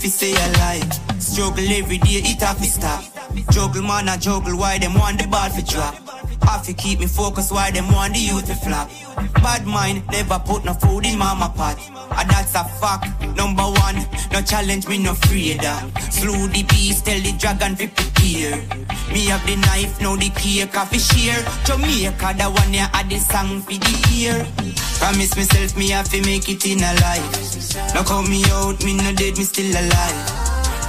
Fi say alive. Struggle every day, it have to stop. Juggle man, I juggle why them want the ball for drop. Have to keep me focused why them want the youth to flop. Bad mind, never put no food in mama pot. And that's a fact. Number one, no challenge me, no afraid Slew the beast, tell the dragon to prepare. Me have the knife, now the cake of share. Jamaica, the one ya had the song for the ear. Promise myself me have to make it in a life. Now call me out, me no dead, me still alive.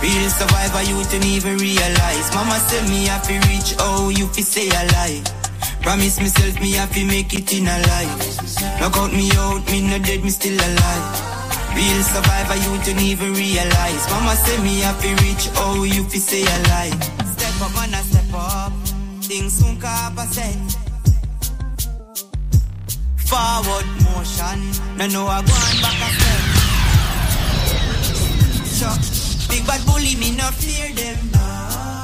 Real survivor, you don't even realize. Mama said me have to reach, oh, you fi say a lie. Promise myself me have to make it in a life. Knock out me out, me no dead, me still alive. Real survivor, you don't even realize. Mama say me to reach, oh, you fi say a lie. Step up and I step up, things soon come set. Forward motion, no no I go on back a step. Chuck. Big bad bully, me not fear them.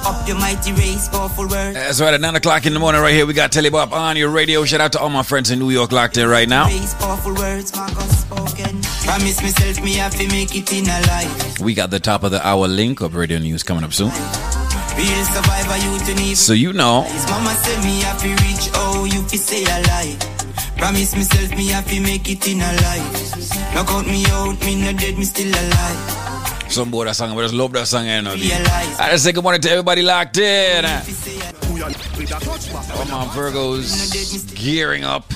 Up your mighty race, powerful words. That's right, at 9 o'clock in the morning, right here, we got Telebop on your radio. Shout out to all my friends in New York locked in right now. powerful words, spoken. Promise myself, me have to make it in a life. We got the top of the hour link of radio news coming up soon. Real survivor, you So you know. Mama said me have to reach, oh, you fi say a lie. Promise myself, me have to make it in a life. Knock out me out, me not dead, me still alive. Some boy that song, but just love that song, you know. I just say good morning to everybody locked in. All my Virgos gearing up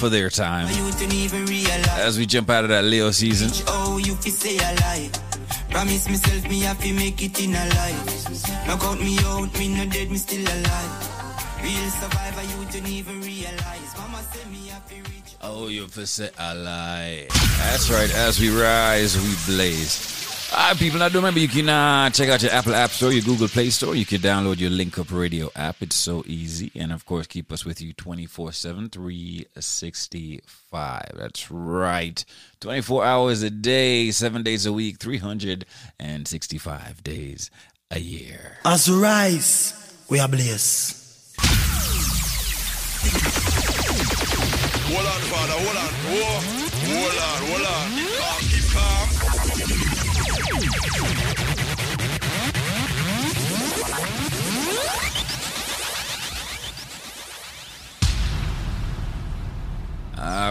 for their time as we jump out of that Leo season. Oh, Promise myself me happy make it in a life. Knock out me out, me no dead, me still alive. Real survivor, you don't even realize. Mama said me happy reach. Oh, you for say alive. That's right. As we rise, we blaze. Alright, people, now do remember you can uh, check out your Apple App Store, your Google Play Store. You can download your Link Up Radio app. It's so easy. And of course, keep us with you 24 7, 365. That's right. 24 hours a day, 7 days a week, 365 days a year. As we rise, we are blessed. Hold on, Father, hold on. Hold on, hold on. Calm, keep calm. All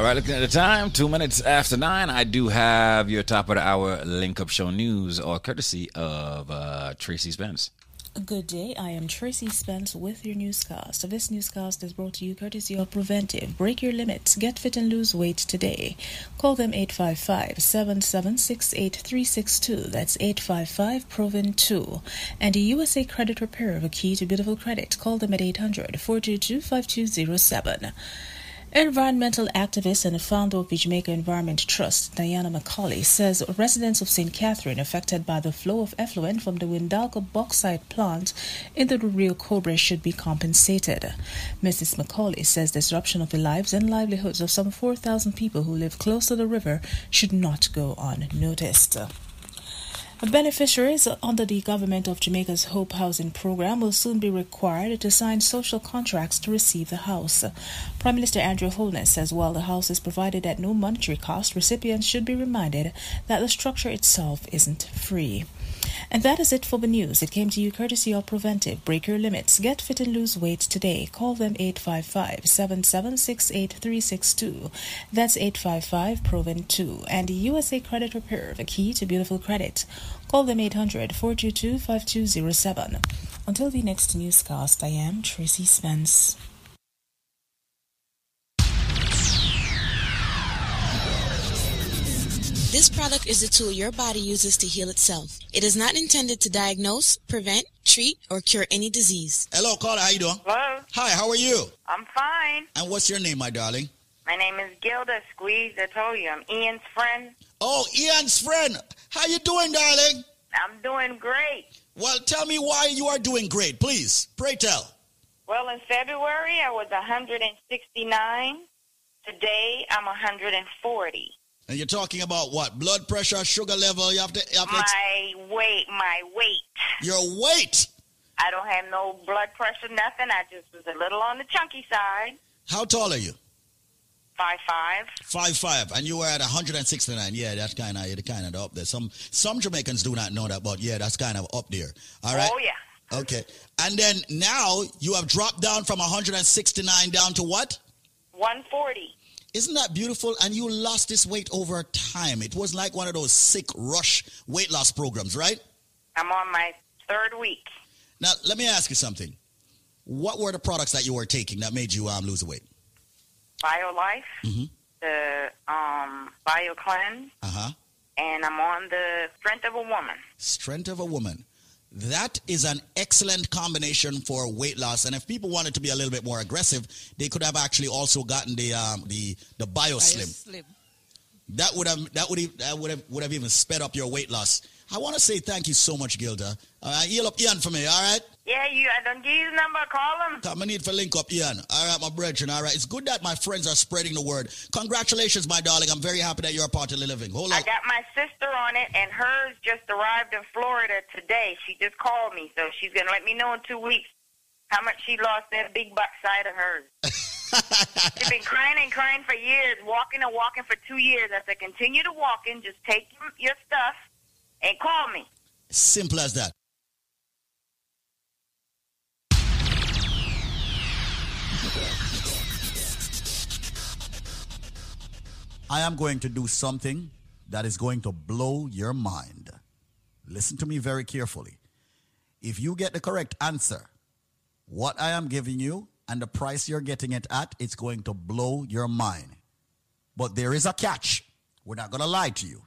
right, looking at the time, two minutes after nine. I do have your top of the hour link up show news, or courtesy of uh, Tracy Spence. Good day. I am Tracy Spence with your newscast. This newscast is brought to you courtesy of Preventive. Break your limits. Get fit and lose weight today. Call them 855-776-8362. That's 855 Proven 2. And the USA Credit Repair, a key to beautiful credit. Call them at 800-422-5207. Environmental activist and founder of the Jamaica Environment Trust, Diana McCaulay, says residents of St. Catherine affected by the flow of effluent from the Windalco bauxite plant into the Rio Cobre should be compensated. Mrs. McCaulay says disruption of the lives and livelihoods of some 4,000 people who live close to the river should not go unnoticed. Beneficiaries under the government of Jamaica's Hope Housing Program will soon be required to sign social contracts to receive the house. Prime Minister Andrew Holness says while the house is provided at no monetary cost, recipients should be reminded that the structure itself isn't free. And that is it for the news. It came to you courtesy of Preventive. Break your limits. Get fit and lose weight today. Call them 855 776 8362. That's 855 Proven 2. And USA Credit Repair, the key to beautiful credit. Call them 800 422 5207. Until the next newscast, I am Tracy Spence. This product is a tool your body uses to heal itself. It is not intended to diagnose, prevent, treat, or cure any disease. Hello, caller. How you doing? Hello. Hi, how are you? I'm fine. And what's your name, my darling? My name is Gilda Squeeze. I told you I'm Ian's friend. Oh, Ian's friend. How you doing, darling? I'm doing great. Well, tell me why you are doing great, please. Pray tell. Well, in February I was 169. Today I'm 140. And you're talking about what? Blood pressure, sugar level? You have to. You have my weight, my weight. Your weight. I don't have no blood pressure, nothing. I just was a little on the chunky side. How tall are you? Five five. Five five, and you were at 169. Yeah, that's kind of the kind of up there. Some some Jamaicans do not know that, but yeah, that's kind of up there. All right. Oh yeah. Okay, and then now you have dropped down from 169 down to what? 140. Isn't that beautiful? And you lost this weight over time. It was like one of those sick rush weight loss programs, right? I'm on my third week. Now, let me ask you something. What were the products that you were taking that made you um, lose weight? BioLife, Mhm. the um, BioCleanse, Uh huh. and I'm on the Strength of a Woman. Strength of a woman. That is an excellent combination for weight loss. And if people wanted to be a little bit more aggressive, they could have actually also gotten the um, the the BioSlim. Slim. That would have that would have, that would have would have even sped up your weight loss. I want to say thank you so much, Gilda. Uh, heal up Ian for me, all right? Yeah, you. I don't give you the number. Call him. Come, I need for link up Ian. All right, my brethren. All right, it's good that my friends are spreading the word. Congratulations, my darling. I'm very happy that you're a part of the living. Hold on. I got my sister on it, and hers just arrived in Florida today. She just called me, so she's gonna let me know in two weeks how much she lost that big butt side of hers. She's been crying and crying for years, walking and walking for two years. I said, continue to walk walking. Just take your stuff and call me. Simple as that. I am going to do something that is going to blow your mind. Listen to me very carefully. If you get the correct answer, what I am giving you and the price you're getting it at, it's going to blow your mind. But there is a catch. We're not going to lie to you.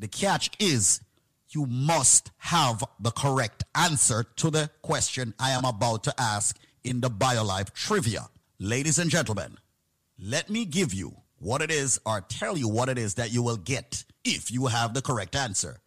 The catch is you must have the correct answer to the question I am about to ask in the BioLife trivia. Ladies and gentlemen, let me give you what it is or tell you what it is that you will get if you have the correct answer.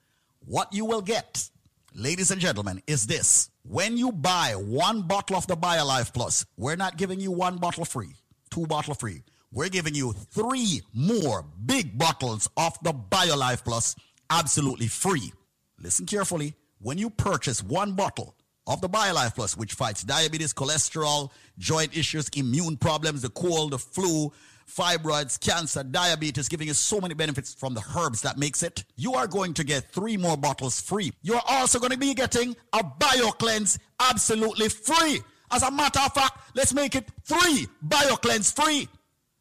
What you will get, ladies and gentlemen, is this. When you buy one bottle of the BioLife Plus, we're not giving you one bottle free, two bottle free. We're giving you three more big bottles of the BioLife Plus absolutely free. Listen carefully. When you purchase one bottle of the BioLife Plus, which fights diabetes, cholesterol, joint issues, immune problems, the cold, the flu, fibroids, cancer, diabetes, giving you so many benefits from the herbs that makes it, you are going to get three more bottles free. You're also going to be getting a BioCleanse absolutely free. As a matter of fact, let's make it three BioCleanse free.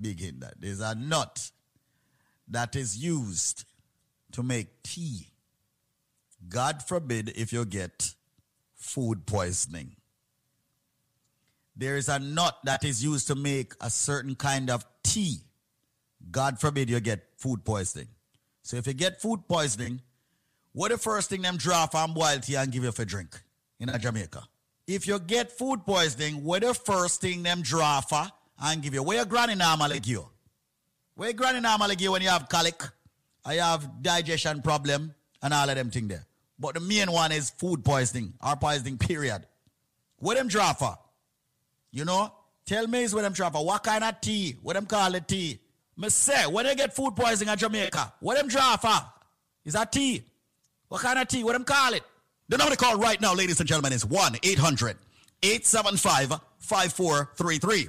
Big that there's a nut that is used to make tea. God forbid if you get food poisoning. There is a nut that is used to make a certain kind of tea. God forbid you get food poisoning. So if you get food poisoning, what the first thing them draw from boil tea and give you for drink in Jamaica? If you get food poisoning, what the first thing them draw for and give you? Where your granny normally give you? Where granny normally give you when you have colic, or you have digestion problem, and all of them thing there. But the main one is food poisoning or poisoning, period. What them draw for? You know? Tell me is what them draw for. What kind of tea? What them call it tea? Me say, when they get food poisoning at Jamaica, what them draw for? Is that tea? What kind of tea? What them call it? The number to call right now, ladies and gentlemen, is 1 800 875 5433.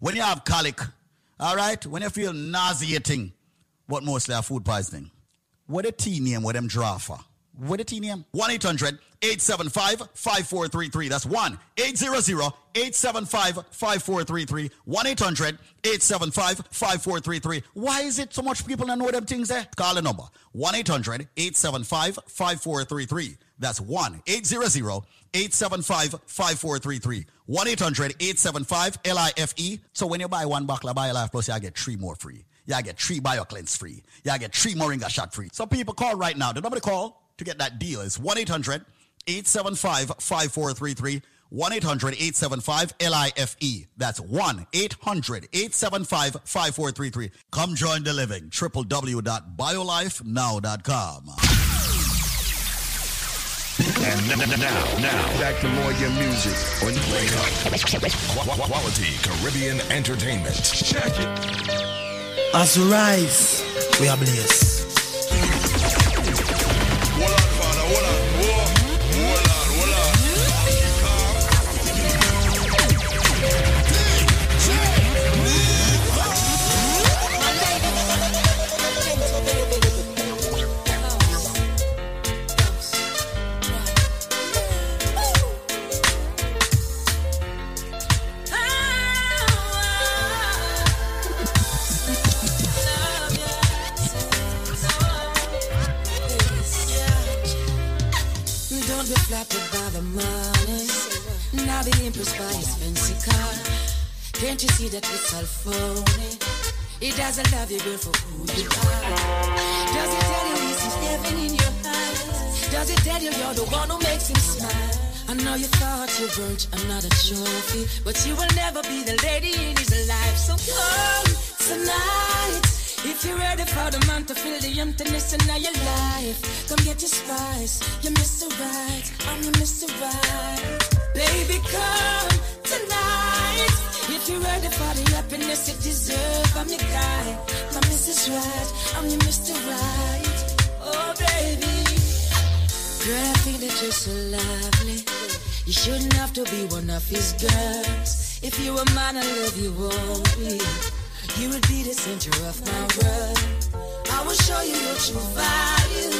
when you have colic, all right, when you feel nauseating, but mostly have food poisoning. What a T name, what them draw for? What a T name? 1 800 875 5433. That's 1 800 875 5433. 1 800 875 5433. Why is it so much people don't know them things there? Call the number 1 800 875 5433. That's 1 800 875 5433. 1 800 875 LIFE. So when you buy one bottle of BioLife Plus, you get three more free. You get three bio cleanse free. You get three Moringa shot free. So people call right now. The number to call to get that deal is 1 800 875 5433. 1 800 875 LIFE. That's 1 800 875 5433. Come join the living. www.biolifenow.com. And now, now, now, back to more your music on Wake Up. Quality Caribbean Entertainment. Check it. As we rise, we are blessed. Hold on, father, hold on. Your life, come get your spice. You're Mr. Right, I'm your Mr. Right. Baby, come tonight. If you're ready for the happiness you deserve, I'm your guy. My Mrs. Right, I'm your Mr. Right. Oh, baby. Girl, I think that you're so lovely. You shouldn't have to be one of his girls. If you were mine, I love you only. You would be the center of my world. I will show you your true value.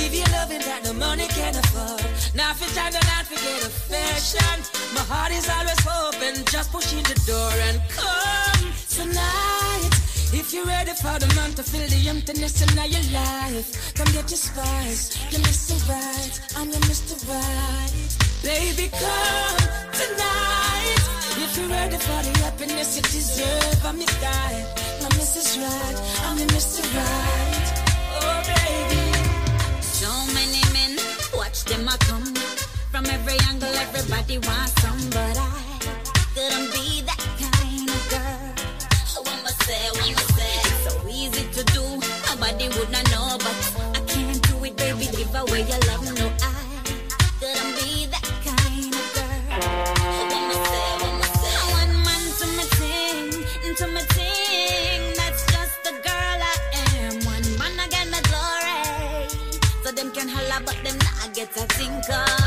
Give you loving that no money can afford. Now for time to not forget affection. My heart is always open. Just push in the door and come tonight. If you're ready for the man to fill the emptiness in your life, come get your spice. You're Mr. Right, I'm your Mr. Right. Baby, come tonight. If you're ready for the happiness you deserve, I'm your guy. My Mrs. Right, I'm your Mr. Right. Oh, baby. So many men, watch them a come. From every angle, everybody wants some, but I couldn't be that kind of girl. Oh, what must say, must say? So easy to do, nobody would not know, but I can't do it, baby. Give away your love, no, I them not get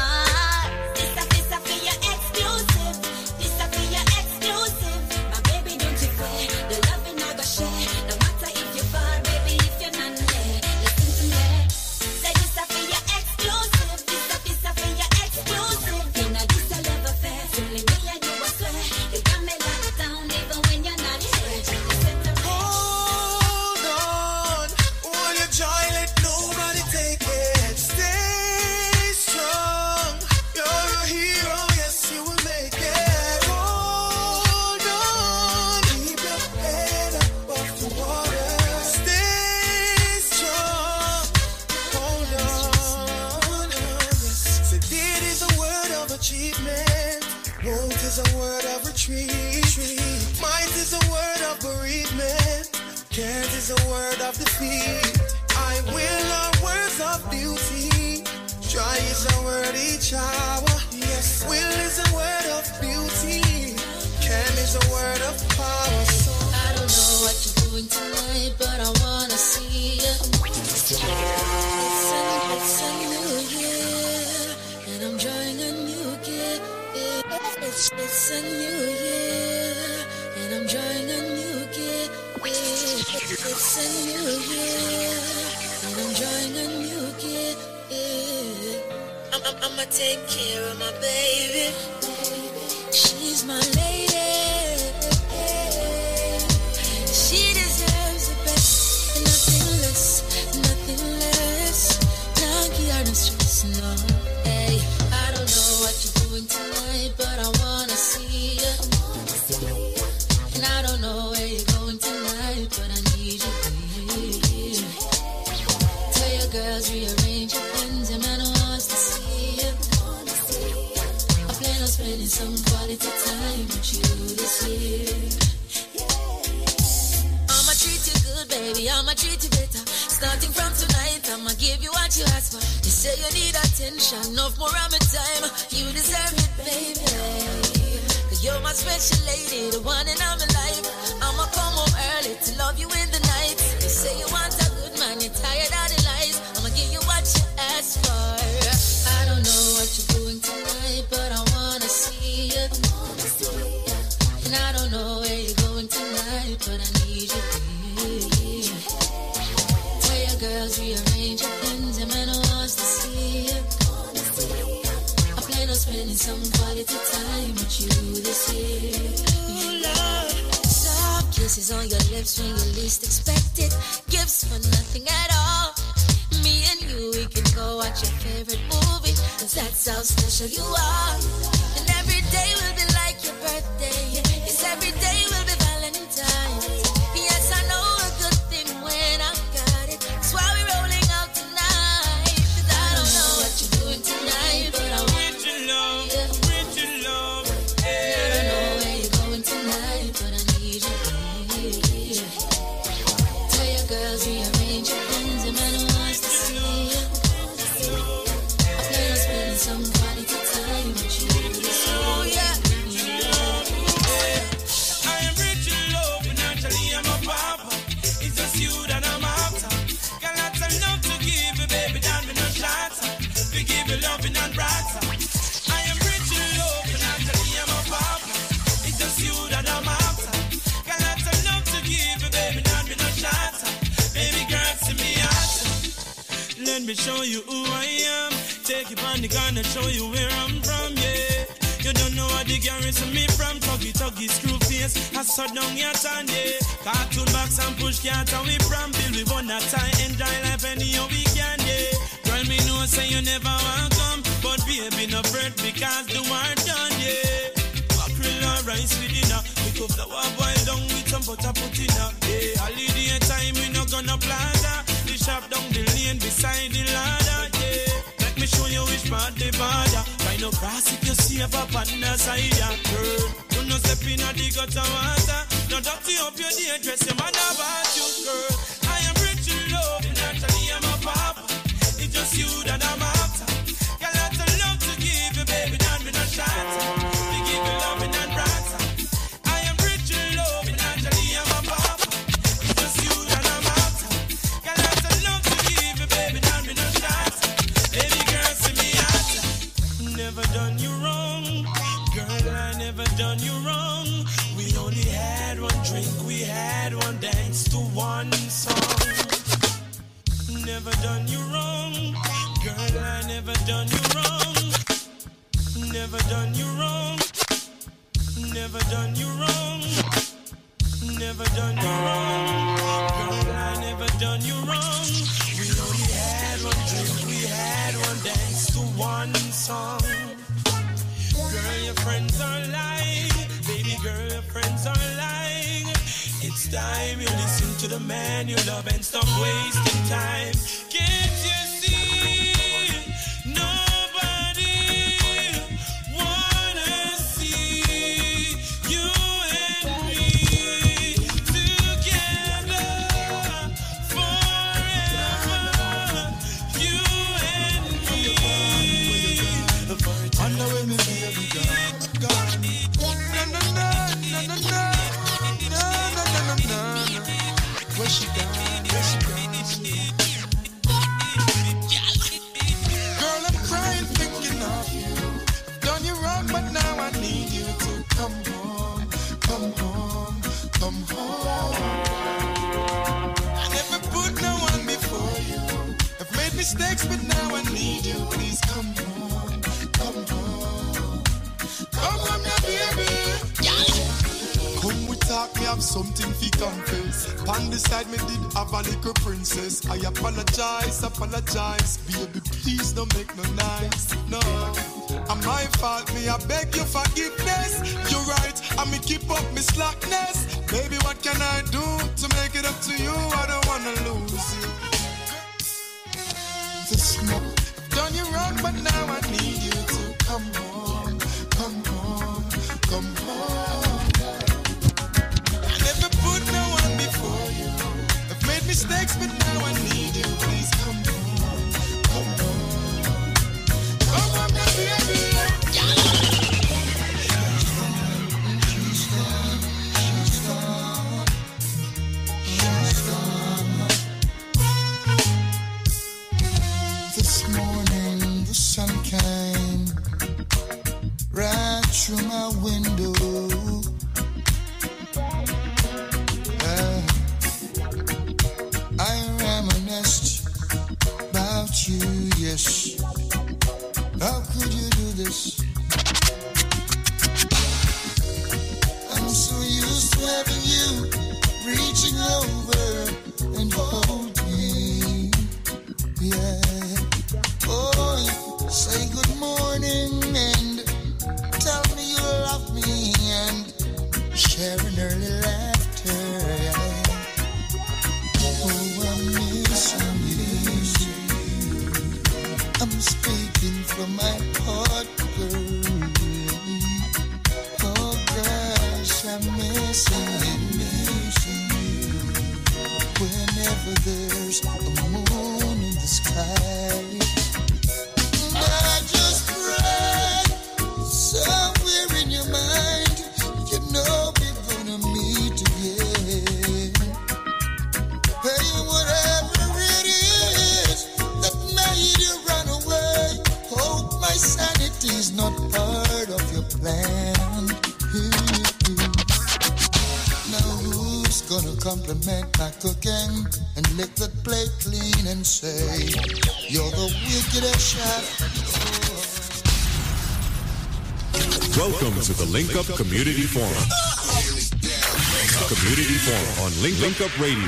beauty. I will our words of beauty. Joy is a word each hour. Yes, will is a word of beauty. Can is a word of power. So I don't know what you're doing tonight, but I wanna see you. It's a, it's a new year, and I'm drawing a new gear. It's, it's a new year, and I'm drawing a new it's a new year, I'm drawing a new gift. I'm, I'm, I'ma take care of my baby. She's my lady. She deserves the best, and nothing less, nothing less. Stress, no. Hey, I don't know what you're doing tonight, but I wanna Tell rearrange your plans, and man wants to see you. I plan on spending some quality time with you this year. I'ma treat you good, baby. I'ma treat you better. Starting from tonight, I'ma give you what you ask for. You say you need attention, enough more of my time. You deserve it, baby. Cause you're my special lady, the one in my life. I'ma come home early to love you in the night. You say you want I don't know where you're going tonight, but I need you, baby. Tell your girls rearrange your and man wants to see you. I plan on spending some quality time with you this year. Lord. Soft kisses on your lips when you least expect it. Gifts for nothing at all. Me and you, we can go watch your favorite movie, cause that's how special you are. And every day will be like your birthday. Every day will be Valentine's. Gonna compliment my cooking and lick the plate clean and say you're the wickedest chef? Welcome to the Link Up Community Forum. Community Forum on Link, Link Up Radio.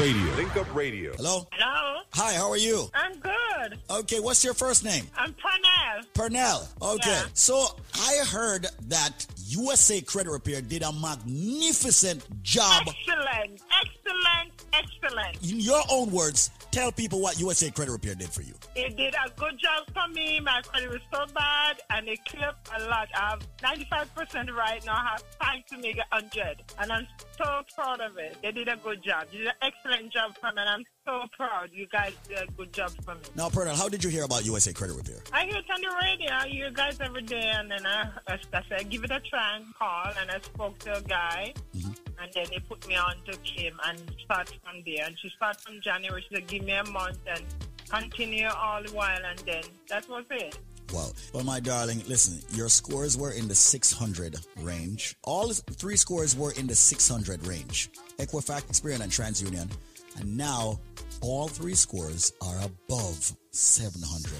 Radio. Link Up Radio. Hello? Hello. Hi, how are you? I'm good. Okay, what's your first name? I'm Pernell. Pernell. Okay. Yeah. So I heard that USA Credit Repair did a magnificent job. Excellent. Excellent. Excellent. In your own words, tell people what USA Credit Repair did for you. It did a good job for me. My credit was so bad and it clipped a lot. I have 95% right now. I have time to make it 100. And I'm so proud of it. They did a good job. You did an excellent job for me and I'm so proud. You guys did a good job for me. Now, Pernell, how did you hear about USA Credit Repair? I hear it on the radio. I hear you guys every day, and then I, I, I said, give it a try and call. And I spoke to a guy, mm-hmm. and then they put me on to Kim and start from there. And she started from January. She said, give me a month and continue all the while, and then that was it. Wow. Well, my darling, listen, your scores were in the 600 range. All three scores were in the 600 range. Equifax, Experian, and TransUnion. And now all three scores are above 700.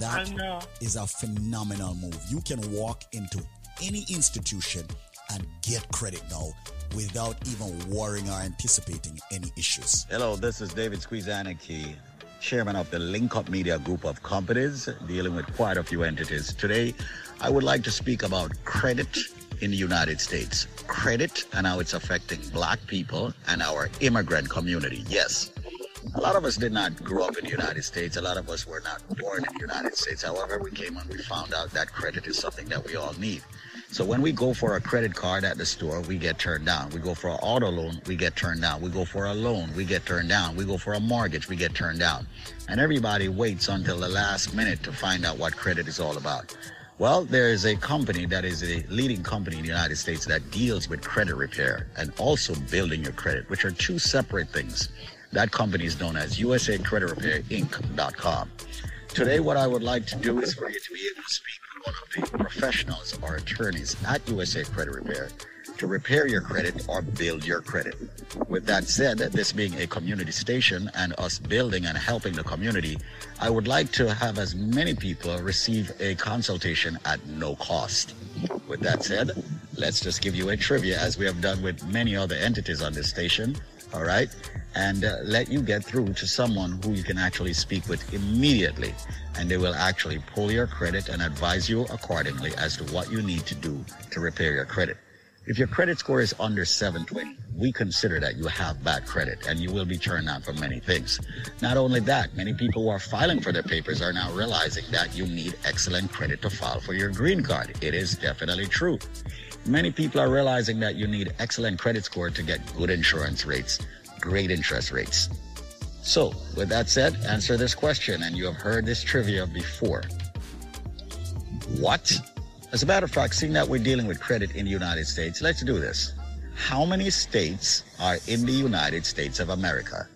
That I know. is a phenomenal move. You can walk into any institution and get credit now without even worrying or anticipating any issues. Hello, this is David Squeezaniki, chairman of the Link Up Media Group of companies dealing with quite a few entities. Today, I would like to speak about credit in the United States. Credit and how it's affecting black people and our immigrant community. Yes. A lot of us did not grow up in the United States. A lot of us were not born in the United States. However, we came and we found out that credit is something that we all need. So when we go for a credit card at the store, we get turned down. We go for an auto loan, we get turned down. We go for a loan, we get turned down. We go for a mortgage, we get turned down. And everybody waits until the last minute to find out what credit is all about. Well, there is a company that is a leading company in the United States that deals with credit repair and also building your credit, which are two separate things. That company is known as USA Credit Repair Inc.com. Today, what I would like to do is for you to be able to speak with one of the professionals or attorneys at USA Credit Repair to repair your credit or build your credit. With that said, this being a community station and us building and helping the community, I would like to have as many people receive a consultation at no cost. With that said, let's just give you a trivia as we have done with many other entities on this station. All right. And uh, let you get through to someone who you can actually speak with immediately. And they will actually pull your credit and advise you accordingly as to what you need to do to repair your credit. If your credit score is under 720, we consider that you have bad credit and you will be turned down for many things. Not only that, many people who are filing for their papers are now realizing that you need excellent credit to file for your green card. It is definitely true. Many people are realizing that you need excellent credit score to get good insurance rates, great interest rates. So, with that said, answer this question, and you have heard this trivia before. What as a matter of fact, seeing that we're dealing with credit in the United States, let's do this. How many states are in the United States of America?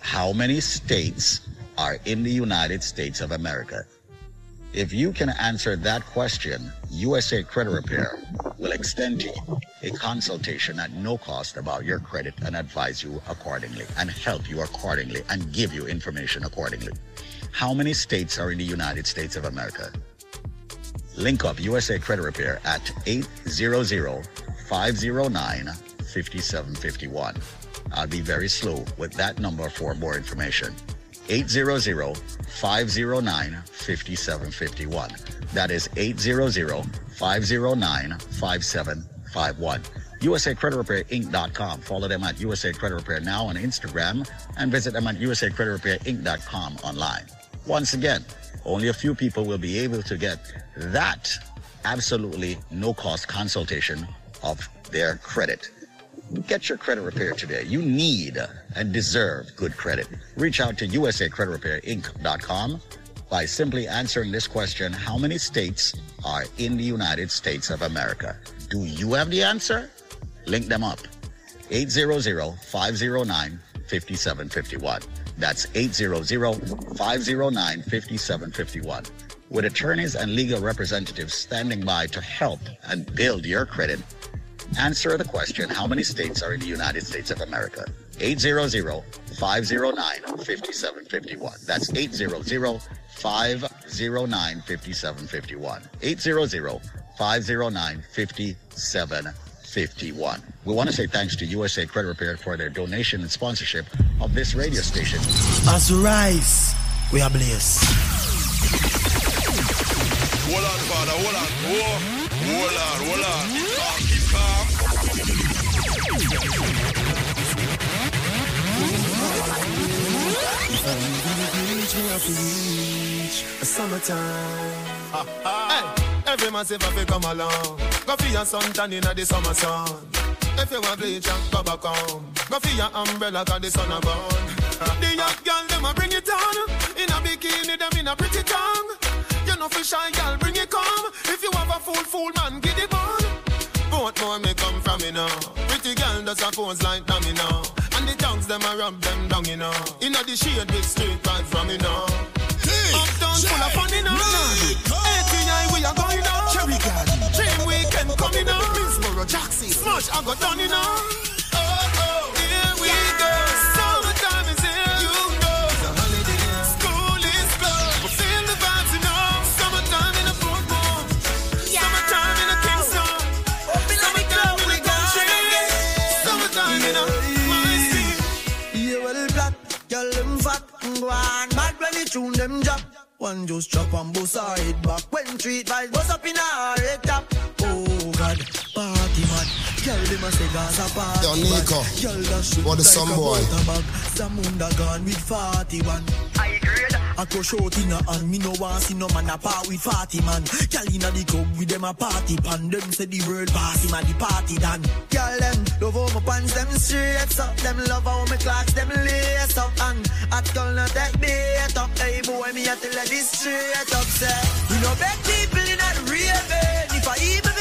How many states are in the United States of America? If you can answer that question, USA Credit Repair will extend you a consultation at no cost about your credit and advise you accordingly and help you accordingly and give you information accordingly. How many states are in the United States of America? Link up USA Credit Repair at 800-509-5751. I'll be very slow with that number for more information. 800-509-5751. That is 800-509-5751. USA Credit Repair Inc.com. Follow them at USA Credit Repair now on Instagram and visit them at USA Credit Repair Inc.com online. Once again, only a few people will be able to get that absolutely no cost consultation of their credit. Get your credit repair today. You need and deserve good credit. Reach out to usacreditrepairinc.com by simply answering this question How many states are in the United States of America? Do you have the answer? Link them up. 800 509 5751. That's 800-509-5751. With attorneys and legal representatives standing by to help and build your credit, answer the question, how many states are in the United States of America? 800-509-5751. That's 800-509-5751. 800-509-5751. 51. We want to say thanks to USA Credit Repair for their donation and sponsorship of this radio station. As we rise, we are blessed. Hold on, Father, hold on. Whoa. Hold on, hold on. Keep calm, keep calm. Summertime. Hey. Every massive have to come along. Go for your suntan in the summer sun. If you want bleach, go back home. Go for your umbrella, cause the sun a burn. The young girl, them a bring it on. In a bikini, them in a pretty tongue. You know for shy girl, bring it come. If you have a fool, fool man, get it on. Both more may come from me now. Pretty girl does a pose like dummy now. And the tongues, them a rub them down, you know. In a the shade with straight vibes from me now. Uptown full of fun, you know we are going on. Cherry Garden. Dream weekend coming on. Minsboro, Jackson. Smash, I got done, you know. Oh, oh. Here we go. Summertime is here. You know. It's a holiday. School is closed. But feel the vibes, you know. Summertime in a Fort Worth. Yeah. Summertime in a Kingston. Open up the club, we go in a. Yeah, well, black, girl, them fat, go on. Mad when they tune them drop. One just chop and bust her head back. When treat vibes bust up in her head top. Oh God, party man. Girl, them a say Gaza party Yo, Nico. Girl, that shoot what like some boy? bag. Zamunda gone with 41. I go short in a hand, me no want see no man a part with 40 man. Girl inna the club with them a party pan. Them say the world pass him a the party done. Girl them love how my pants them straight up. Them love how my clocks them lace up. And at girl not take me up. Hey boy me a tell her this straight up. Say we no bad people in a raving. If I even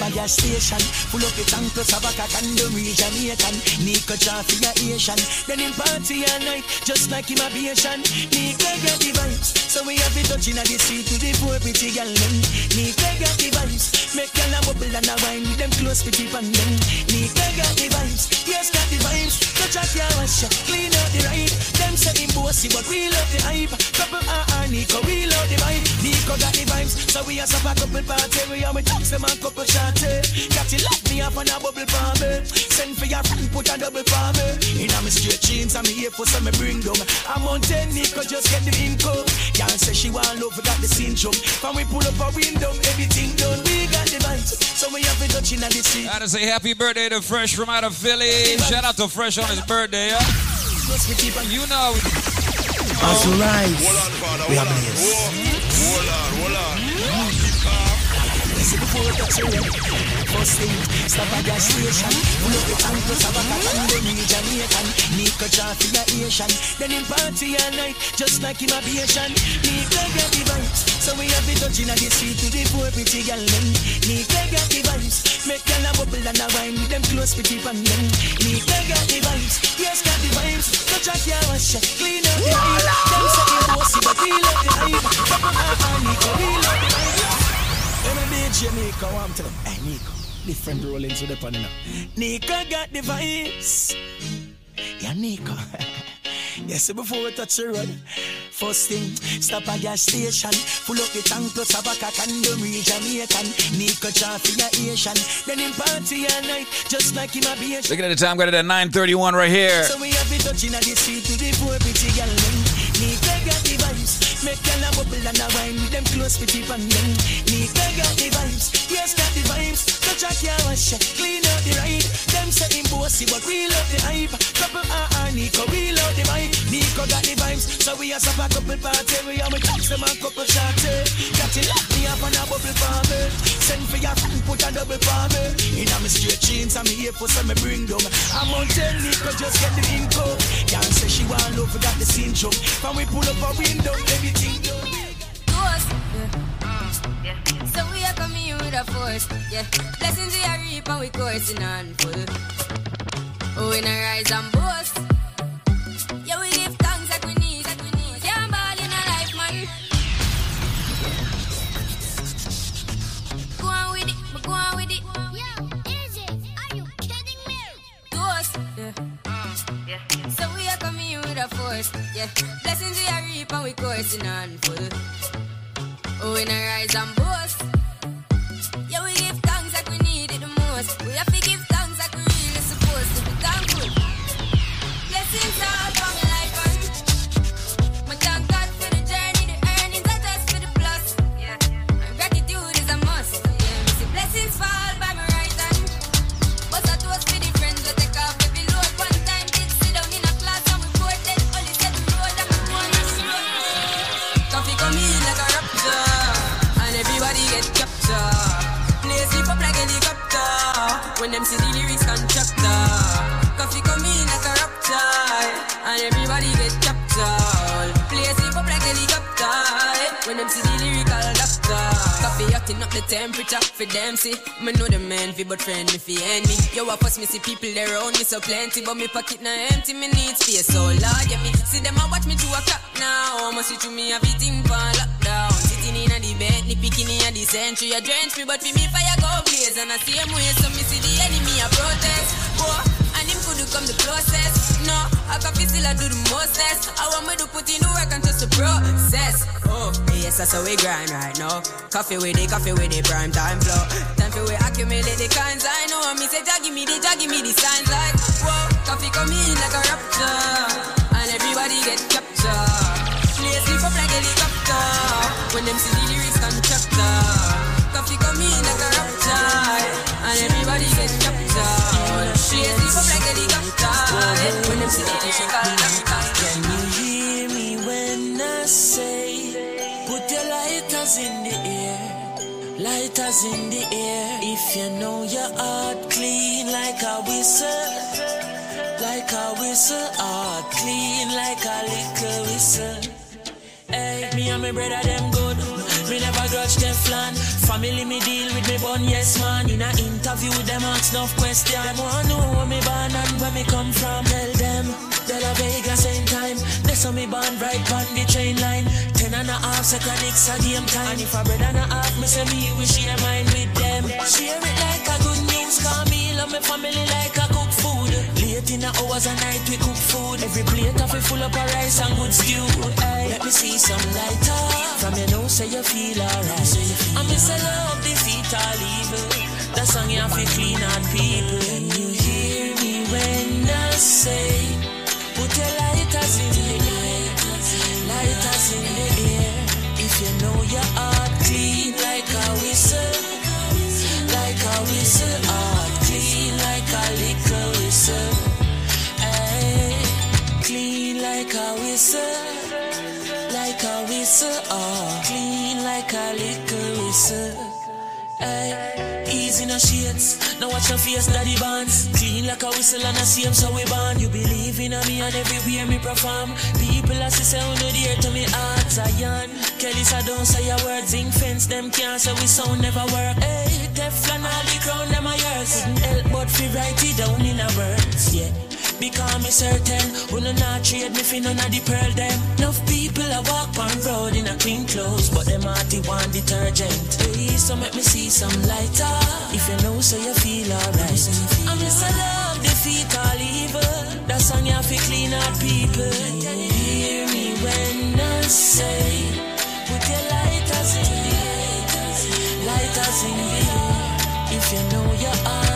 First a a station. Full up the tank plus have a cock and the Jamaican. Nico for your Asian. Then in party all night, just like immigration. Nico get the vibes, so we have it touching at the street to the poor pretty girl them. Nico get the vibes, make girl a bubble and a wine with them close pretty pan them. Nico get the vibes, yes got the vibes. Touch a car wash, clean out the ride. Them say him bossy, but we love the hype. Couple ah ah Nico, we love the vibe. Nico got the vibes, so we a suffer couple party. We are we talk some a couple shots. Got you lock me up on a bubble for me. Send for your friend, put a double for me. In a me straight jeans, I'm here for some me bring them. I'm on ten, Nico just get the income. Y'all say she want love, we got the syndrome. When we pull up a window, everything done. We got the vibes, so we have to touch in the street. Gotta say happy birthday to Fresh from out of Philly. Shout out to Fresh on his birthday, yeah? You know. As we rise, we are blessed. Hold on, hold on. Touch the up the tank a and real. Then in party all night, just like immigration. Nico get the vibes, so we have it touching at the street to the poor pretty girl them. Nico get the vibes, make girl a bubble and a wine them close pretty pan them. Nico get the vibes, yes got the vibes. Touch a car wash, clean out the hype. Them say but we love the hype. Couple ah ah Nico, we love the hype. When Nico, I'm telling them, hey Nico, different rollings with the pan. Nico got the vibes. Yeah, Nico. yes, before we touch the road, first thing, stop at gas station. Full up the tank plus have a cock and the real Jamaican. Nico draw for your Asian. Then in party all night, just like him a be a Looking at the time, got it at 9:31 right here. so we have it touching at the street to the poor pretty girl. Nika got the vibes, make girl a bubble and a wine with them close pretty pan them. Nika got the vibes, yes got the vibes. Touch a car wash, clean out the ride. Them say him bossy, but we love the hype. Couple ah ah Nico, we love the vibe. Nico got the vibes, so we a suffer couple party. We are we talk some a couple shots. Got you lock me up on a bubble for me. Send for your friend, put a double for me. In a me straight jeans, I'm here for some me bring them. I'm on tell Nico just get the income. Can't say she want love, we got the syndrome. When we pull up a window. Ghost, yeah. So we are coming with a force, yeah. Blessings we are reap and we coursing on. Oh, in a rise and boast. Force, yeah. Blessings we are reap and we coursing on full. Oh, in a rise and boast. Coffee come in like a raptor, and everybody get captured. Play sleep up like helicopter when them see the lyrical doctor. Coffee hotting up the temperature for them see. Me know the man fi but friend me fi enemy. Yo, I fuss me see people there around me so plenty, but me pocket na empty. Me need space so Lord, yeah me see them a watch me to a clock now. See through me everything for lockdown. Sitting in a the ni picking in a the century. A drench me, but for me fire go blaze and I same way. So me see the enemy a protest. Whoa, and him could come the closest. No, I can feel still I do the mostest. I want me to put in the work and just the process. Oh, yes, that's how we grind right now. Coffee with the coffee with the prime time flow. Time for we accumulate the kinds I know. Me say, Jah give me the, Jah give me the signs like, whoa, coffee come in like a rapture, and everybody get captured. Play sleep up like helicopter when them see the lyrics constructor. Coffee come in like a rapture, and everybody get captured. Play sleep up like helicopter when them see the lyrics Can you hear me when I say, put your lighters in the air, lighters in the air. If you know your heart clean like a whistle, like a whistle, heart clean like a little whistle. Hey, me and my brother them good. Me never grudge them flan. family me deal with me bun, yes man. In a interview, them ask enough question. Them want know where me born and where me come from. Tell them, De La Vega same time. They saw me born right on the train line. Ten and a half second, it's a game time. And if a bread and a half, me say me we share mine with them. Share it like a good news, call me love me family like a cook food. Late in the hours of night we cook food. Every plate of it full up of rice and good stew. Hey, let me see some lighter. From your nose say you feel alright. I miss a love defeat all evil. That song you have to clean out people. Can you hear me when I say, put your lighters in the air, lighters in the air. If you know your heart whistle, like a whistle, oh, clean like a liquor whistle. Ay, easy no shades, now watch your face, daddy bands. Clean like a whistle and a same so we born. You believe in me and everywhere me perform. People as say who no dear to me heart, Zion. Kelly said don't say your words, zinc fence them can't say we sound never work. Hey, Teflon all the crown them a yours. Couldn't help but write it down in a words, yeah. Because me certain, no not trade me fi none of the pearl them. Enough people a walk on road in a clean clothes, but them hearty want detergent. Hey, so make me see some lighter. If you know, so you feel alright. I miss a love defeat all evil. That song you fi clean out people. Hear me when I say, put your lighters in the lighters in the. If you know your heart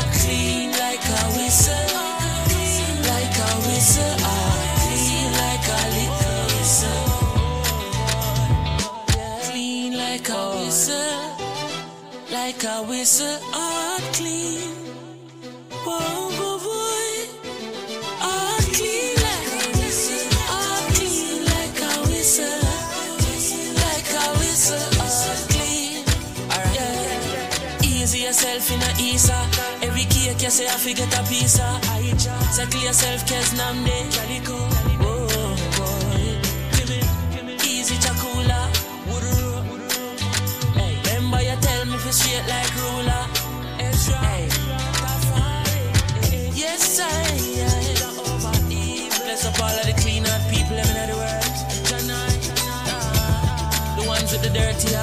like a whistle, heart clean. Whoa, whoa, boy, clean like like. Alright, yourself in a Isa. Every cake you say I forget a of. Settle yourself, cause namde. Calico. Straight like ruler. Yes, I. Bless up all of the clean heart people living in the world. The ones with the dirty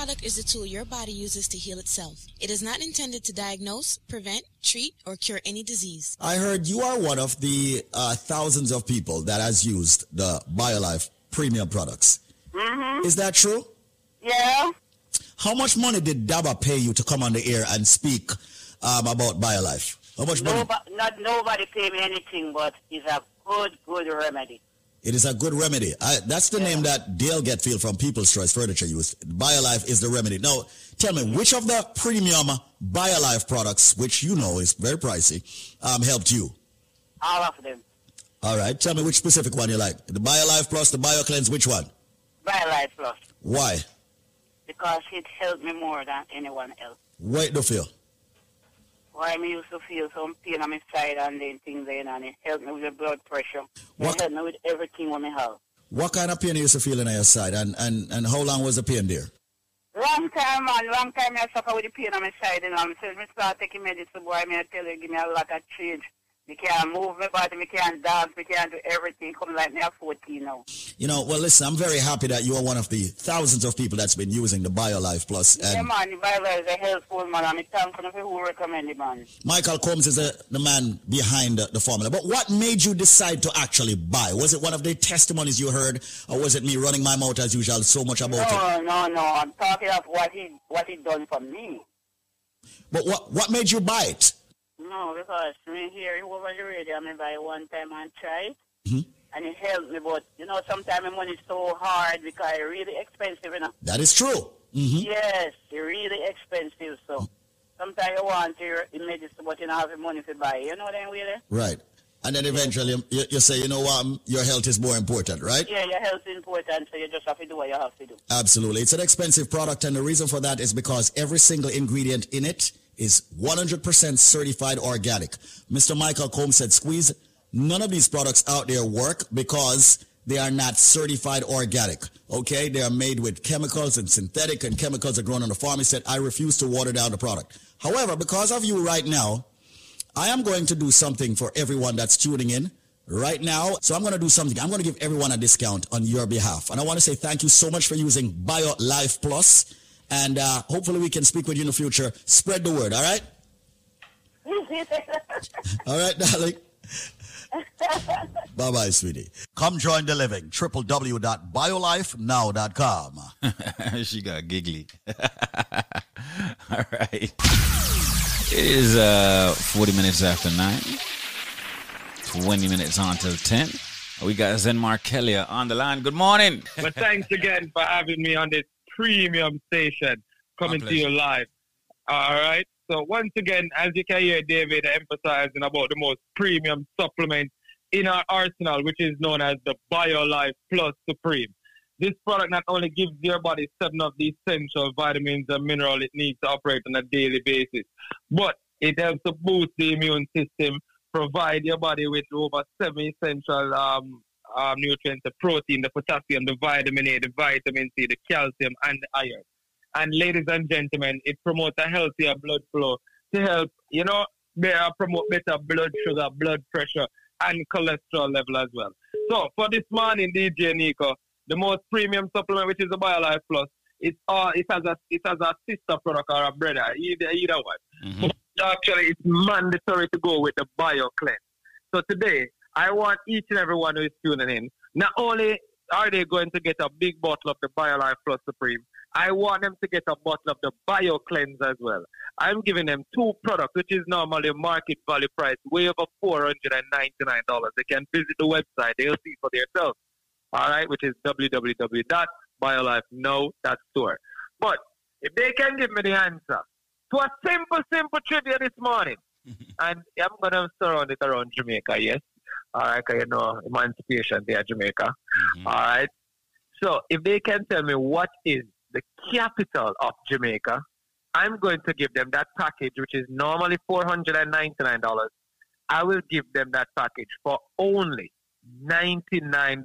product is the tool your body uses to heal itself. It is not intended to diagnose, prevent, treat, or cure any disease. I heard you are one of the uh, thousands of people that has used the BioLife premium products. Mm-hmm. Is that true? Yeah. How much money did Daba pay you to come on the air and speak um, about BioLife? How much money? Nobody, not nobody pay me anything, but it's a good, good remedy. It is a good remedy. I, that's the name that Dale Getfield from People's Choice Furniture used. BioLife is the remedy. Now, tell me, which of the premium BioLife products, which you know is very pricey, um, helped you? All of them. All right. Tell me which specific one you like. The BioLife Plus, the BioCleanse, which one? BioLife Plus. Why? Because it helped me more than anyone else. Wait do feel. Why me used to feel some pain on my side and then things then and it helped me with the blood pressure. What- It helped me with everything what me have. What kind of pain you used to feel on your side and, and, and how long was the pain there? Long time, man. Long time I suffer with the pain on my side. You know, I'm saying, me start taking medicine, boy, me I tell you, give me a lot of change. Me can't move my body, me can't dance, me can't do everything. Come like me at 14 now. You know, well, listen, I'm very happy that you are one of the thousands of people that's been using the BioLife Plus. yeah, man, the Bible is a helpful man, and me thankful for who recommend it, man. Michael Combs is the the man behind the, the formula. But what made you decide to actually buy? Was it one of the testimonies you heard, or was it me running my mouth as usual so much about it? No, no, no. I'm talking of what he what he done for me. But what what made you buy it? No, because me hear it over the radio, I buy it one time and try it, Mhm. and it helped me. But you know, sometimes my money is so hard because it's really expensive, you know. That is true. Mhm. Yes, they're really expensive. So sometimes you want your medicine, but you don't have the money to buy. You know what I mean? Really? Right. And then eventually you, you say, you know what, um, your health is more important, right? Yeah, your health is important, so you just have to do what you have to do. Absolutely. It's an expensive product, and the reason for that is because every single ingredient in it is 100% certified organic. Mr. Michael Combs said, Squeeze, none of these products out there work because they are not certified organic. Okay? They are made with chemicals and synthetic, and chemicals are grown on the farm. He said, I refuse to water down the product. However, because of you right now, I am going to do something for everyone that's tuning in right now. So I'm going to do something. I'm going to give everyone a discount on your behalf. And I want to say thank you so much for using Bio Life Plus. And uh, hopefully we can speak with you in the future. Spread the word, all right? All right, darling. Bye-bye, sweetie. Come join the living. www.biolifenow.com. she got giggly. All right. It is uh 40 minutes after 9. 20 minutes on till 10. We got Zen Markelia on the line. Good morning. But thanks again for having me on this premium station coming to you live. All right. So once again, as you can hear David emphasizing about the most premium supplement in our arsenal, which is known as the BioLife Plus Supreme. This product not only gives your body seven of the essential vitamins and minerals it needs to operate on a daily basis, but it helps to boost the immune system, provide your body with over seven essential um, um, nutrients, the protein, the potassium, the vitamin A, the vitamin C, the calcium, and the iron. And ladies and gentlemen, it promotes a healthier blood flow to help, you know, better promote better blood sugar, blood pressure, and cholesterol level as well. So for this morning, DJ Nico, the most premium supplement, which is the BioLife Plus, it's all it has a it has a sister product or a brother, either either one. But actually, it's mandatory to go with the BioCleanse. So today, I want each and every one who is tuning in. Not only are they going to get a big bottle of the BioLife Plus Supreme, I want them to get a bottle of the BioCleanse as well. I'm giving them two products, which is normally market value price, way over $499. They can visit the website. They'll see for themselves. All right, which is www.biolifenow.store. But if they can give me the answer to a simple, simple trivia this morning, and I'm going to surround it around Jamaica, yes? All right, you know, Emancipation at Jamaica. Mm-hmm. All right. So if they can tell me what is the capital of Jamaica, I'm going to give them that package, which is normally $499. I will give them that package for only $99.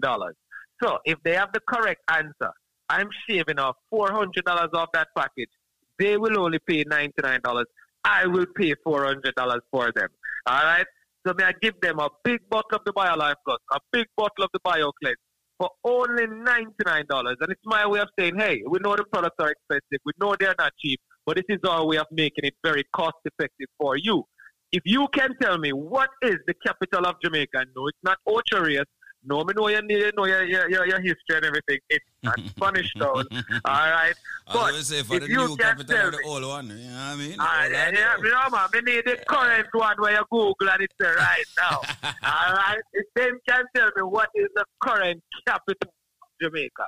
So if they have the correct answer, I'm shaving off $400 off that package. They will only pay $99. I will pay $400 for them. All right? So may I give them a big bottle of the BioLife Plus, a big bottle of the BioCleanse for only $99. And it's my way of saying, hey, we know the products are expensive. We know they're not cheap, but this is our way of making it very cost effective for you. If you can tell me what is the capital of Jamaica, no, it's not Ocho Rios. No, me know you need know your, your, your, your history and everything. It's not Spanish town. All right. I But was say for if the you new can capital tell of the me- old one. You know what I mean? Old yeah, yeah, man. We need the current one where you Google and it's there right now. All right. If them can tell me what is the current capital of Jamaica,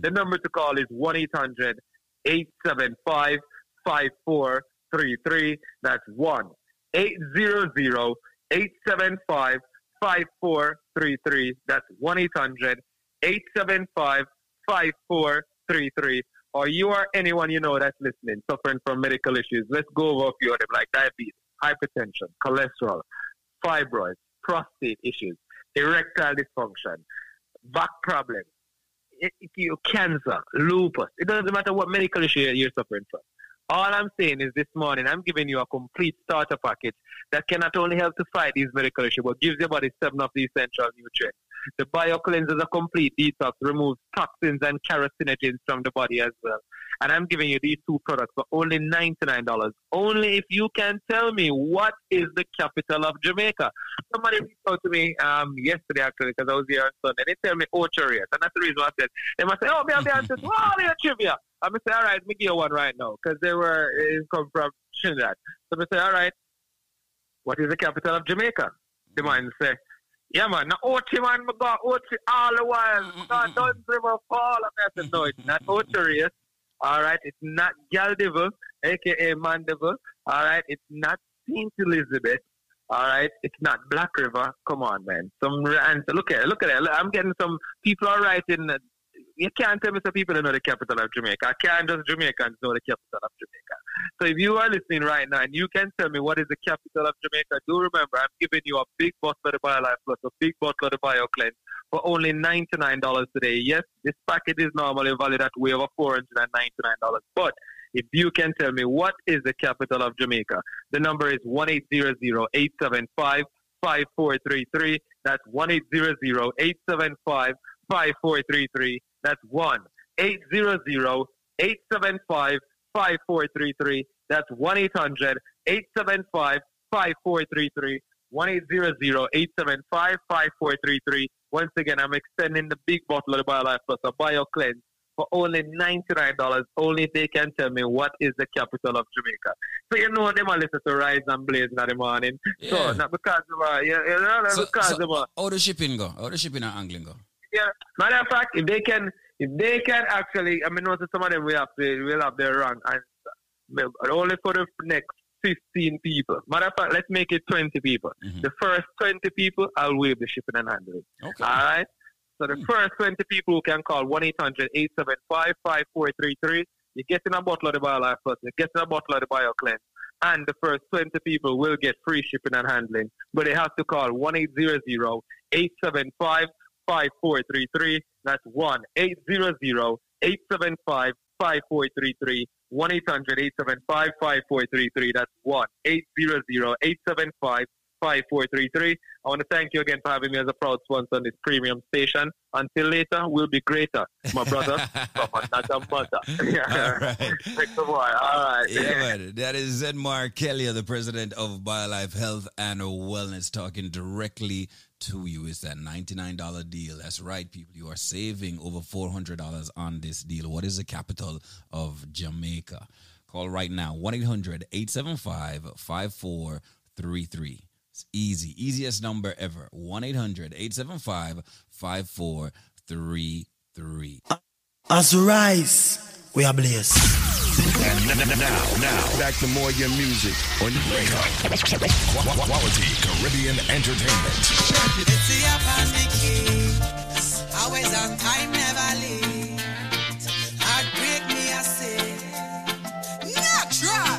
the number to call is 1 800 875 5433. That's 1 800 875 5433. That's 1 800 875 5433. Or you or anyone you know that's listening suffering from medical issues. Let's go over a few of them like diabetes, hypertension, cholesterol, fibroids, prostate issues, erectile dysfunction, back problems, cancer, lupus. It doesn't matter what medical issue you're suffering from. All I'm saying is this morning I'm giving you a complete starter package that can not only help to fight these medical issues, but gives your body seven of the essential nutrients. The bio BioCleanse is a complete detox, removes toxins and carcinogens from the body as well. And I'm giving you these two products for only $99. Only if you can tell me what is the capital of Jamaica. Somebody reached out to me um, yesterday actually because I was here on Sunday. They tell me Ocho Rios. And that's the reason I said, they must say, oh, me have the answers. Oh, they are trivia. I'm to say, all right, me give you one right now because they were, it come from Trinidad. So I'm gonna say, all right, what is the capital of Jamaica? The man say, yeah, man, now Ochi, man, me got Ochi all the while. Got Dunn's River Fall. I said, no, it's not Ocho Rios. All right, it's not Gal aka Mandeville. All right, it's not Saint Elizabeth. All right, it's not Black River. Come on, man. Some and look at it, look at it. I'm getting some people are writing. You can't tell me some people know the capital of Jamaica. I can't just Jamaicans know the capital of Jamaica. So if you are listening right now and you can tell me what is the capital of Jamaica, do remember I'm giving you a big bottle of the BioLife Plus, a big bottle of the BioCleanse for only $99 today. Yes, this package is normally valued at way over $499. But if you can tell me what is the capital of Jamaica, the number is 1-800-875-5433. That's 1-800-875-5433. That's 1-800-875-5433. That's 1-800-875-5433. 1-800-875-5433. Once again, I'm extending the big bottle of the BioLife Plus, a BioCleanse, for only $99. Only they can tell me what is the capital of Jamaica. So you know them are listen to Rise and Blaze in the morning. Yeah. So not because of uh, yeah, you know, So, because so of uh, how the shipping go? How the shipping and angling go? Yeah. Matter of fact, if they can, if they can actually, I mean, notice some of them we have to, we'll have their run, and only for the next 15 people. Matter of fact, let's make it 20 people. Mm-hmm. The first 20 people, I'll waive the shipping and handling. Okay. All right. So the hmm. first 20 people who can call 1 800 875 5433, you're getting a bottle of the BioLife Plus, you're getting a bottle of the BioCleanse. And the first 20 people will get free shipping and handling. But they have to call 1 800 875 5433. That's 1 800 875 5433. 1 800 875 5433. That's 1 800 875 5433. I want to thank you again for having me as a proud sponsor on this premium station. Until later, we'll be greater. My brother from another mother. All right. Thanks a lot. All right. Yeah, man. That is Zedmar Kelly, the president of BioLife Health and Wellness, talking directly to you. is that $99 deal. That's right, people. You are saving over $400 on this deal. What is the capital of Jamaica? Call right now 1 800 875 5433. It's easy. Easiest number ever. 1 800 875 5433. As we rise, we are blessed. And n- n- now, now, back to more of your music on Wake Up. Qu- Quality Caribbean Entertainment. See up on the. Always on time, never late. Heartbreak me, I say. Try.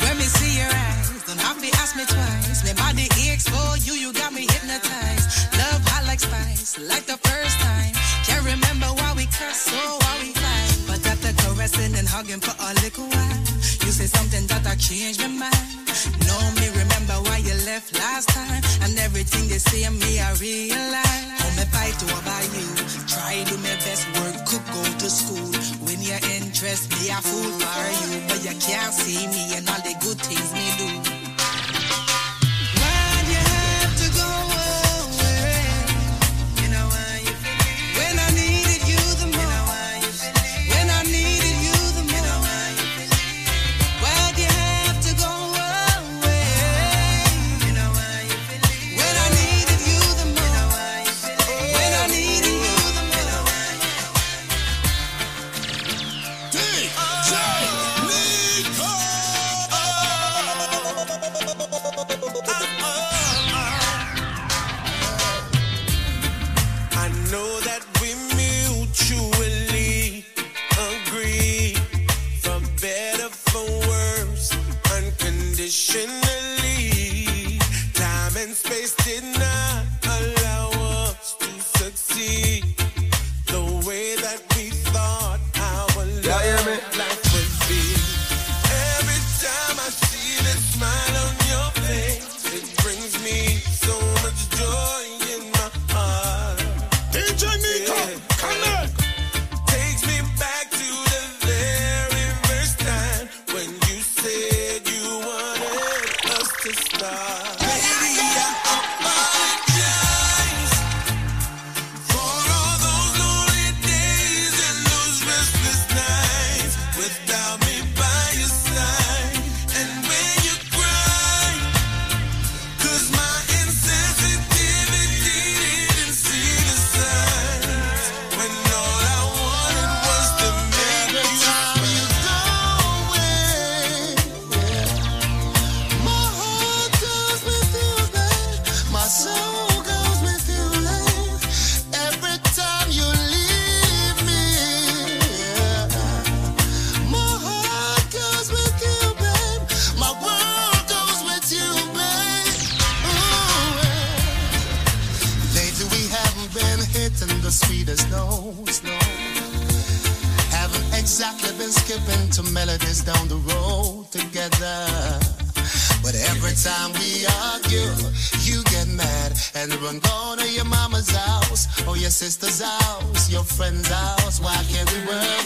When me see your eyes, don't have to ask me twice. My body aches for you, you got me hypnotized. Love hot like spice, like the first time. Can't remember why we cuss or why we fight. But after caressing and hugging for a little while, you say something that I changed my mind. No, me remember why you left last time. And everything they say of me, I realize. How me fight over you. Try do my best work, could go to school. When your interest, me a fool for you. But you can't see me and all the good things me do. And run go to your mama's house or your sister's house, your friend's house. Why can't we work?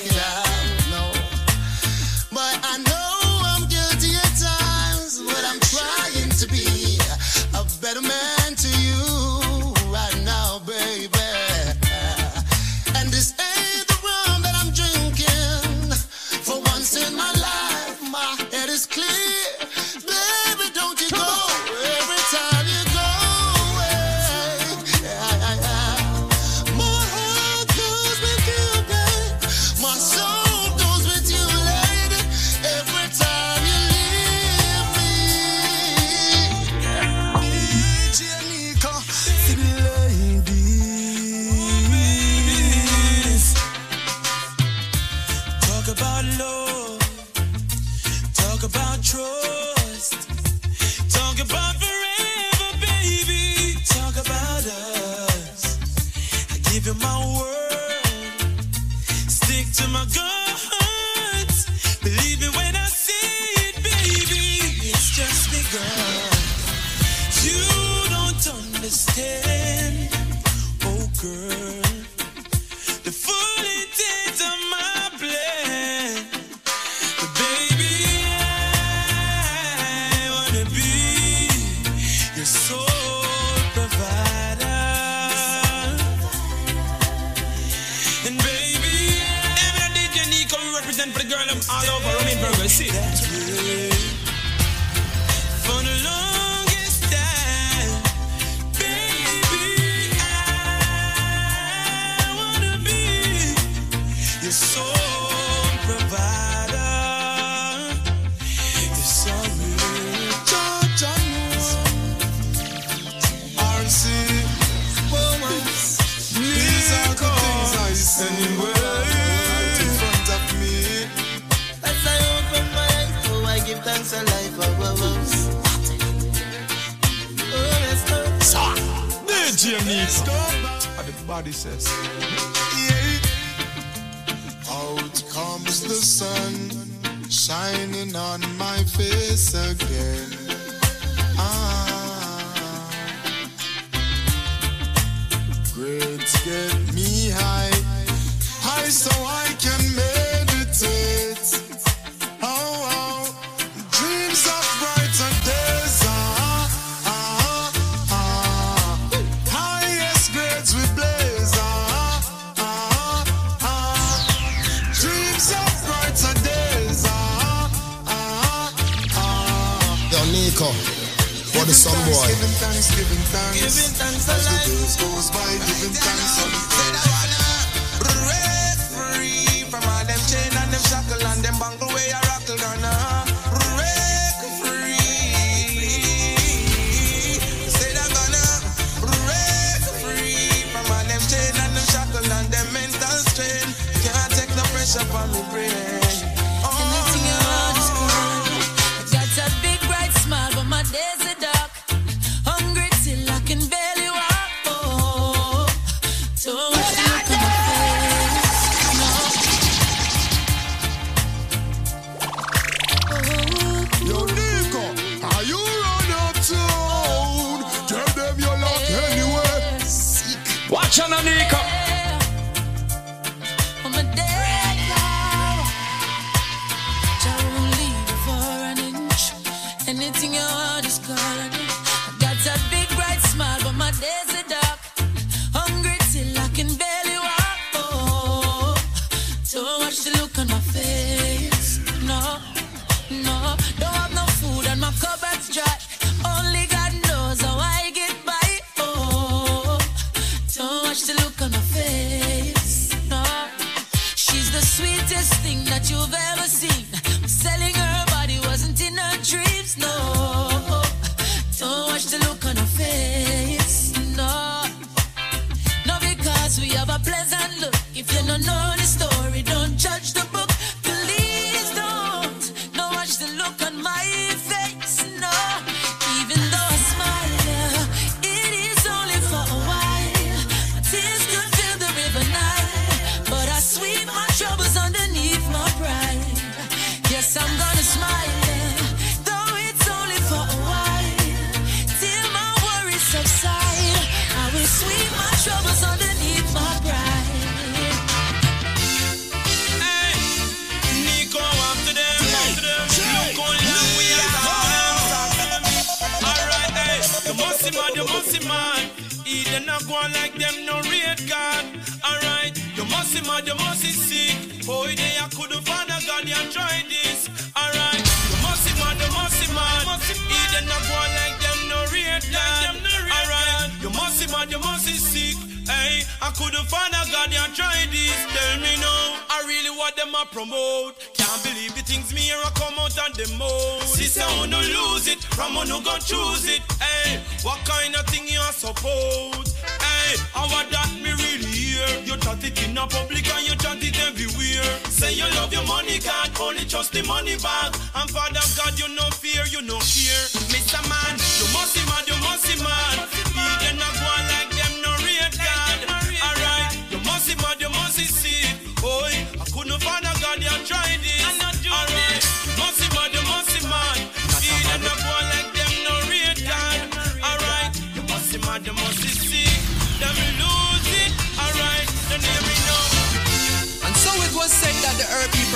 It. Hey, what kind of thing you suppose? Hey, I want that me really hear. You chat it in a public and you chat it everywhere. Say you love your money, God, only trust the money bag. And Father God, you no fear, you no fear.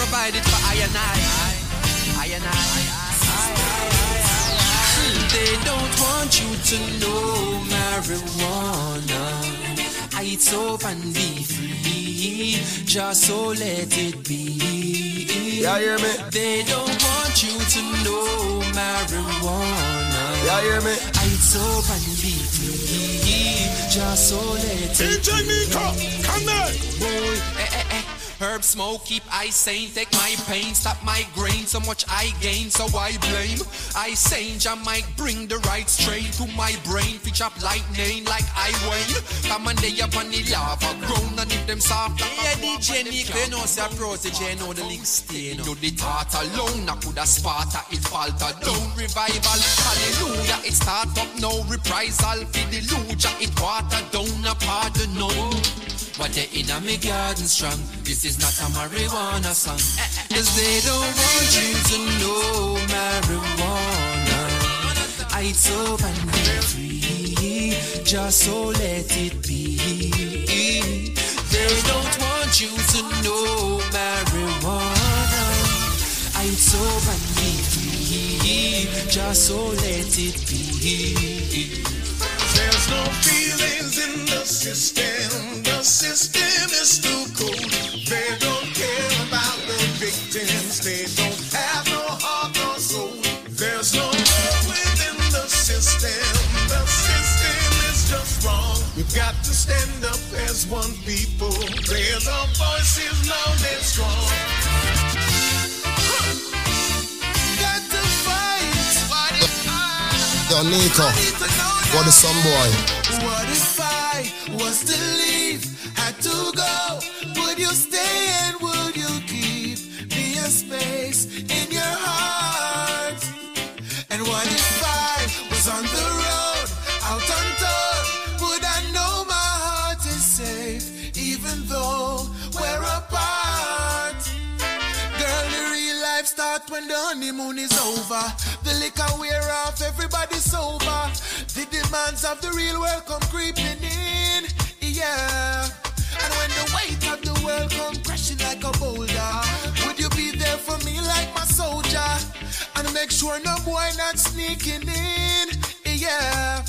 Provided for I and I. I and I. They don't want you to know marijuana. It's up and be free, just so let it be. Yeah, hear me? They don't want you to know marijuana. Yeah, hear me? It's up and be free, just so let it DJ be. Miko, come back. Boy. Herb smoke, keep I sane, take my pain, stop my grain, so much I gain, so I blame. I sane, I might bring the right strain to my brain, pitch up lightning like I wane. Come on, they up on the lava grown, and if them soft, yeah, DJ Nico, you know, say protege, know the link stay, you the thought alone, I could have Sparta, it falter down, revival, hallelujah, it start up no reprisal, for the luja, it water down, a pardon, no. What they in a me garden strong. This is not a marijuana song. Cause they don't want you to know marijuana. It's up and free. Just so let it be. They don't want you to know marijuana. It's up and free. Just so let it be. There's no feelings in the system. The system is too cold. They don't care about the victims. They don't have no heart or soul. There's no love within the system. The system is just wrong. We've got to stand up as one people. Raise our voices loud and strong. Got to fight. Yo, Nico, what is some boy? I was to leave, had to go? Would you stay and would you keep me a space in your heart? When the honeymoon is over. The liquor wear off, everybody's sober. The demands of the real world come creeping in, yeah. And when the weight of the world come crashing like a boulder, would you be there for me like my soldier? And make sure no boy not sneaking in, yeah.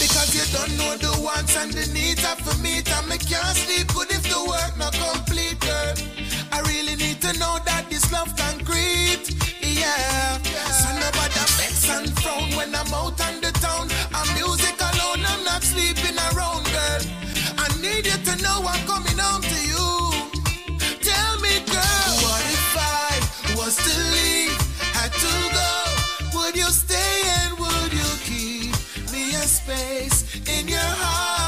Because you don't know the wants and the needs of for me to make can't sleep good if the work not complete, girl. I really need to know that this love concrete, yeah. So nobody makes and frown when I'm out on the town. I'm music alone, I'm not sleeping around, girl. I need you to know I'm coming home to you. Tell me, girl, what if I was to leave, had to go? Would you stay and would you keep me a space in your heart?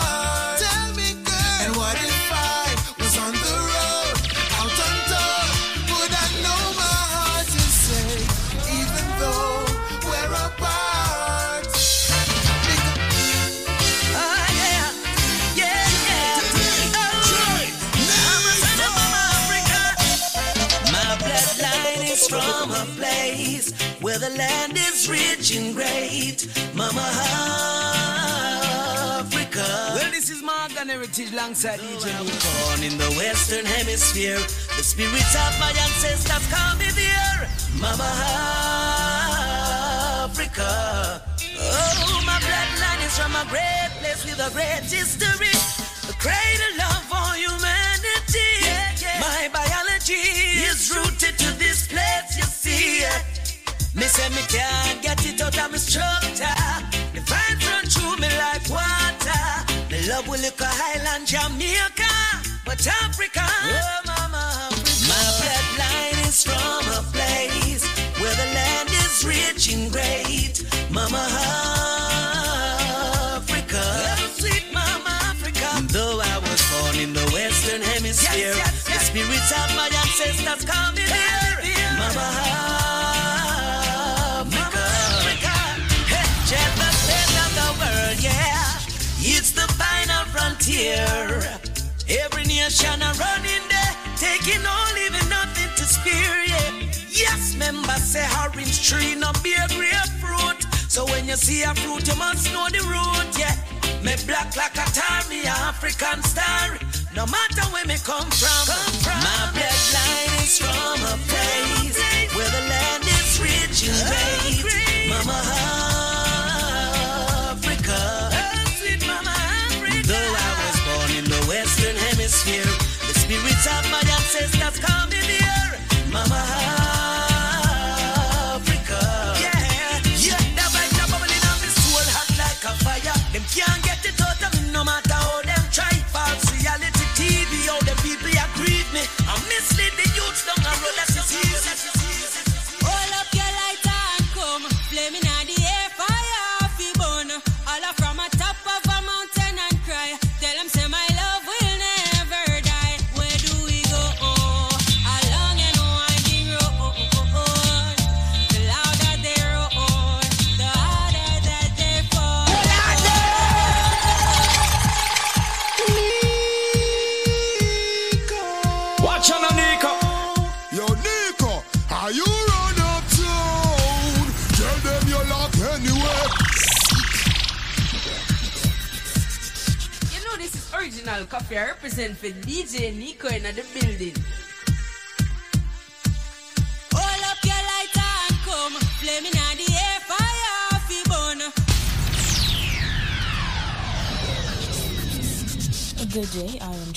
Land is rich and great. Mama Africa. Well, this is Morgan Heritage alongside DJ Born in the Western Hemisphere. The spirits of my ancestors call me there. Mama Africa. Oh, my bloodline is from a great place with a great history. A great love for humanity. Yeah, yeah. My biology is rooted to this place, you see. Me say me can't get it out of my structure. The vibes run through me like water. Me love will look a Highland Jamaica, but Africa, oh mama, Africa. My bloodline is from a place where the land is rich and great. Mama Africa, oh, sweet Mama Africa. Though I was born in the Western Hemisphere, yes, yes, yes. the spirits of my ancestors coming frontier. Every nation are running there, taking all, leaving nothing to spare, yeah. Yes, members say orange tree no bear grapefruit. So when you see a fruit, you must know the root, yeah. Me black like a tar, me African star. No matter where me come from, come from. my bloodline I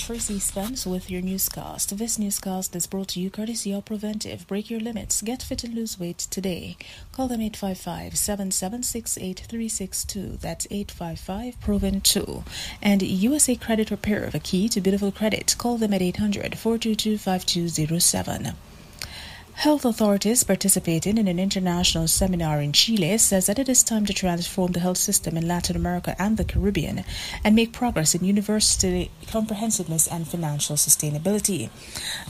Tracy Spence with your newscast. This newscast is brought to you courtesy of Preventive. Break your limits. Get fit and lose weight today. Call them 855-776-8362. That's 855-PROVEN2. And USA Credit Repair, the key to beautiful credit. Call them at 800-422-5207. Health authorities participating in an international seminar in Chile says that it is time to transform the health system in Latin America and the Caribbean and make progress in university comprehensiveness and financial sustainability.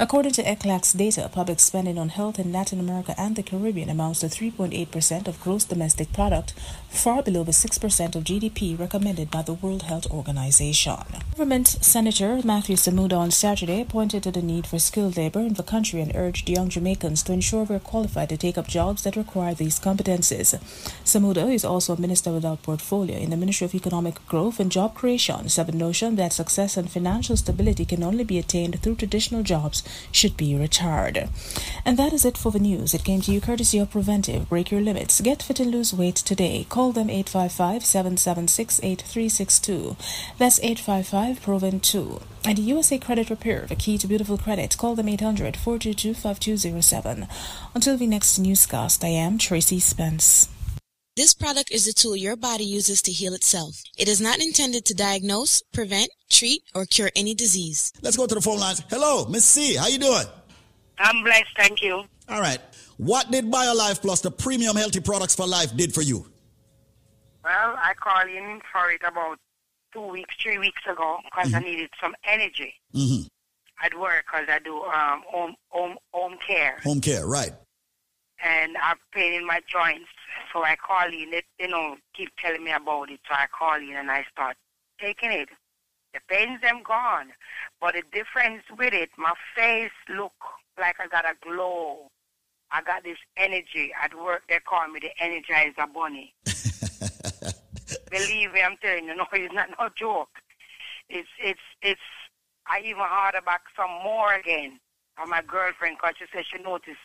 According to ECLAC's data, public spending on health in Latin America and the Caribbean amounts to 3.8% of gross domestic product, far below the 6% of GDP recommended by the World Health Organization. Government Senator Matthew Samuda on Saturday pointed to the need for skilled labor in the country and urged young Jamaicans to ensure we're qualified to take up jobs that require these competencies. Samuda is also a minister without portfolio in the Ministry of Economic Growth and Job Creation, said the notion that success and financial stability can only be attained through traditional jobs should be retired. And that is it for the news. It came to you courtesy of Preventive. Break your limits. Get fit and lose weight today. Call them 855-776-8362. That's 855-PROVEN2. And USA Credit Repair, the key to beautiful credit. Call them 800-422-5207. Until the next newscast, I am Tracy Spence. This product is a tool your body uses to heal itself. It is not intended to diagnose, prevent, treat, or cure any disease. Let's go to the phone lines. Hello, Miss C. How you doing? I'm blessed, thank you. All right. What did BioLife Plus, the premium healthy products for life, did for you? Well, I called in for it about two weeks, three weeks ago because I needed some energy Mm-hmm. at work because I do um, home, home, home care. Home care, right. and I'm pain in my joints. So I call in, they, you know, keep telling me about it. So I call in and I start taking it. The pains them gone. But the difference with it, my face look like I got a glow. I got this energy. At work they call me the Energizer Bunny. Believe me, I'm telling you, no, it's not no joke. It's it's it's I even order back some more again from my girlfriend because she said she noticed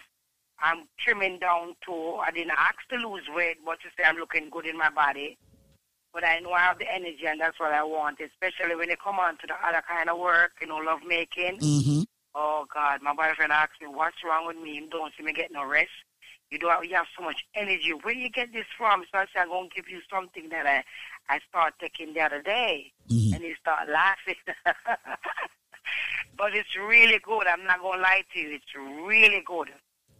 I'm trimming down too. I didn't ask to lose weight, but she said I'm looking good in my body. but I know I have the energy, and that's what I want, especially when you come on to the other kind of work, you know, love making. Mm-hmm. Oh God, my boyfriend asked me, "What's wrong with me? You don't see me get no rest. You do you have so much energy. Where do you get this from?" So I said, "I'm gonna give you something that I I started taking the other day," Mm-hmm. and he started laughing. but it's really good. I'm not gonna lie to you. It's really good.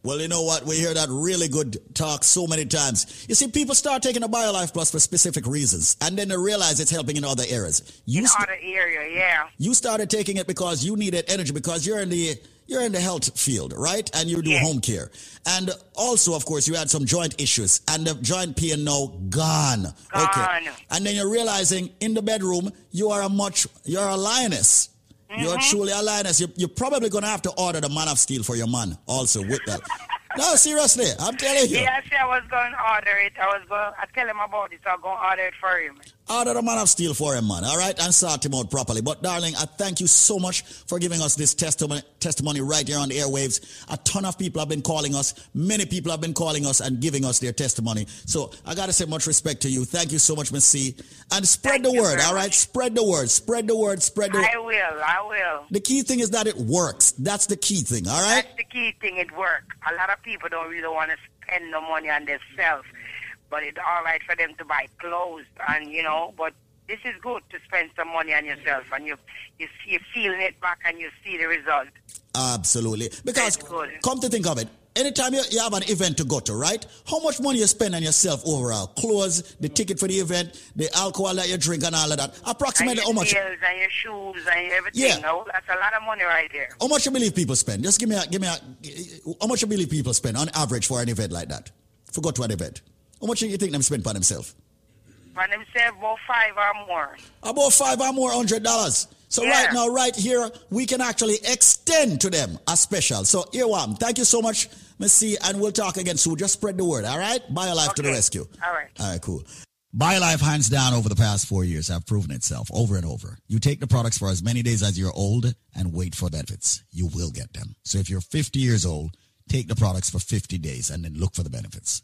Well, you know what? We hear that really good talk so many times. You see, people start taking a BioLife Plus for specific reasons, and then they realize it's helping in other areas. You in st- other area, yeah. you started taking it because you needed energy because you're in the you're in the health field, right? And you do home care. And also, of course, you had some joint issues and the joint pain now gone. Okay. And then you're realizing in the bedroom you are a much you're a lioness. You're Mm-hmm. truly a lioness. You're, you're probably gonna have to order the man of steel for your man also with that. no, seriously, I'm telling you. Yeah, I I was going to order it. I was going. I tell him about it. So I'm going to order it for him. Order the man of steel for him, man. All right, and sort him out properly. But darling, I thank you so much for giving us this testimony, testimony right here on the airwaves. A ton of people have been calling us. Many people have been calling us and giving us their testimony. So I gotta say much respect to you. Thank you so much, Miss C. And spread the word. All right, spread the word. Spread the word. Spread the. I will. I will. The key thing is that it works. That's the key thing. All right. That's the key thing. It work. A lot of people don't really want to spend no money on themselves, but it's all right for them to buy clothes and you know. But this is good to spend some money on yourself, and you you see you're feeling it back, and you see the result. Absolutely. Because come to think of it, anytime you, you have an event to go to, right? How much money you spend on yourself overall? Clothes, the ticket for the event, the alcohol that you drink and all of that. Approximately and how your much nails and your shoes and everything. Yeah. No, that's a lot of money right there. how much you believe people spend? Just give me a give me a how much you believe people spend on average for an event like that? Forgot to an event. How much do you think them spend for themselves? For themselves, about five or more. About five or more hundred dollars. So Yeah. right now, right here, we can actually extend to them a special. So one. Thank you so much, Miss C, and we'll talk again soon. Just spread the word, all right? buy BioLife to the rescue. All right. All right, cool. BioLife, hands down, over the past four years, have proven itself over and over. You take the products for as many days as you're old and wait for benefits. You will get them. So if you're 50 years old, take the products for 50 days and then look for the benefits.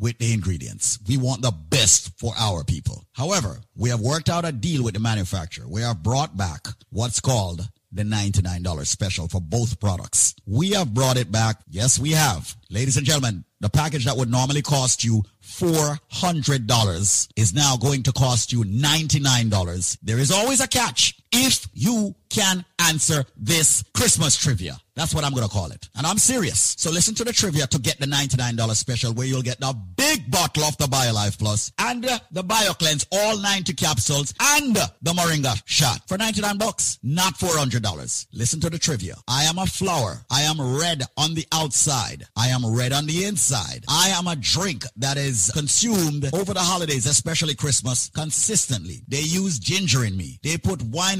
with the ingredients. We want the best for our people. However, we have worked out a deal with the manufacturer. We have brought back what's called the $99 special for both products. We have brought it back. Yes, we have. Ladies and gentlemen, the package that would normally cost you $400 is now going to cost you $99. There is always a catch if you can answer this Christmas trivia. That's what I'm going to call it. And I'm serious. So listen to the trivia to get the $99 special where you'll get the big bottle of the BioLife Plus and uh, the BioCleanse, all 90 capsules and the Moringa shot for 99 bucks, not $400. Listen to the trivia. I am a flower. I am red on the outside. I am red on the inside. I am a drink that is consumed over the holidays, especially Christmas, consistently. They use ginger in me. They put wine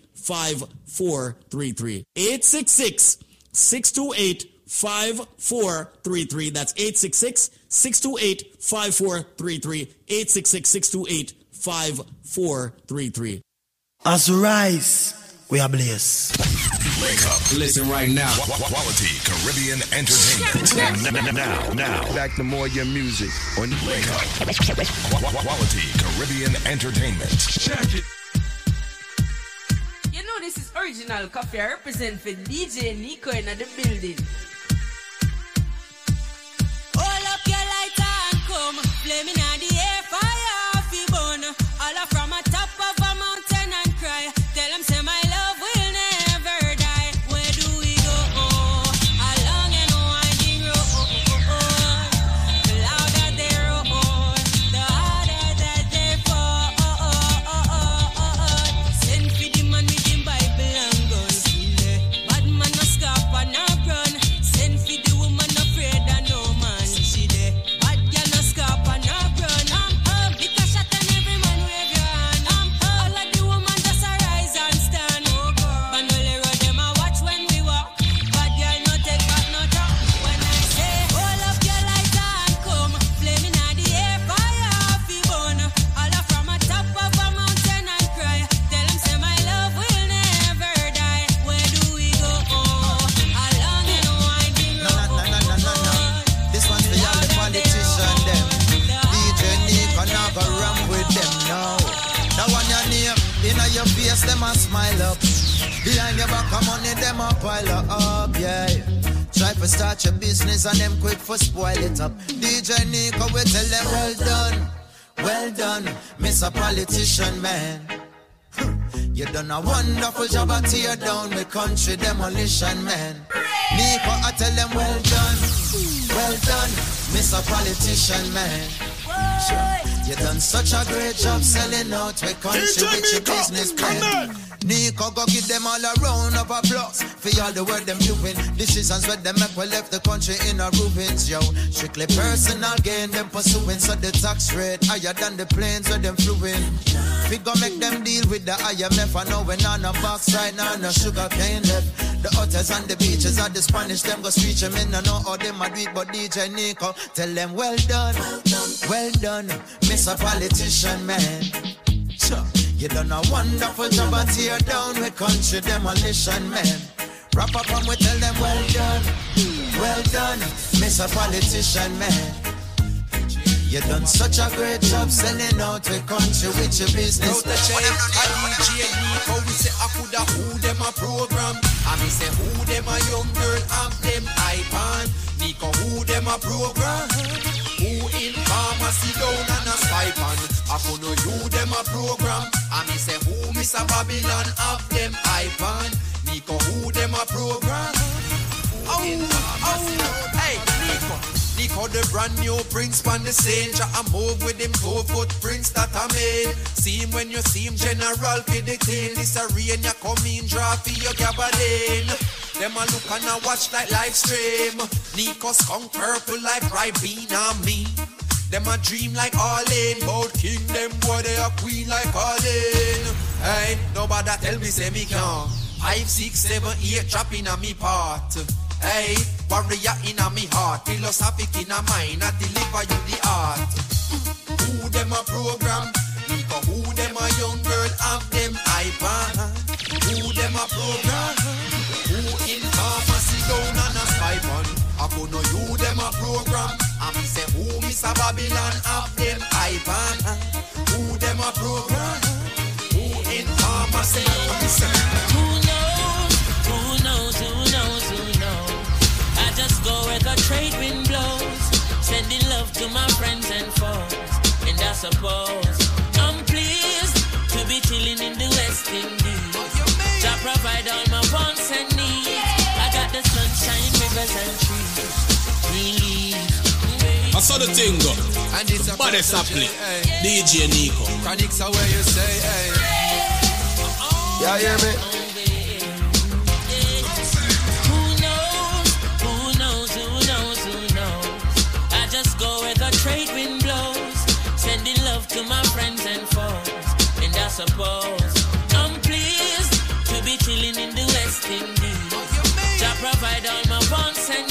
5433. 866 628 5433. That's 866 628 5433. 866 628 5433. As rise, we are blessed. Wake up. Listen right now. Quality Caribbean entertainment. now, now, now. Back to more your music on Wake up. Quality Caribbean entertainment. Check it. You know this is original coffee. I represent for DJ Nico in the building. Hold up your lighter and come, flaming on the demolition man. Nico, I tell them well done, well done, Mr. Politician man. You done such a great job selling out the country with your business plan. Nico, go give them all a round of applause for all the work them doing. Decisions where them make we left the country in a ruins, yo. Strictly personal gain them pursuing, so the tax rate higher than the planes where them flew in. We go make them deal with the IMF. I know we're on a box right now, no sugar cane left. The hotels and the beaches are the Spanish, them go screech them in. I know how them a do but DJ Nico, tell them well done, well done, Mr. Politician man. You done a wonderful job at tear down with country demolition man. Wrap up and we tell them well done, well done, Mr. Politician man. You done such a great job selling out the country with your business. Out the chain, a DJ Nico, we say I coulda who them a program. I me say who them a young girl have them iPad. Nico who them a program. Who in pharmacy down and a stipend. I could know you them a program. I me say who a Babylon have them iPad. Nico who them a program. Oh, oh, hey, Nico. Nico the brand new prince on the scene. I move with him two footprints that I made. See him when you see him, general for the team. This a rain, you come in, draw for your gabardine. Them a look and a watch like live stream. Nico skunk purple like on me. Them a dream like all in, bout king them boy they a queen like all in. Hey, nobody tell me say me can't. Five, six, seven, eight, dropping on me part. Hey, warrior in a me heart, philosophic in a mind, I deliver you the art. Who them a program? Nico, who them a young girl have them iPad? Who them a program? Who in pharmacy down on a spy? I could know you a Babylon have them iPad? Who them a program? Who in pharmacy? Say Who knows? Who knows? Who knows? Who knows? I just go where the trade wind blows, sending love to my friends and foes. And I suppose I'm pleased to be chilling in the West Indies. To provide all my wants and needs. I got the sunshine, rivers and trees. Relief. I saw the thing go. And it's a Body sapling. Hey. Eh. DJ Nico. Chronics are where you say, hey. Yeah, hear me? Who knows? Who knows? Who knows? Who knows? I just go where the trade wind blows, sending love to my friends and foes. And I suppose I'm pleased to be chilling in the West Indies. To provide all my wants and needs. I got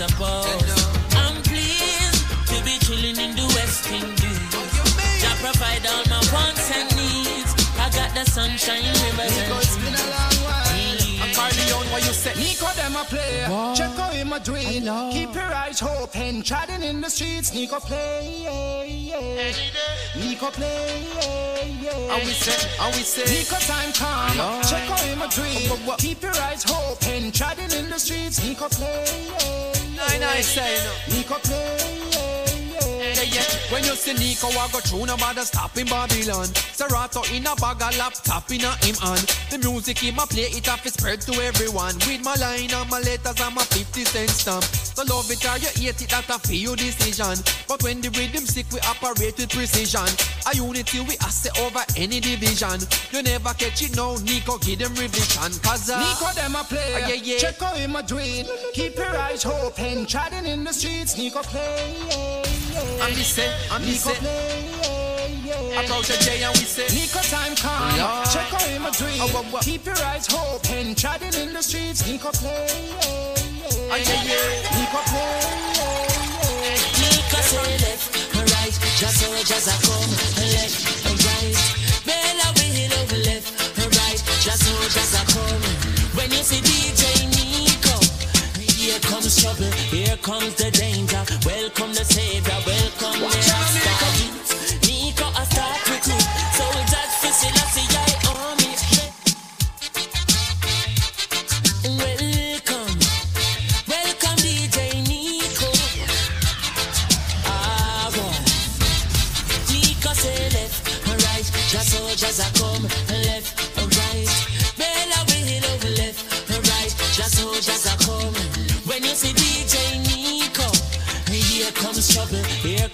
And I suppose I'm pleased to be chilling in the West Indies. I provide all my wants and needs. I got the sunshine, rivers and trees. Carleon, what you say? Nico them a play. Check out him a do it. Keep your eyes open. Chatting in the streets. Nico play. Nico play. And we say, and we say. Nico time come. Lord. Check out him a do it. Keep your eyes open. Chatting in the streets. Nico play. Nine, I say no. Nico play. Yeah, yeah. When you see Nico, I go through no matter stop in Babylon. Serato in a bag of laptop in a him hand. The music him a play it off is spread to everyone. With my line and my letters and my 50 cent stamp. So love it or you hate it, that a your decision. But when the rhythm sick, we operate with precision. A unity we assay over any division. You never catch it now, Nico give them revision. Cause uh, Nico them a play. Ah, yeah, yeah. Check out do it. Keep your eyes open. Chatting in the streets. Nico play. And we say, and Nico say. play. About the J and we say. Nico time come. Lord. Check out him a do it. Oh, what, what? Keep your eyes open. Chatting in the streets. Nico play. Ah, yeah, yeah. Nico play. Nico say left, right, just so just a come left, right. Bella wheel over left, right, just so just a come. When you see DJ Nico, here comes trouble, here comes the danger. Welcome the savior, welcome the Rasta.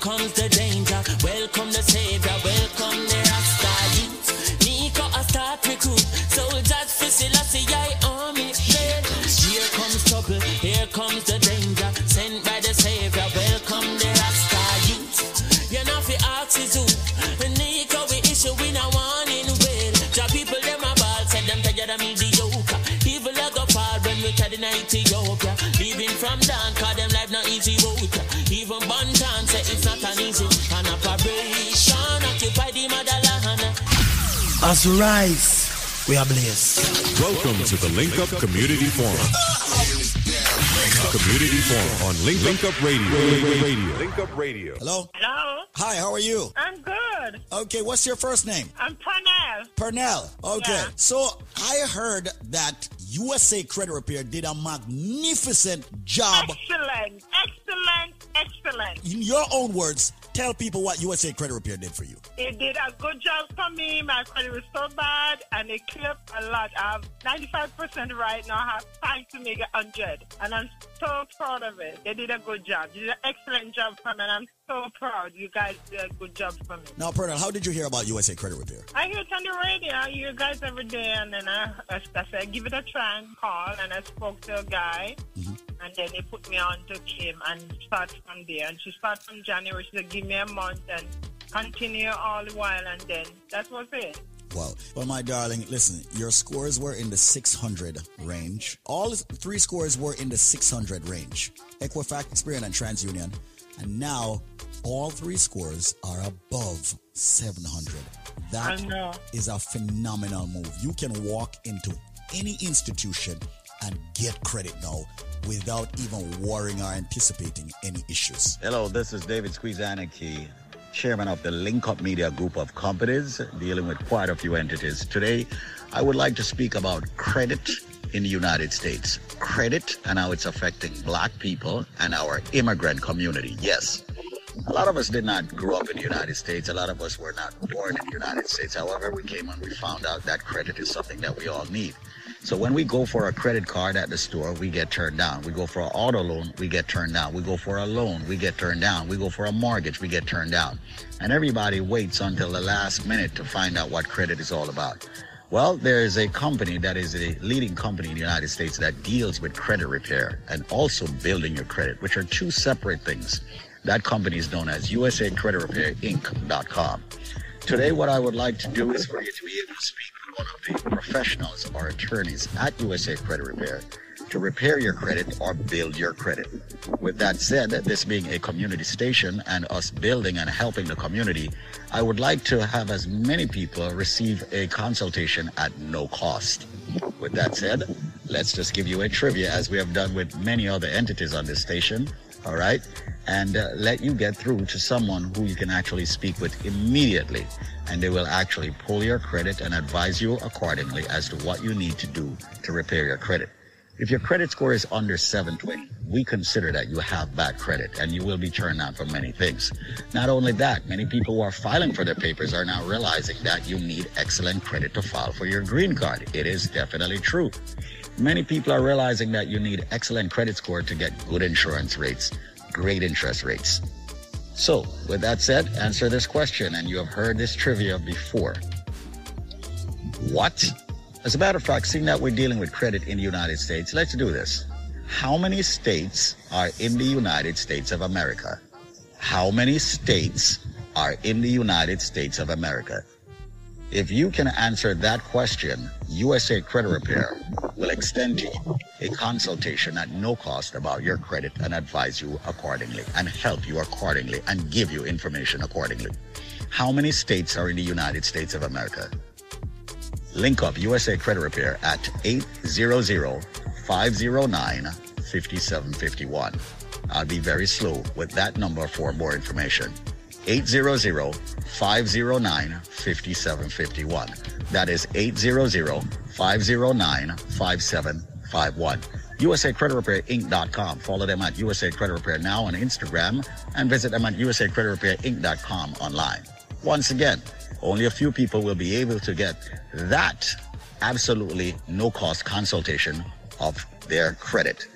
Comes the danger. Welcome the savior, operation. Occupy. As rise We are blessed. Welcome to the Link Up Community Forum. Community Forum on Link, Link Up Radio. Radio. Link Up Radio. Hello? Hello. Hi, how are you? I'm good. Okay, what's your first name? I'm Pernell. Pernell. Okay. Yeah. So I heard that USA Credit Repair did a magnificent job. Excellent. Excellent. Excellent. In your own words, tell people what USA Credit Repair did for you. It did a good job for me. My credit was so bad and it cleared a lot. I have 95% right now. I have time to make it 100. And I'm so proud of it. They did a good job. They did an excellent job for me. And I'm so proud. You guys did a good job for me. Now, Pernell, how did you hear about USA Credit Repair? I hear it on the radio. I hear you guys every day, and then I, I, I said, give it a try and call. And I spoke to a guy, mm-hmm. and then they put me on to Kim and start from there. And she started from January. She said, give me a month and continue all the while, and then that was it. Wow. Well, my darling, listen, your scores were in the 600 range. All three scores were in the 600 range. Equifax, Experian, and TransUnion. And now all three scores are above 700. That I know. is a phenomenal move. You can walk into any institution and get credit now without even worrying or anticipating any issues. Hello, this is David Squeezaniki, chairman of the Link Up Media Group of companies, dealing with quite a few entities. Today, I would like to speak about credit in the United States. Credit and how it's affecting black people and our immigrant community. Yes. A lot of us did not grow up in the United States. A lot of us were not born in the United States. However, we came and we found out that credit is something that we all need. So when we go for a credit card at the store, we get turned down. We go for an auto loan, we get turned down. We go for a loan, we get turned down. We go for a mortgage, we get turned down. And everybody waits until the last minute to find out what credit is all about. Well, there is a company that is a leading company in the United States that deals with credit repair and also building your credit, which are two separate things. That company is known as USA Credit Repair Inc.com. Today, what I would like to do is for you to be able to speak one of the professionals or attorneys at USA Credit Repair to repair your credit or build your credit. With that said, this being a community station and us building and helping the community, I would like to have as many people receive a consultation at no cost. With that said, let's just give you a trivia as we have done with many other entities on this station. All right. And uh, let you get through to someone who you can actually speak with immediately. And they will actually pull your credit and advise you accordingly as to what you need to do to repair your credit. If your credit score is under 720, we consider that you have bad credit and you will be turned down for many things. Not only that, many people who are filing for their papers are now realizing that you need excellent credit to file for your green card. It is definitely true. Many people are realizing that you need excellent credit score to get good insurance rates, great interest rates. So, with that said, answer this question, and you have heard this trivia before. What? As a matter of fact, seeing that we're dealing with credit in the United States, let's do this. How many states are in the United States of America? How many states are in the United States of America? If you can answer that question, USA Credit Repair will extend to you a consultation at no cost about your credit and advise you accordingly and help you accordingly and give you information accordingly. How many states are in the United States of America? Link up USA Credit Repair at 800-509-5751. I'll be very slow with that number for more information. 800-509-5751. That is 800-509-5751. USA Credit Repair Inc.com. Follow them at USA Credit Repair now on Instagram and visit them at USA Credit Repair Inc.com online. Once again, only a few people will be able to get that absolutely no cost consultation of their credit.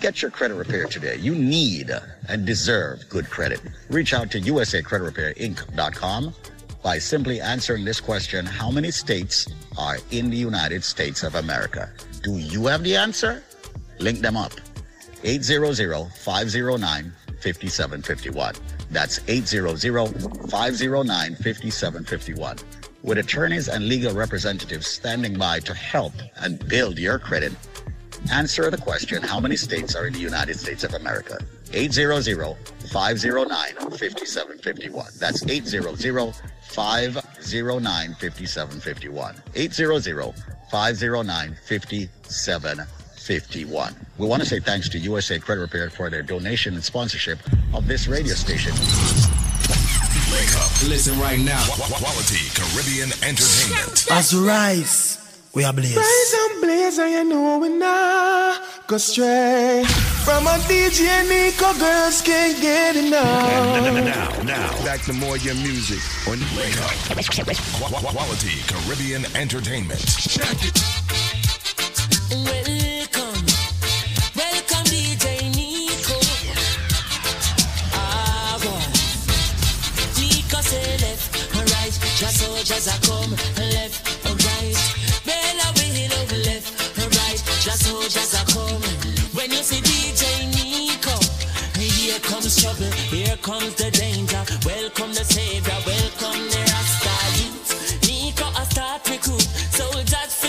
Get your credit repaired today. You need and deserve good credit. Reach out to USA Credit Repair Inc.com by simply answering this question How many states are in the United States of America? Do you have the answer? Link them up. 800 509 5751. That's 800-509-5751. With attorneys and legal representatives standing by to help and build your credit, answer the question, how many states are in the United States of America? 800-509-5751. That's 800 509 5751. 800 509 5751. We want to say thanks to USA Credit Repair for their donation and sponsorship of this radio station. Wake up. Listen right now. Quality Caribbean Entertainment. As we rise, we are blaze. Rise and blaze, and you know we not go stray. From a DJ Nico, girls can't get enough. Now, now, now, back to more your music on Wake Up. Quality Caribbean Entertainment. Check it. Welcome, welcome comes trouble, here comes the danger. Welcome the savior, welcome the Rasta youth. Nico a start recruit, soldiers for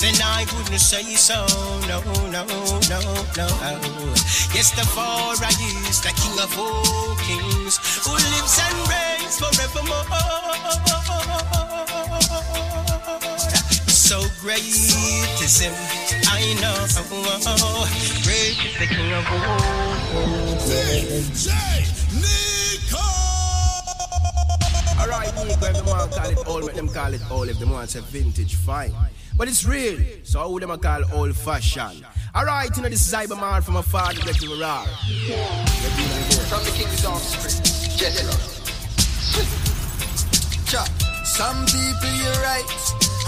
then I wouldn't say so. No, no, no, no. Yes, the Father is the King of all kings who lives and reigns forevermore. So great is Him, I know. Great is the King of all kings. Alright, Nico, if them want call it old, make them call it old. If them want say vintage, fine. But it's real, so I would them call old fashioned? Alright, you know this is Cyberman from a father get to a roar. From the king's offspring. Cha. Some people you're right,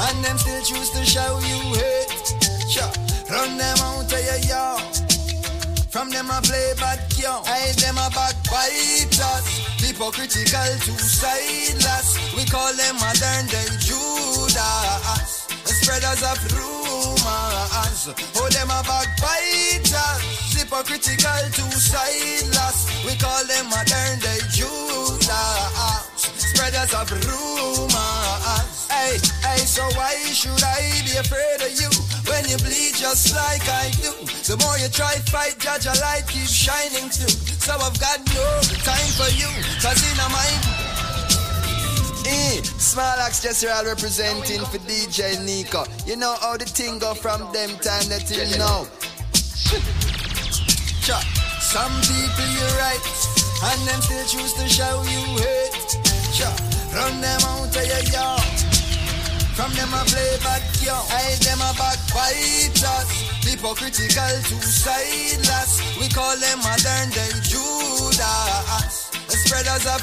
and them still choose to show you hate. Cha. Run them out of your yard. From them I play bad young, I them a backbiters. Hypocritical, two-sideless. We call them modern day Judas. Spreaders of rumors. Oh, them a backbiters. Hypocritical, two-sideless. We call them modern day Judas. Spreaders of rumors. Hey, hey, so why should I be afraid of you when you bleed just like I do? The more you try to fight, judge a light keeps shining through. So I've got no time for you, cause in a mind. Eh, Small Axe Jezreel representing for DJ Nico. You know how the thing go from them time that till now. Cha. Some people you right, and them still choose to show you hate. Run them out of your yard. From them I play back yo. Hey, them a backbite us. Hypocritical, two-sideless. We call them modern day Judas. The spreaders of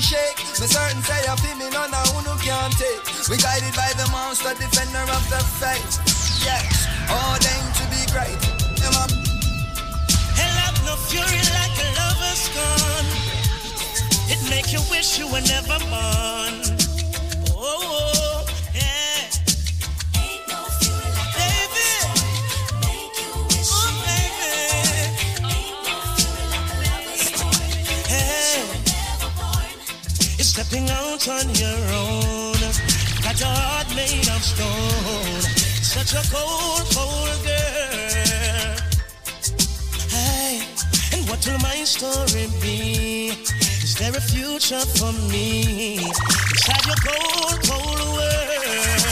shake. Me certain say I feel me none of who no can't take. We guided by the monster, defender of the faith. Yes, to be great. Hell up, no fury like a lover's gone. It make you wish you were never born. Stepping out on your own. Got your heart made of stone. Such a cold, cold girl. Hey, and what will my story be? Is there a future for me inside your cold, cold world?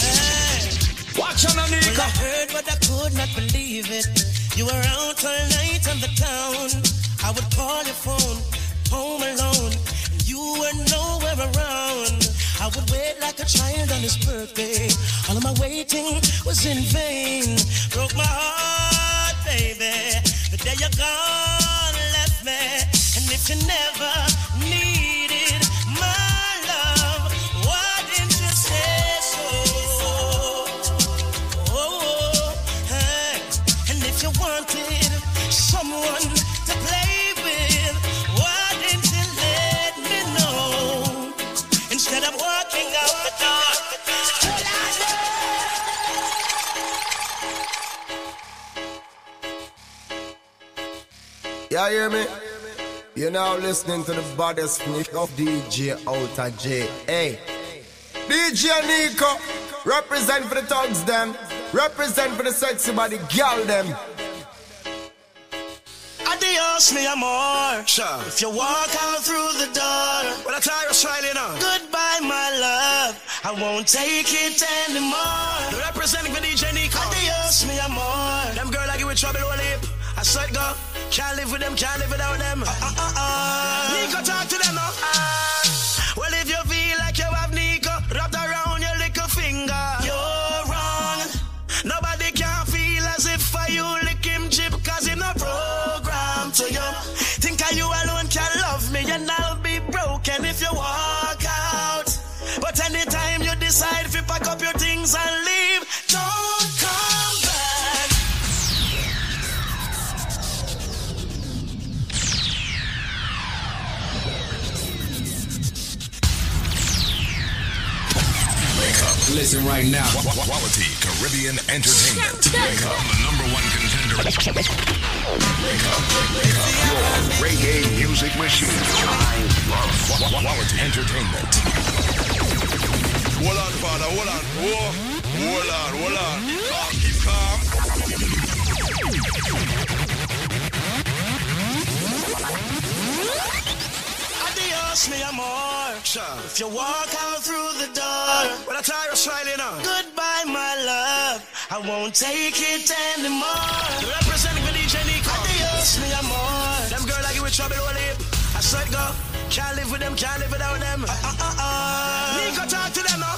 Hey, Watch on, Anika. well, I heard, but I could not believe it. You were out all night on the town. I would call your phone, home alone, you were nowhere around. I would wait like a child on his birthday. All of my waiting was in vain. Broke my heart, baby. The day you're gone, left me. And if you never Yeah, hear me? You're now listening to the baddest mix of DJ Outer J. Hey, DJ Nico, represent for the thugs them, represent for the sexy body gal them. Adios, mi amor. Sure. If you walk out through the door, Well, I try to Australian on. goodbye, my love. I won't take it anymore. Representing for DJ Nico. Adios, mi amor. Them girl like you with trouble, all. I saw it go. Can't live with them, can't live without them. Uh, uh, uh. Nico, talk to them now. well, Listen right now. Quality Caribbean Entertainment. Wake up, the number one contender. Wake up, wake up. Your reggae music machine. I love quality entertainment. Hold on, father, hold on. Whoa. Hold on, hold on. Calm, keep calm. Adios, mi amor. If you walk out through the door, Well, I try to Australian on. goodbye, my love. I won't take it anymore. Representing for DJ Nico. Adios, mi amor. Them girl like you with trouble, all lip. I saw it go. Can't live with them, can't live without them. Uh, uh, uh. Nico, talk to them well,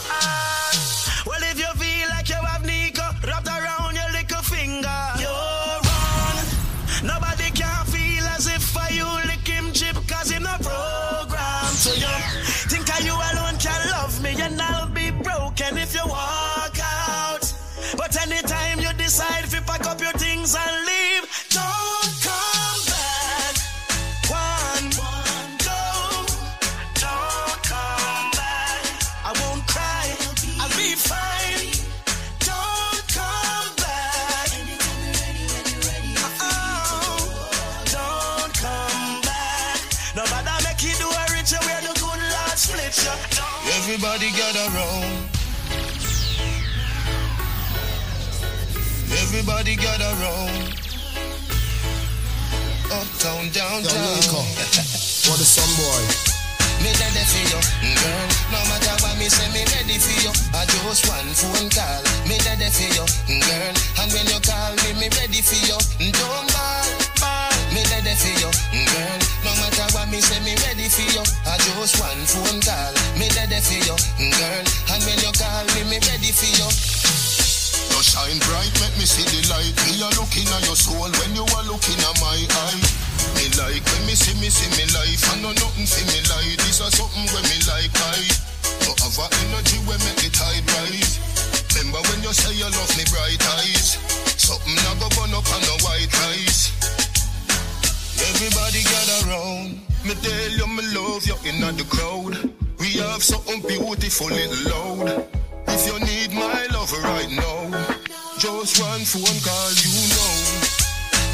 No matter make you do a richer where the good Lord split you. Everybody get around. Everybody get around. Uptown, downtown. For the sun boy. Me ready for you, girl. No matter what me say, me ready for you. I just one phone call. Me ready for you, girl. And when you call me, me ready for you. Don't ball, ball. Me ready for you, girl. Me say, me ready for you. I just one phone call. Me ready for you, girl. And when you call me, me ready for you. You shine bright, make me see the light. Me a looking at your soul when you are looking at my eye. Me like when me see me see me life. I know nothing for me like this or something when me like I. You have a energy when make the tide rise. Remember when you say you love me bright eyes. Something I go burn up on the white rice. Everybody gather round. Me tell you me love you in the crowd. We have something beautiful little loud. If you need my love right now, just one phone call, you know.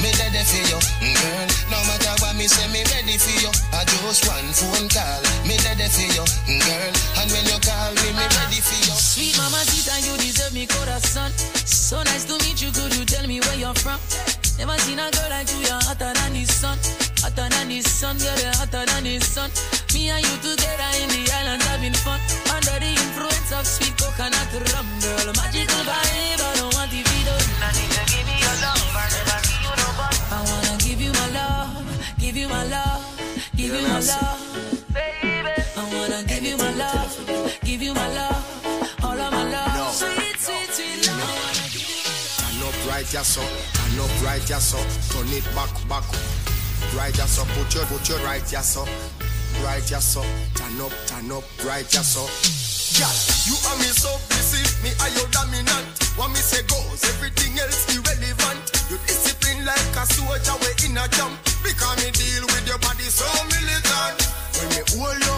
Me ready for you, mm, girl. No matter what me say, me ready for you. I just one phone call. Me ready for you, mm, girl. And when you call me, me ready for you. Sweet mama, Sita, you deserve me corazón. So nice to meet you. Could you tell me where you're from? Never seen a girl like you. You're hotter than the sun. Hotter than the sun, girl. You're hotter than the sun. Me and you together in the island having fun. Under the influence of sweet coconut rum, girl. Magical vibe. I don't want the video. I need to give me your love. I never see you no but. I wanna give you my love. Give you my love. Give you my love. Baby. I wanna give you my love. Give you my love. Right, yes, so. Turn up right, yes, so. Turn it back, back. Right, yes, so. Put your, put your right, yes, so. Right, yes, so. Turn up, turn up, right, yes, so. Girl, you are me so busy, me are your dominant. What me say goes, everything else irrelevant. You discipline like a soldier, we in a camp. Because me deal with your body so militant. When me hold you,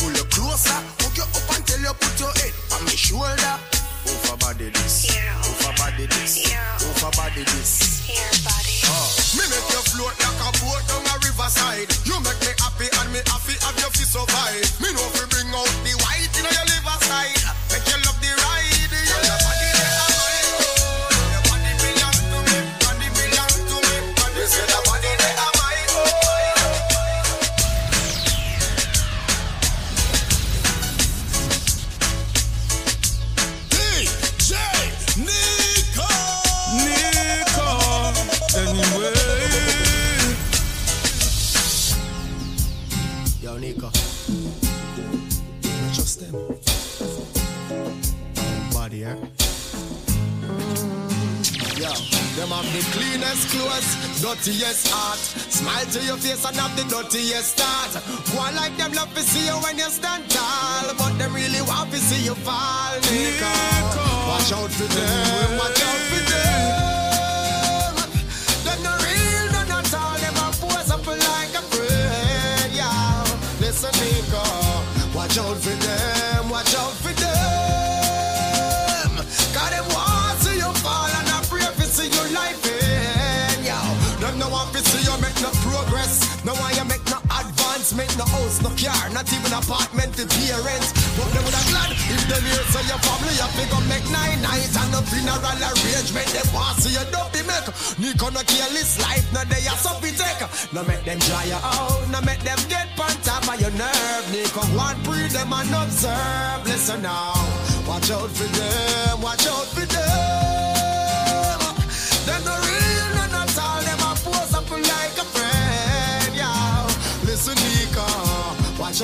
pull you closer, hook you up until you put your head on me shoulder. Over body this, over body this, over body this. Oh, me make you float like a boat down a riverside. You make me happy and me happy have your fist survive. Me know if them have the cleanest clothes, dirtiest heart. Smile to your face and have the dirtiest start. One like them love to see you when you stand tall, but them really want to see you fall, Nico. Watch out for them, watch out for them. Them the real, no not all. Them a pose up like a friend, yeah. Listen, Nico. Watch out for no house, no car, not even apartment to parents. But they would have glad if them here so your family you pick up make nine nights and a funeral arrangement. They want to see you dopey make. Nico no careless life, no they are something take. No make them dry you out, no make them get on top of your nerve. Nico want breathe them and observe. Listen now, watch out for them, watch out for them.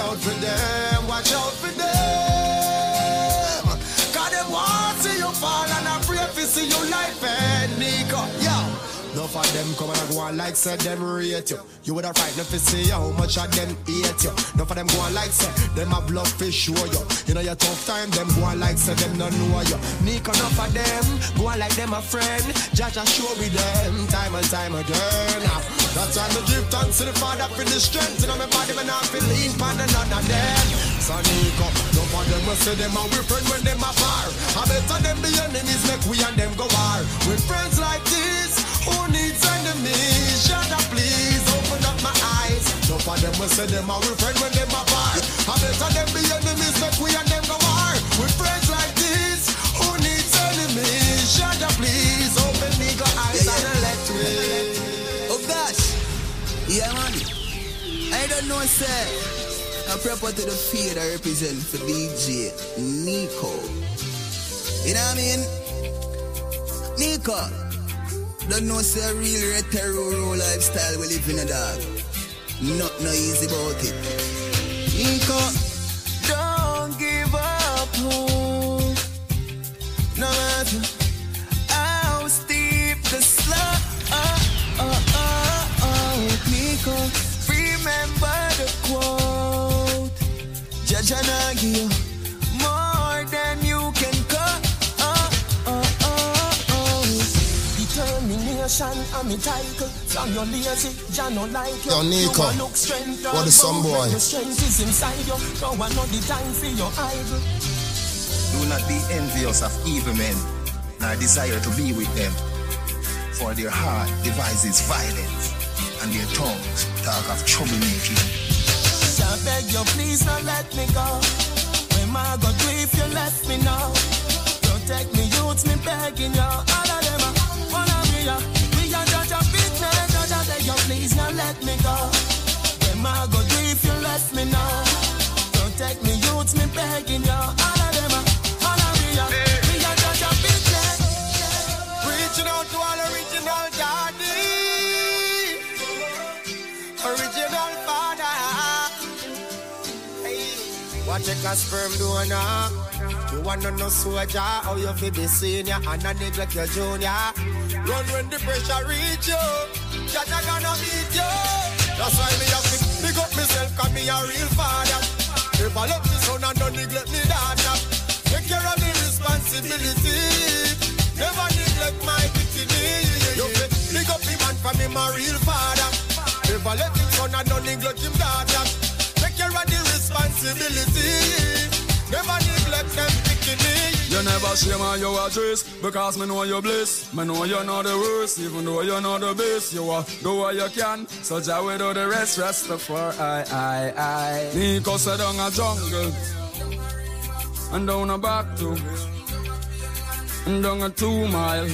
Out for them, on like said them rate you. You would have frightened if you see how much of them hate you. Enough of them go on like say them a bluff fish show you. You know your tough time, them go on like say them no know you. Nico enough of them go on like them a friend. Judge a show with them time and time again. That's why me give thanks to the Father for the strength. You know my body when I feel lean for none of them. So Nico, enough of them will say them a we friend when them a far. I better them be enemies, make we and them go war. With friends like this, who needs enemies? Please, up please open up my eyes. No of them will say them our friends when them apart. I better them be enemies, make we and them go war. With friends like this, who needs enemies? Jada, please open eagle eyes yeah, yeah. and let me. Oh gosh, yeah man. I don't know, sir. I proper to the field I represent for DJ Nico. You know what I mean? Nico. Don't know say a real retro lifestyle we live in a dog. Not no easy about it. Nico. Don't give up hope. No matter how steep the slope. Oh, oh, oh, oh. Nico. Remember the quote. Judge and Determination and me title. From your lazy, Jah no like you. Yo, Nico, You a look strength what is some boy? Your strength is inside you. Now I know the time for your idol. Do not be envious of evil men, nor desire to be with them. For their heart devises violence, and their tongues talk of troublemaking. Jah beg you please don't let me go. When I go do if you left me now. Protect me youths, me begging you. All of them are wanna be ya please don't let me go When I go do if you left me now Protect me youths, me begging you All of them are wanna be ya We are judge a big man Reaching out to all original daddy. Original father. Hey. What check a sperm donor? You wanna know soldier how you feel be senior and not neglect your junior. Run when the pressure reach you. Jaja gonna beat you. That's why me have to pick up myself cause me a real father. If I love me son and don't neglect me daughter. Take care of the responsibility. Never neglect my dignity. You fit pick up him man from him a real father. Never let him son and don't neglect him daughter. Take care of the responsibility. Neglect them. You never shame on your address because me know you bliss. Me know you're not the worst, even though you're not the best. You are do what you can, so Jah will do the rest. Rest for I, I, I. Nico said down a jungle and down a back to and down a two mile.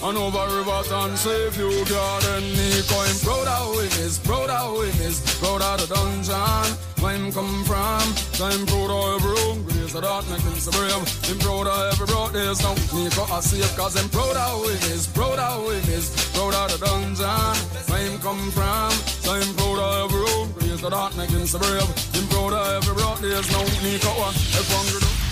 And over rivers and save you garden Nico him proud of him is, proud of him is Proud of the dungeon. Where him come from So him proud of every hungry days of that make him so brave. Him proud of every days now Nico a safe cause him proud of him is, proud of him is Proud of the dungeon. Where him come from So him proud of every hungry days of that make him so brave. Him proud of every broad days now Nico a if hungry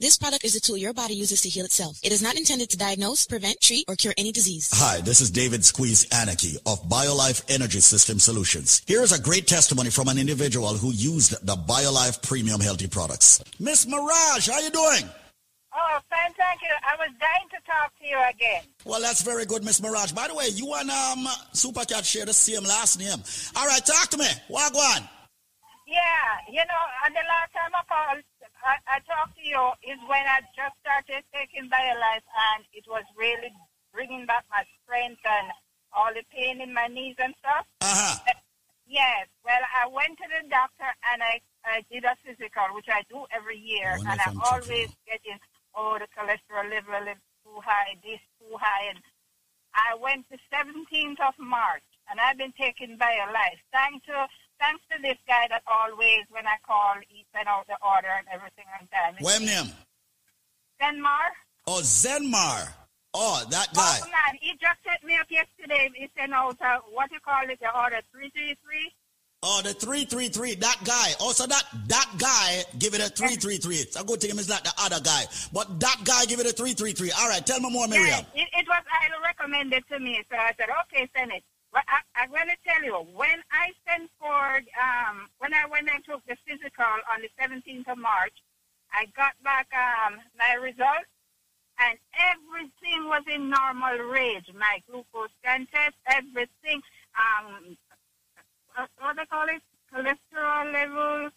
This product is a tool your body uses to heal itself. It is not intended to diagnose, prevent, treat, or cure any disease. Hi, this is David Squeeze Anarchy of BioLife Energy System Solutions. Here is a great testimony from an individual who used the BioLife Premium Healthy products. Miss Maragh, how you doing? Oh, fine, thank you. I was dying to talk to you again. Well, that's very good, Miss Maragh. By the way, you and um, Supercat share the same last name. All right, talk to me. Wagwan. Yeah, you know, and the last time I called, I, I talked to you is when I just started taking BioLife and it was really bringing back my strength and all the pain in my knees and stuff. Uh-huh. Yes. Well, I went to the doctor and I, I did a physical, which I do every year, and I'm always getting, oh, the cholesterol level is too high, this too high, and I went the 17th of March, and I've been taking BioLife. Thanks to thanks to this guy that always, when I call, he send out the order and everything on time. What's name? Zenmar. Oh, Zenmar. Oh, that guy. Oh, man, he just set me up yesterday. He sent out, uh, what you call it, the order 333. Oh, the 333, that guy. Also, that that guy give it a 333. It's a good thing it's not the other guy. But that guy give it a 333. All right, tell me more, Miriam. Yeah, it, it was highly recommended to me, so I said, okay, send it. But I, I'm going to tell you, when I sent for, um, when I went and took the physical on the 17th of March, I got back um, my results, and everything was in normal range. My glucose test, everything, um, what they call it, cholesterol levels,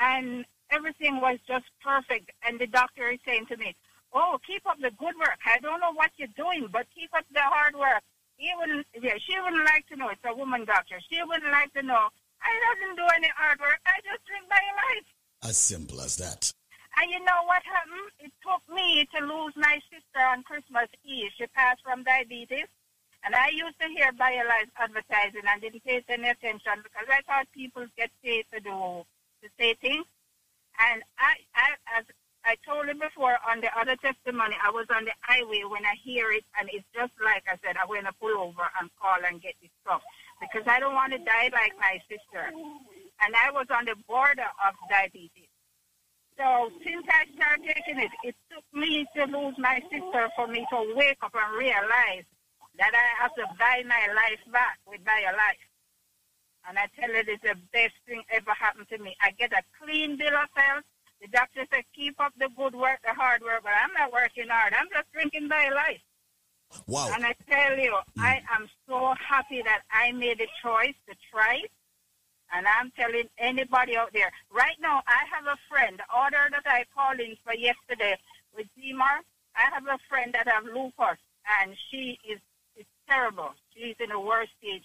and everything was just perfect. And the doctor is saying to me, "Oh, keep up the good work. I don't know what you're doing, but keep up the hard work." He wouldn't, yeah, she wouldn't like to know. It's a woman doctor. She wouldn't like to know. I doesn't do any hard work. I just drink my life. As simple as that. And you know what happened? It took me to lose my sister on Christmas Eve. She passed from diabetes. And I used to hear BioLife advertising and didn't pay any attention because I thought people get paid to do to say things. And I, I, as I told him before on the other testimony, I was on the highway when I hear it, and it's just like I said, I'm going to pull over and call and get this stuff because I don't want to die like my sister. And I was on the border of diabetes. So since I started taking it, it took me to lose my sister for me to wake up and realize that I have to buy my life back with my life. And I tell you, it's the best thing ever happened to me. I get a clean bill of health. The doctor said, keep up the good work, the hard work, but I'm not working hard. I'm just drinking BioLife. Wow. And I tell you, mm. I am so happy that I made a choice to try it. And I'm telling anybody out there, right now, I have a friend, the order that I called in for yesterday with Zimar, I have a friend that have lupus, and she is it's terrible. She's in the worst stage.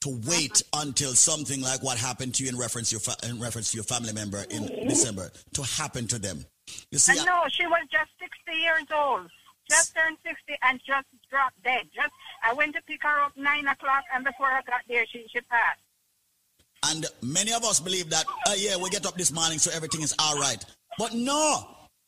to wait until something like what happened to you in reference to your, fa- in reference to your family member in December to happen to them. You see, I know she was just 60 years old, just turned 60 and just dropped dead. Just I went to pick her up nine o'clock, and before I got there, she she passed. And many of us believe that, uh, yeah, we get up this morning so everything is all right. But no,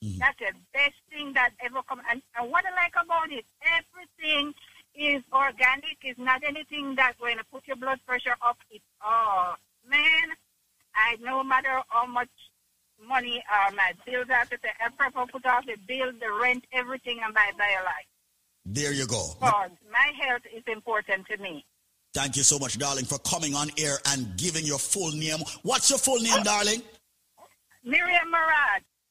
That's the best thing that ever come. And, and what I like about it, everything is organic. It's not anything that's going to put your blood pressure up. It's oh man, I no matter how much money uh, my bills have to pay, I prefer put off the bill, the rent, everything, and buy BioLife. There you go. Because my health is important to me. Thank you so much, darling, for coming on air and giving your full name. What's your full name, darling? Miriam Maragh.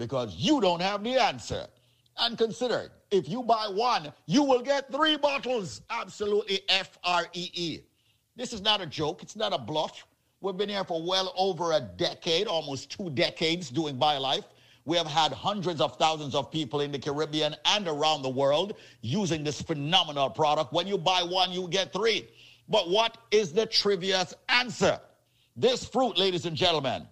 Because you don't have the answer. And consider, if you buy one, you will get three bottles. Absolutely F R E E. This is not a joke, it's not a bluff. We've been here for well over a decade, almost two decades doing BioLife. We have had hundreds of thousands of people in the Caribbean and around the world using this phenomenal product. When you buy one, you get three. But what is the trivia's answer? This fruit, ladies and gentlemen,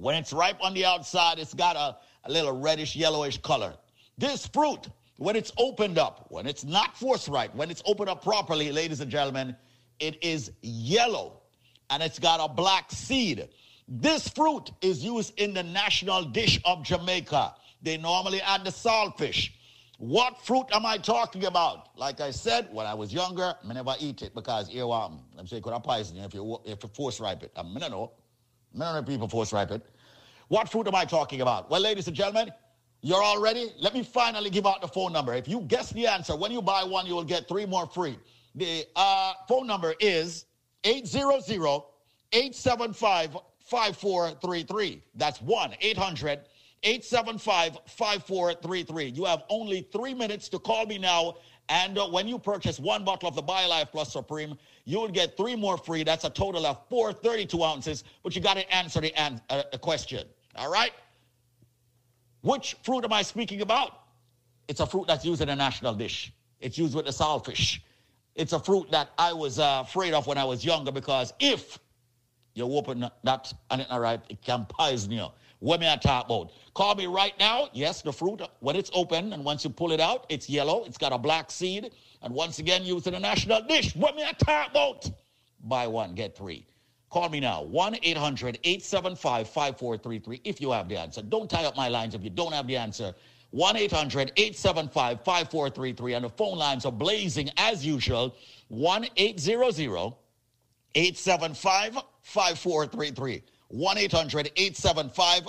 when it's ripe on the outside, it's got a, a little reddish, yellowish color. This fruit, when it's opened up, when it's not forthright, when it's opened up properly, ladies and gentlemen, it is yellow and it's got a black seed. This fruit is used in the national dish of Jamaica. They normally add the saltfish. What fruit am I talking about? Like I said, when I was younger, I never eat it because earworm. I'm saying could have poison you if you if you force ripe it. I mean, I know. Of people force ripe it. What fruit am I talking about? Well, ladies and gentlemen, you're all ready? Let me finally give out the phone number. If you guess the answer, when you buy one, you will get three more free. The uh, phone number is 800 875 5433. That's 1 800 875 5433. You have only three minutes to call me now. And uh, when you purchase one bottle of the BioLife Plus Supreme, you would get three more free. That's a total of 432 ounces, but you got to answer the, an- uh, question. All right? Which fruit am I speaking about? It's a fruit that's used in a national dish. It's used with the saltfish. It's a fruit that I was uh, afraid of when I was younger because if you open that and it's not ripe, it can poison you. What may I talk about? Call me right now. Yes, the fruit, when it's open and once you pull it out, it's yellow. It's got a black seed. And once again, in a national dish. What may I talk about? Buy one, get three. Call me now, 1 800 875 5433 if you have the answer. Don't tie up my lines if you don't have the answer. 1 800 875 5433. And the phone lines are blazing as usual 1 800 875 5433. 1 800 875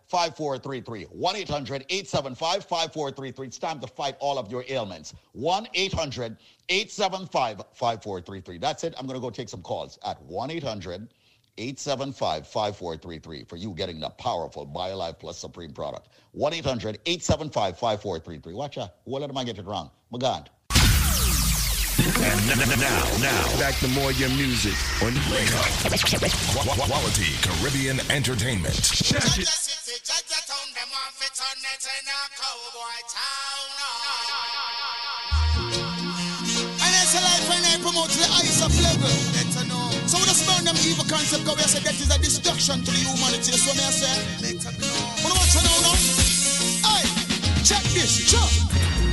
5433. 1 800 875 5433. It's time to fight all of your ailments. 1 800 875 5433. That's it. I'm going to go take some calls at 1 800 875 5433 for you getting the powerful BioLife Plus Supreme product. 1 800 875 5433. Watch out. What am I get it wrong? My God. And now, now, back to more your music on Wake Up. Quality Caribbean Entertainment. Check it. And it's a life when I promote the highest of level. So we just burn them evil concept because we say that is a destruction to the humanity. So me I say, better know. Wanna watch it now, now? Check this, jump.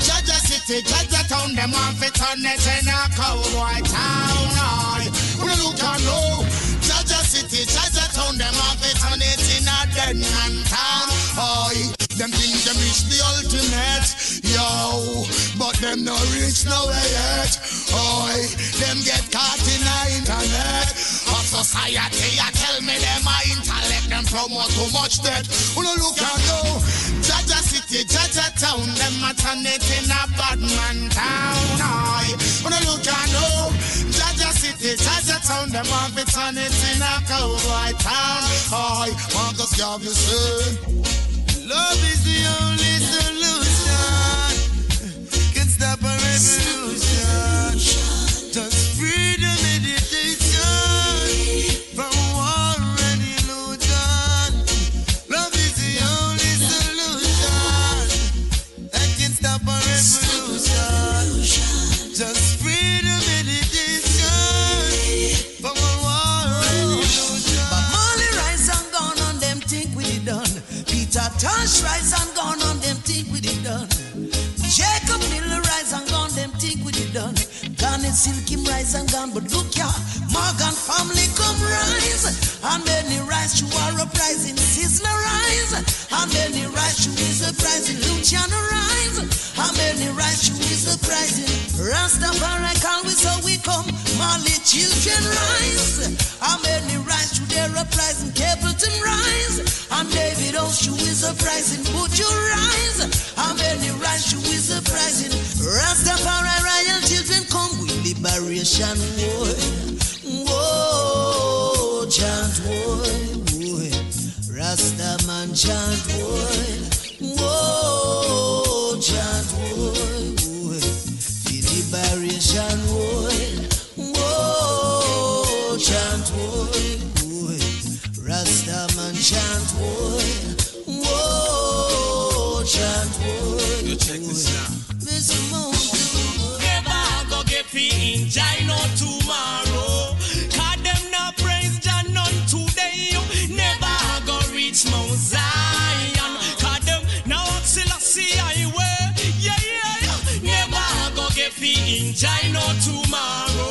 Jaja City, Jaja Town, them want fit on it in a cowboy town. When you look and know, Jaja City, Jaja Town, them want fit on it in a den town. Aye. Them think them reach the ultimate, yo. But them no reach nowhere yet. Oi, them get caught in the internet. Of society, I tell me them my intellect, them promote too much debt. Who no look and go, Jaja City, Jaja Town, them it in a bad man town. Oi, who no look and go, Jaja City, Jaja Town, them want to turn it in a cowboy town. Oi, Marcus Garvey say. Love is the only solution. Silky Rice and Gum, but look ya, Morgan family come rise. And many rise to our uprising, Sizzla rise. And many rise to his uprising, Luciano rise. And many rise to his uprising, Rastafari we so we come. Marley children rise. And many rise to their uprising, Capleton rise. And David Oshu is uprising, would you rise? And many rise to his uprising, Rastafari royal children come with liberation war. Whoa, chant boy. Rasta man chant war. Whoa, chant boy. The liberation. Whoa, chant boy. Rasta man chant war. Whoa, chant. You check this out. Mr. Moon. Never go get fi in Jah no tomorrow.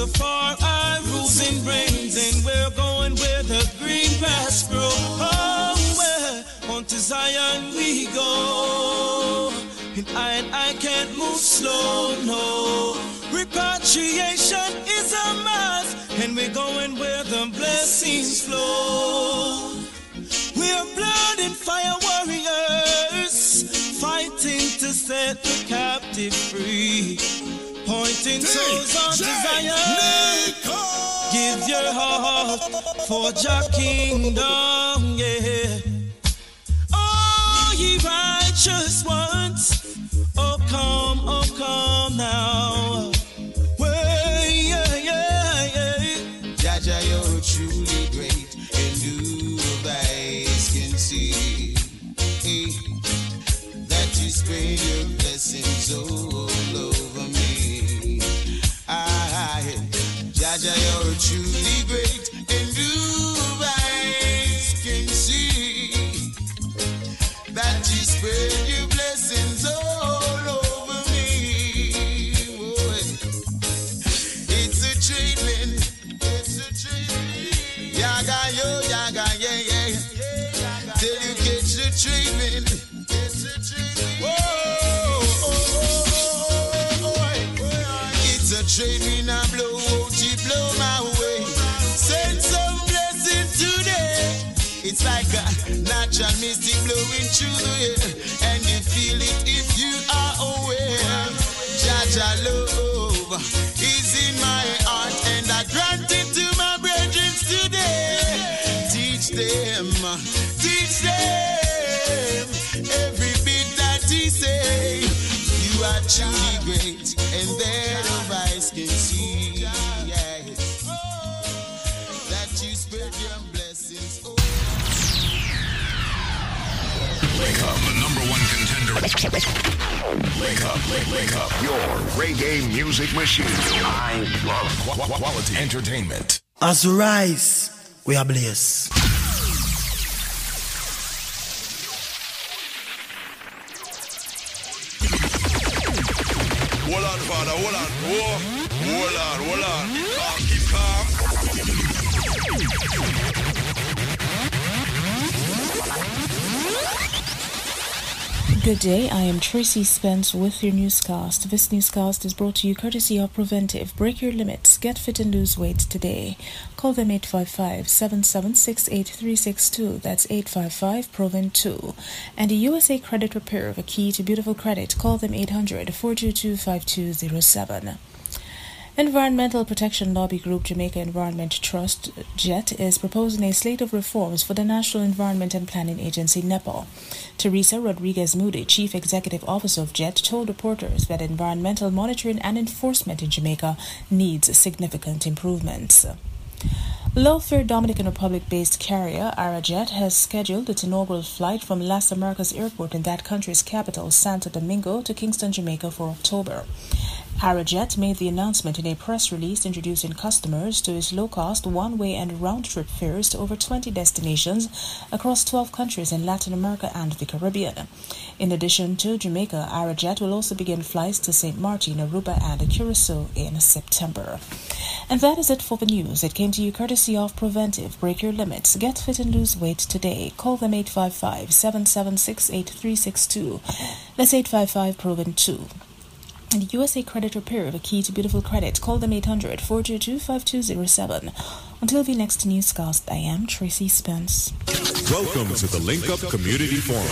Rastafari rules and reigns, and we're going where the green grass grows. Oh, where on to Zion we go. And I and I can't move slow, no. Repatriation is a must, and we're going where the blessings flow. We're blood and fire warriors, fighting to set the captive free. Pointing toes on Zion. Give your heart for Jah kingdom, yeah. Oh, ye righteous ones, oh come, oh come now. Well, yeah, yeah, yeah. Jaja, you're truly great, and who eyes can see eh, that you spread your blessings over Jaja, you're truly great, and can see that you and you feel it if you are aware. Love is in my heart, and I grant it to my brethren today. Teach them, teach them every bit that he say. You are truly great, and that of eyes can Wake up, wake, wake up. Your reggae music machine. I love qu- qu- quality entertainment. As we rise, we are blessed. Hold on, father, hold on. Whoa. Hold on, hold on. Calm, keep calm. Good day, I am Tracy Spence with your newscast. This newscast is brought to you courtesy of Preventive. Break your limits, get fit and lose weight today. Call them 855 776 8362. That's 855 Proven 2. And the USA Credit Repair, a key to beautiful credit. Call them 800 422 5207. Environmental Protection Lobby Group Jamaica Environment Trust JET is proposing a slate of reforms for the National Environment and Planning Agency NEPA. Theresa Rodriguez-Moodie, Chief Executive Officer of JET, told reporters that environmental monitoring and enforcement in Jamaica needs significant improvements. Low-fare Dominican Republic-based carrier Arajet has scheduled its inaugural flight from Las Americas Airport in that country's capital, Santo Domingo, to Kingston, Jamaica for October. Arajet made the announcement in a press release introducing customers to its low-cost one-way and round-trip fares to over 20 destinations across 12 countries in Latin America and the Caribbean. In addition to Jamaica, Arajet will also begin flights to St. Martin, Aruba, and Curacao in September. And that is it for the news. It came to you courtesy of Preventive. Break your limits. Get fit and lose weight today. Call them 855 776 8362. That's 855 Proven 2. And the USA Credit Repair, of a key to beautiful credit. Call them 800 422 5207. Until the next newscast, I am Tracy Spence. Welcome to the Link Up Community Forum.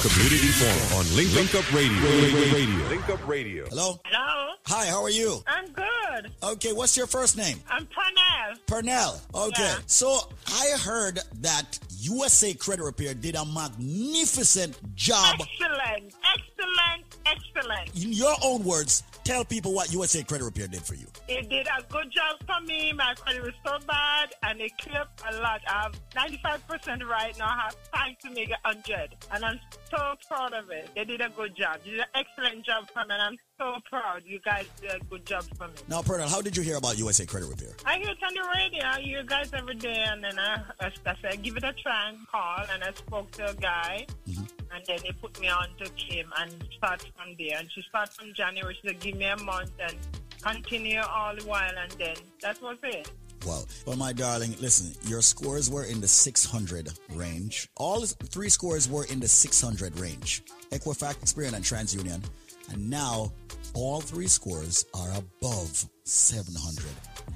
Community Forum on Link, Link Up Radio. Radio. Link Up Radio. Hello? Hello. Hi, how are you? I'm good. Okay, what's your first name? I'm Pernell. Pernell. Okay. Yeah. So I heard that USA Credit Repair did a magnificent job. Excellent. Excellent. Excellent. In your own words, tell people what USA Credit Repair did for you. It did a good job for me. My credit was so bad, and it cleared a lot. I have 95% right now. I have time to make it 100, and I'm so proud of it. They did a good job. They did an excellent job for me, and I'm so proud. You guys did a good job for me. Now, Pernell, how did you hear about USA Credit Repair? I hear it on the radio. I hear you guys every day, and then I, I, said, give it a try and call, and I spoke to a guy, mm-hmm. And then they put me on to Kim and start from there. And she started from January. She said, give me a month and continue all the while, and then that was it. Wow. Well, my darling, listen, your scores were in the 600 range. All three scores were in the 600 range. Equifax, Experian, and TransUnion. And now all three scores are above 700.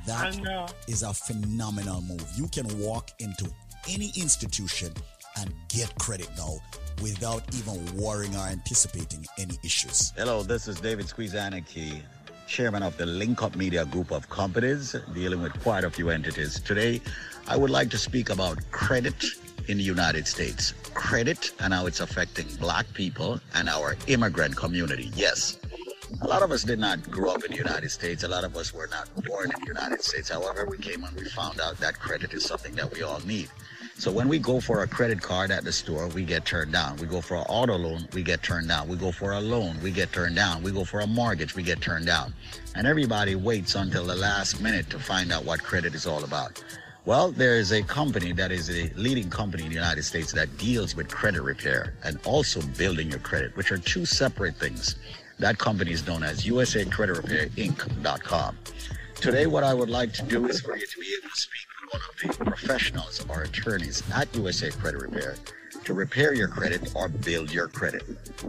That is a phenomenal move. You can walk into any institution and get credit now without even worrying or anticipating any issues. Hello, this is David Squeezaniki, chairman of the Link Up Media Group of Companies, dealing with quite a few entities. Today, I would like to speak about credit in the United States. Credit and how it's affecting black people and our immigrant community. Yes. A lot of us did not grow up in the United States. A lot of us were not born in the United States. However, we came and we found out that credit is something that we all need. So when we go for a credit card at the store, we get turned down. We go for an auto loan, we get turned down. We go for a loan, we get turned down. We go for a mortgage, we get turned down. And everybody waits until the last minute to find out what credit is all about. Well, there is a company that is a leading company in the United States that deals with credit repair and also building your credit, which are two separate things. That company is known as USA Credit Repair Inc.com. Today, what I would like to do is for you to be able to speak one of the professionals or attorneys at USA Credit Repair to repair your credit or build your credit.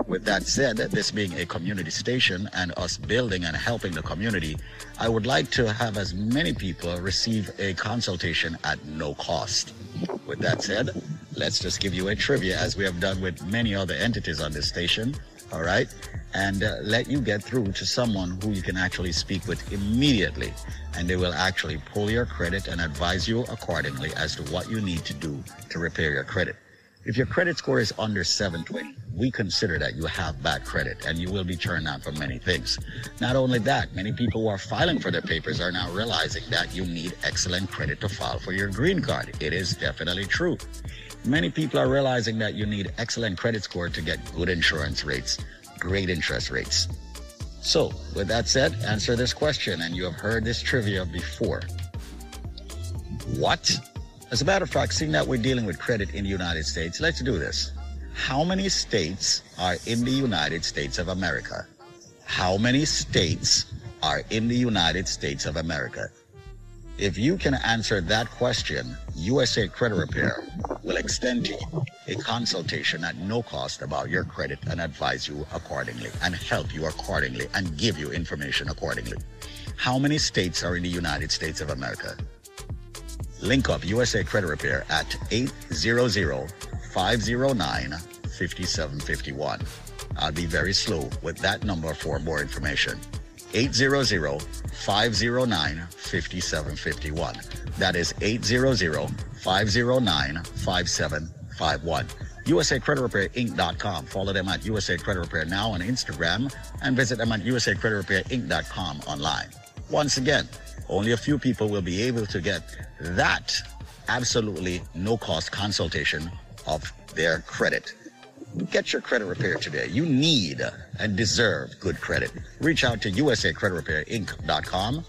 With that said, this being a community station and us building and helping the community, I would like to have as many people receive a consultation at no cost. With that said, let's just give you a trivia as we have done with many other entities on this station. All right. And uh, let you get through to someone who you can actually speak with immediately. And they will actually pull your credit and advise you accordingly as to what you need to do to repair your credit. If your credit score is under 720, we consider that you have bad credit and you will be turned down for many things. Not only that, many people who are filing for their papers are now realizing that you need excellent credit to file for your green card. It is definitely true. Many people are realizing that you need excellent credit score to get good insurance rates, great interest rates. So, with that said, answer this question, and you have heard this trivia before. What? As a matter of fact, seeing that we're dealing with credit in the United States, let's do this. How many states are in the United States of America? How many states are in the United States of America? If you can answer that question, USA Credit Repair will extend to you a consultation at no cost about your credit and advise you accordingly and help you accordingly and give you information accordingly. How many states are in the United States of America? Link up USA Credit Repair at 800-509-5751. I'll be very slow with that number for more information. 800-509-5751. That is 800-509-5751. USA Credit Repair Inc.com. Follow them at USA Credit Repair now on Instagram and visit them at USA Credit Repair Inc.com online. Once again, only a few people will be able to get that absolutely no cost consultation of their credit. Get your credit repaired today. You need and deserve good credit. Reach out to USA Credit Repair Inc.com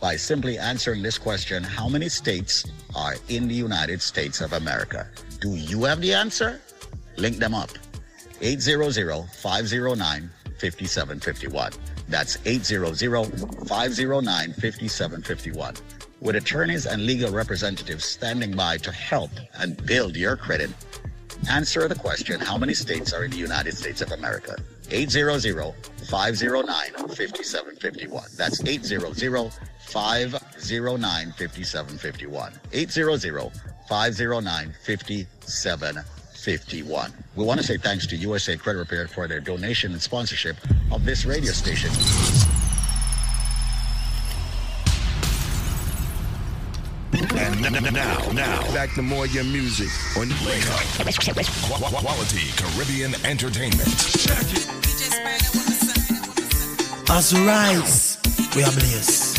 by simply answering this question How many states are in the United States of America? Do you have the answer? Link them up. 800 509 5751. That's 800-509-5751. With attorneys and legal representatives standing by to help and build your credit, answer the question, how many states are in the United States of America? 800-509-5751. That's 800-509-5751. 800-509-5751. We want to say thanks to USA Credit Repair for their donation and sponsorship of this radio station. And n- n- now, now, back to more your music on Wake Up. Quality Caribbean Entertainment. As we rise, we are blessed.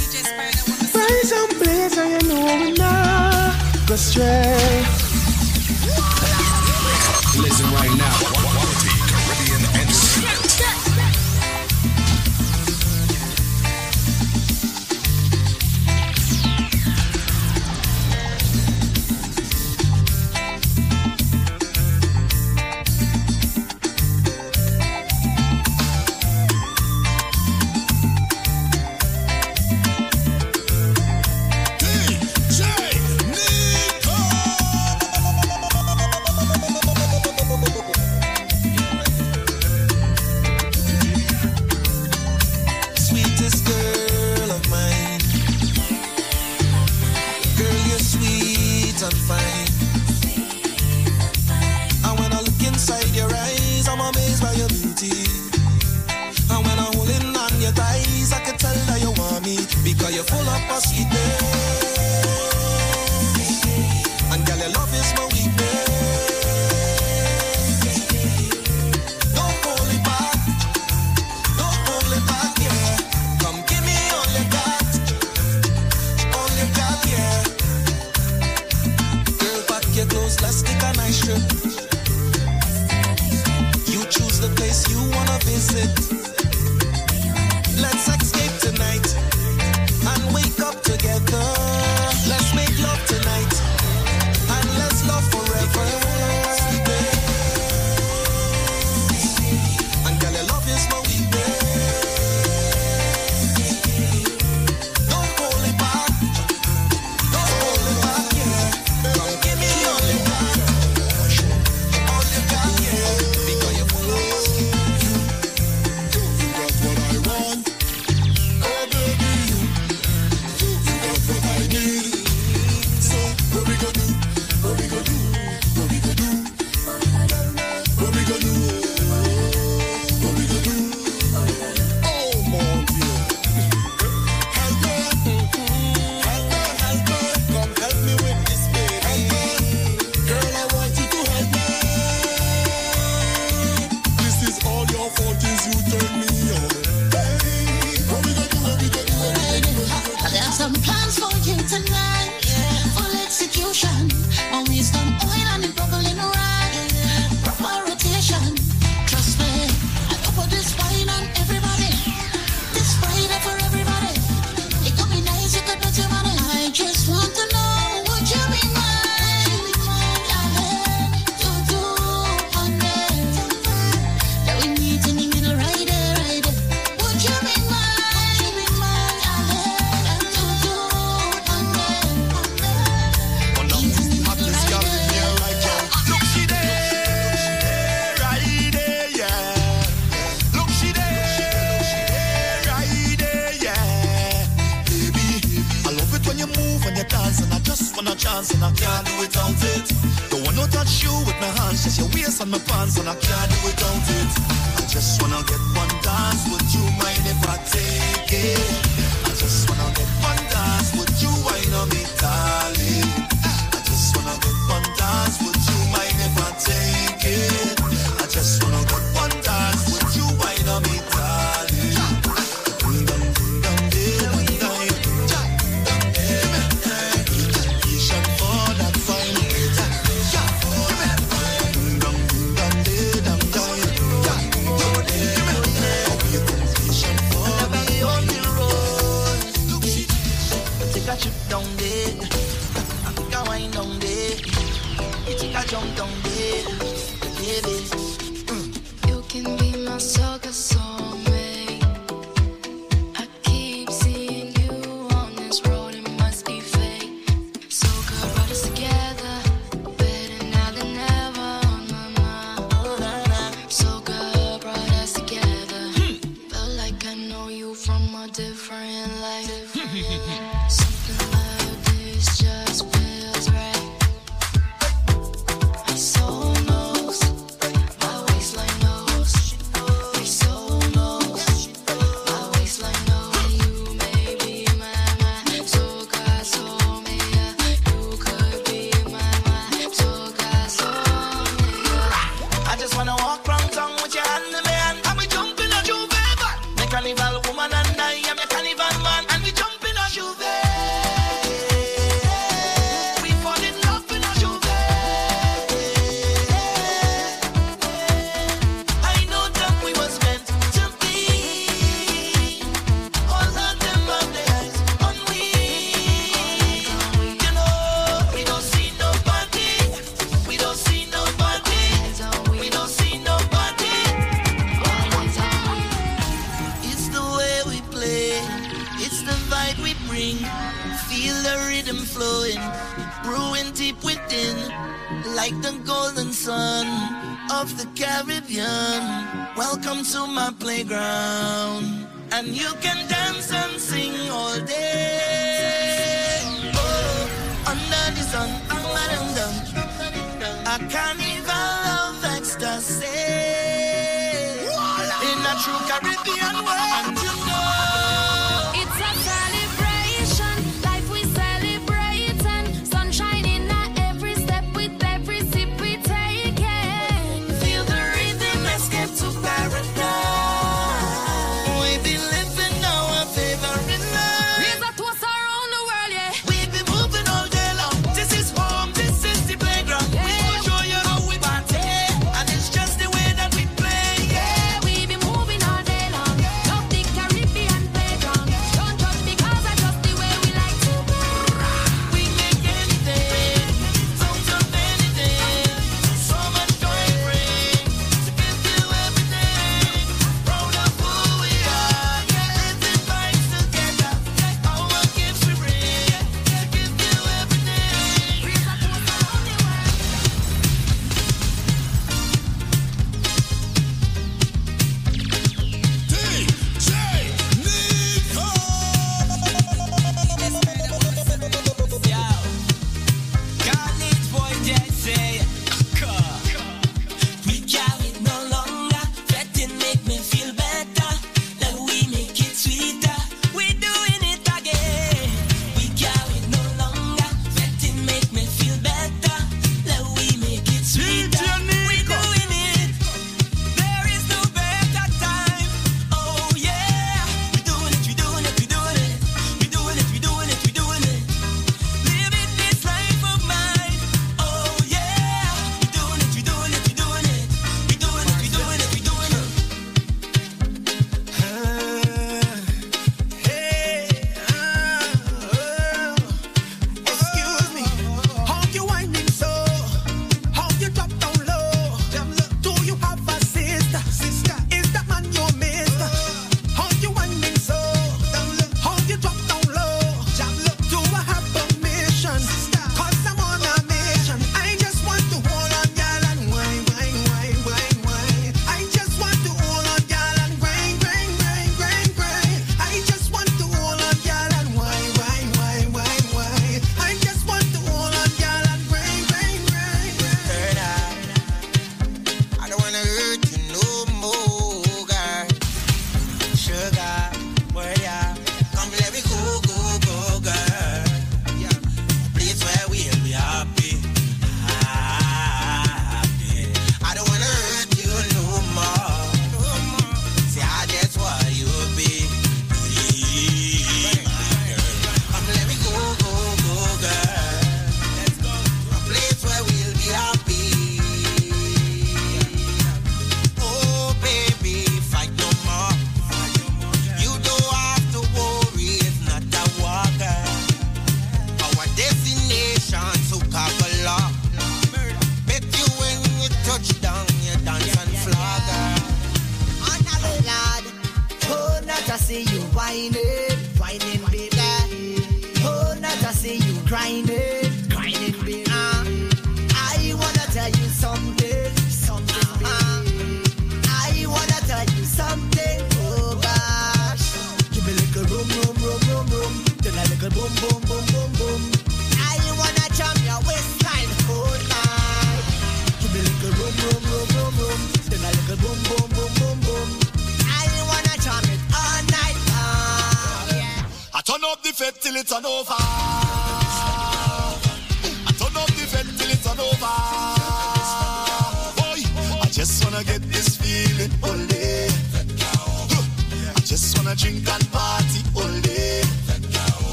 Rise and blaze, and you know we not go stray. Listen right now. Sweetest girl of mine. Girl, you're sweet and fine. And when I look inside your eyes, I'm amazed by your beauty. And when I'm holding on your thighs, I can tell that you want me because you're full of. And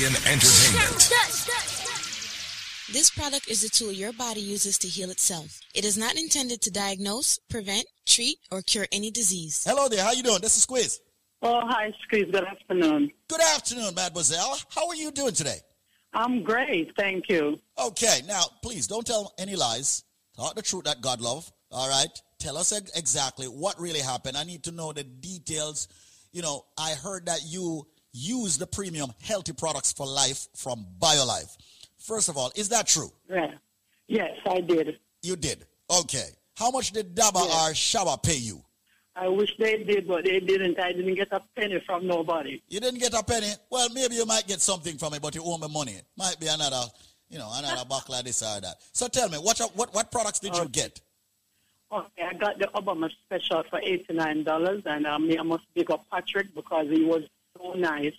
Caribbean Entertainment. This product is a tool your body uses to heal itself. It is not intended to diagnose, prevent, treat, or cure any disease. Hello there. How you doing? This is Squeeze. Oh, hi, Squeeze. Good afternoon. Good afternoon, mademoiselle. How are you doing today? I'm great, thank you. Okay, now please don't tell any lies. Talk the truth that God love. All right. Tell us exactly what really happened. I need to know the details. You know, I heard that you use the premium healthy products for life from BioLife. First of all, is that true? Yeah. Yes, I did. You did. Okay. How much did Daba or Shaba pay you? I wish they did, but they didn't. I didn't get a penny from nobody. You didn't get a penny. Well, maybe you might get something from it, but you owe me money. Might be another, you know, another buckle of this or that. So tell me, what what what products did you get? Okay, I got the Obama special for eighty-nine dollars, and um, I must big up Patrick because he was so nice,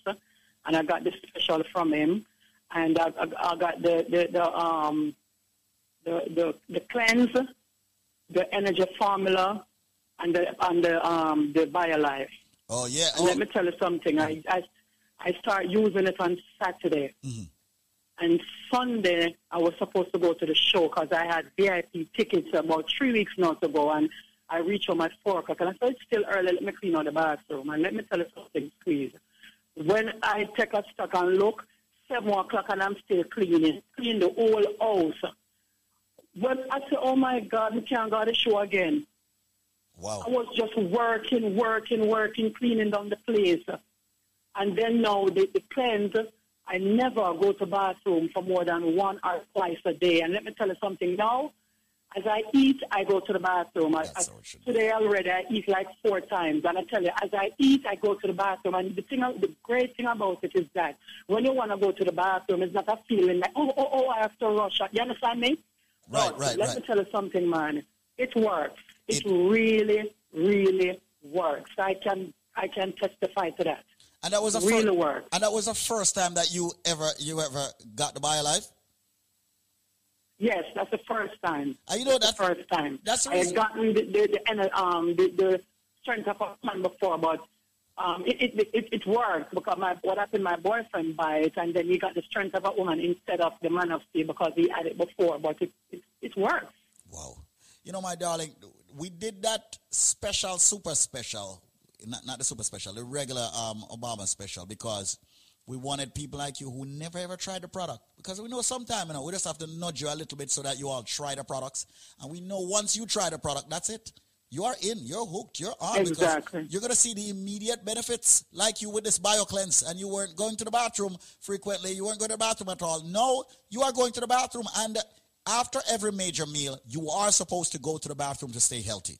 and I got the special from him, and I, I, I got the the, the um the the the cleanse, the energy formula, and the and the um the BioLife. Oh yeah. And let me tell you something. I I I start using it on Saturday. And Sunday, I was supposed to go to the show because I had VIP tickets about three weeks now to go. And I reach home at 4 o'clock. And I said, it's still early. Let me clean out the bathroom. And let me tell you something, please. When I take a stock and look, 7 o'clock and I'm still cleaning, clean the whole house. When I said, oh my God, we can't go to the show again. Wow. I was just working, working, working, cleaning down the place. And then now the, the cleanse, I never go to bathroom for more than one or twice a day. And let me tell you something now. As I eat, I go to the bathroom. I, I, today already, I eat like four times. And I tell you, as I eat, I go to the bathroom. And the thing, the great thing about it is that when you want to go to the bathroom, it's not a feeling like, oh, oh, oh, I have to rush. You understand me? Right, But right, Let right. me tell you something, man. It works. It, really, really works. I can I can testify to that. And that was the really fir- work. And that was the first time that you ever you ever got the BioLife. Yes, that's the first time. And you know that's the first time. That's the I had gotten the the, the, um, the, the strength of a man before, but um, it, it, it, it worked because my what happened, my boyfriend buy it, and then he got the strength of a woman instead of the man of steel because he had it before. But it it, it works. Wow. You know, my darling, we did that special, super special, not, not the super special, the regular um, Obama special, because we wanted people like you who never ever tried the product. Because we know sometime, you know, we just have to nudge you a little bit so that you all try the products. And we know once you try the product, that's it. You are in, you're hooked, you're on. Exactly. Because you're going to see the immediate benefits, like you with this bio cleanse, and you weren't going to the bathroom frequently, you weren't going to the bathroom at all. No, you are going to the bathroom, and after every major meal, you are supposed to go to the bathroom to stay healthy.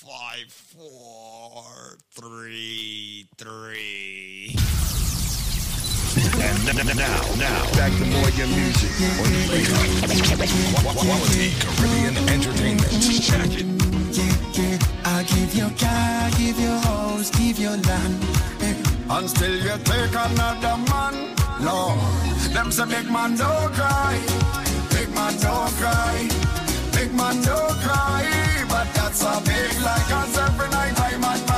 five five four three three. And n- n- now, now, back to more your music on Quality Caribbean Entertainment. Check it. I give you car, give you house, give you land. And still you take another man, Lord. Them say big man don't cry, big man don't cry, big man don't cry. That's a big lie, cause every night I'm at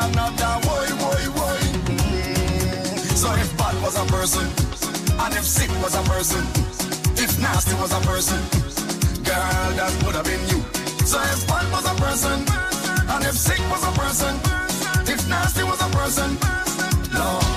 boy, boy, boy. Mm. So if bad was a person, and if sick was a person, if nasty was a person, girl, that would have been you. So if bad was a person, and if sick was a person, if nasty was a person, Lord.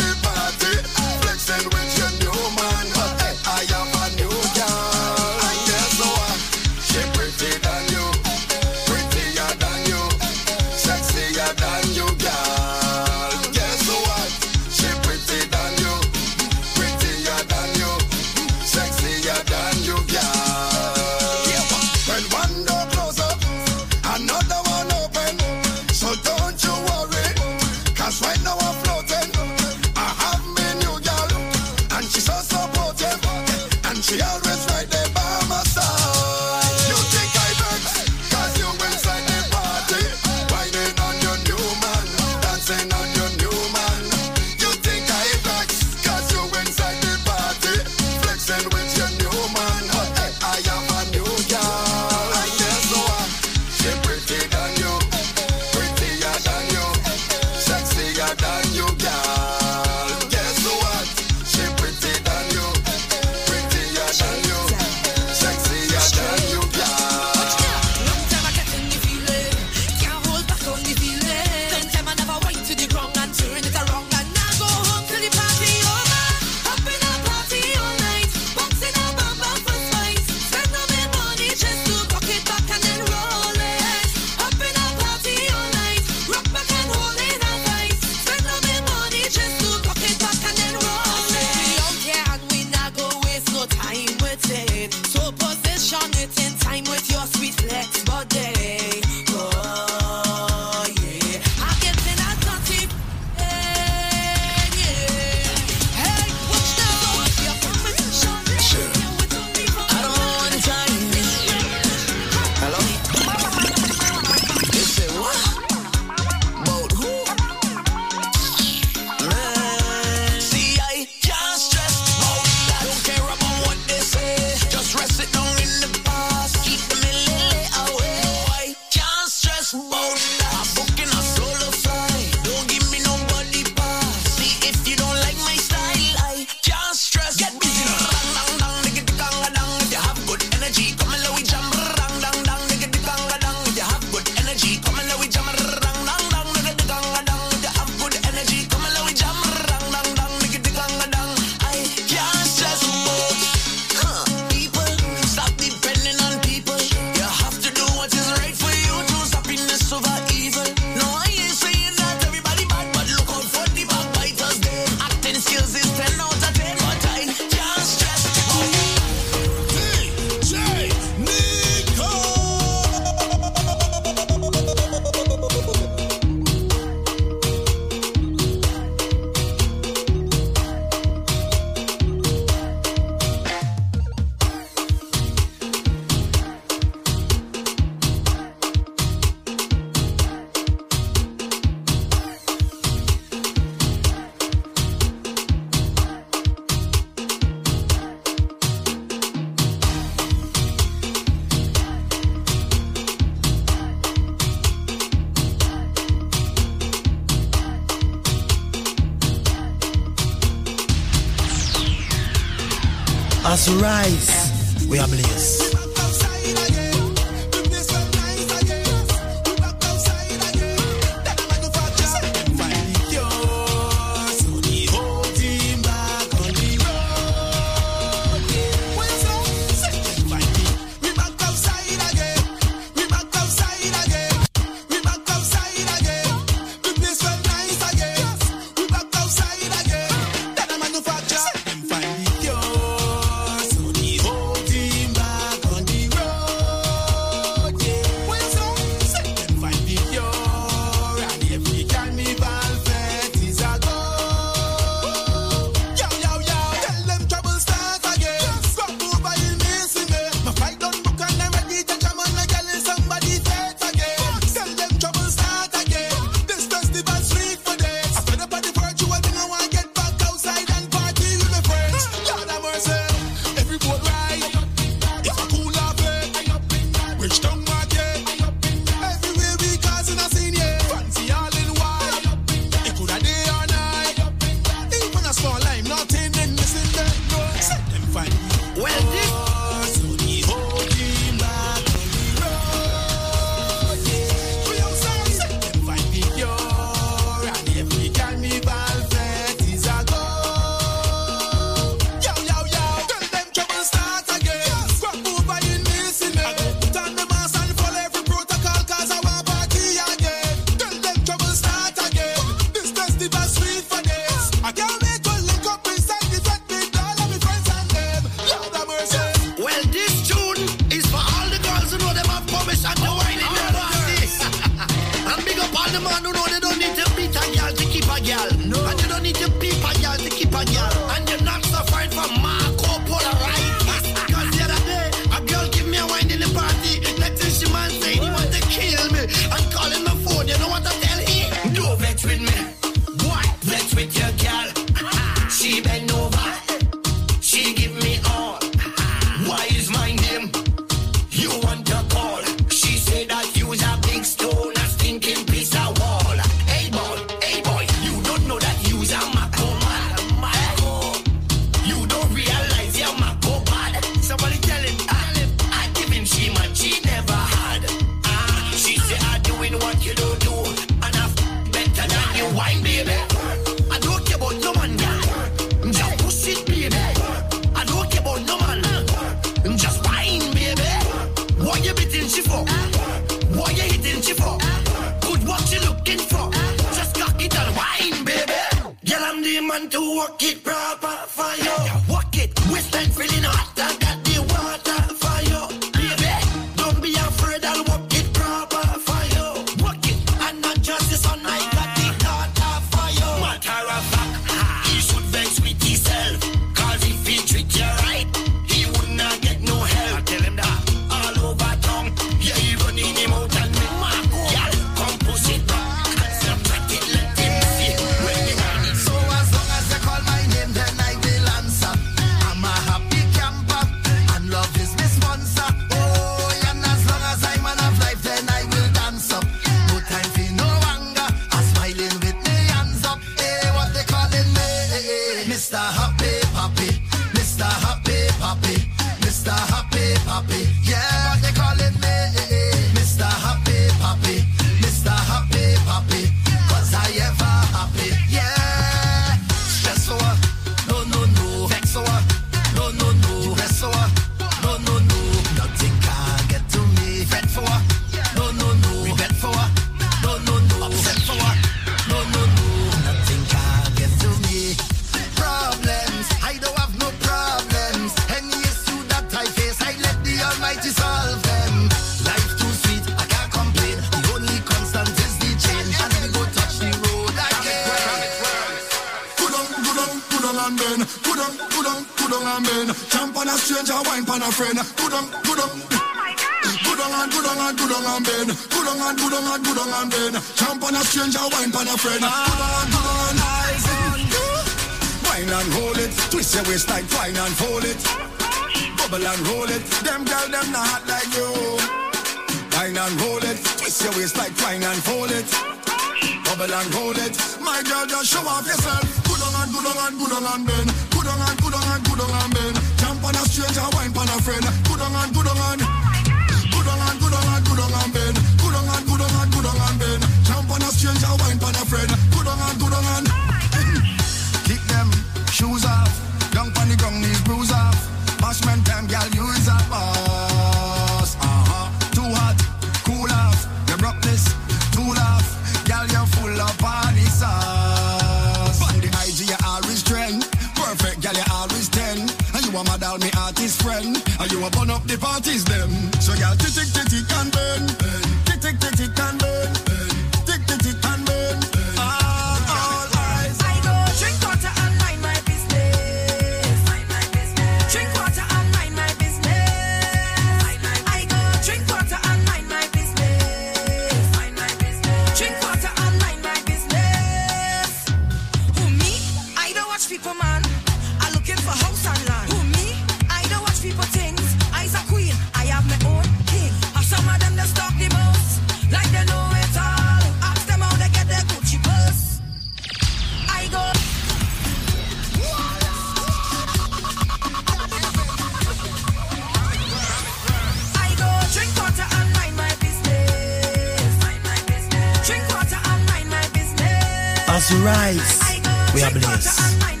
Rise, we are blessed.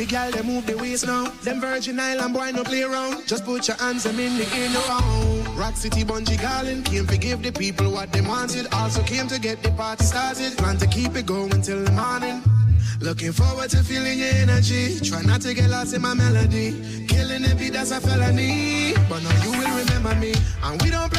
The gal they move the waist now. Them Virgin Island boy no play around. Just put your hands them in the in around. Rock City Bungee Garland came to give the people what they wanted. Also came to get the party started. Plan to keep it going till the morning. Looking forward to feeling your energy. Try not to get lost in my melody. Killing beat, that's a felony. But now you will remember me. And we don't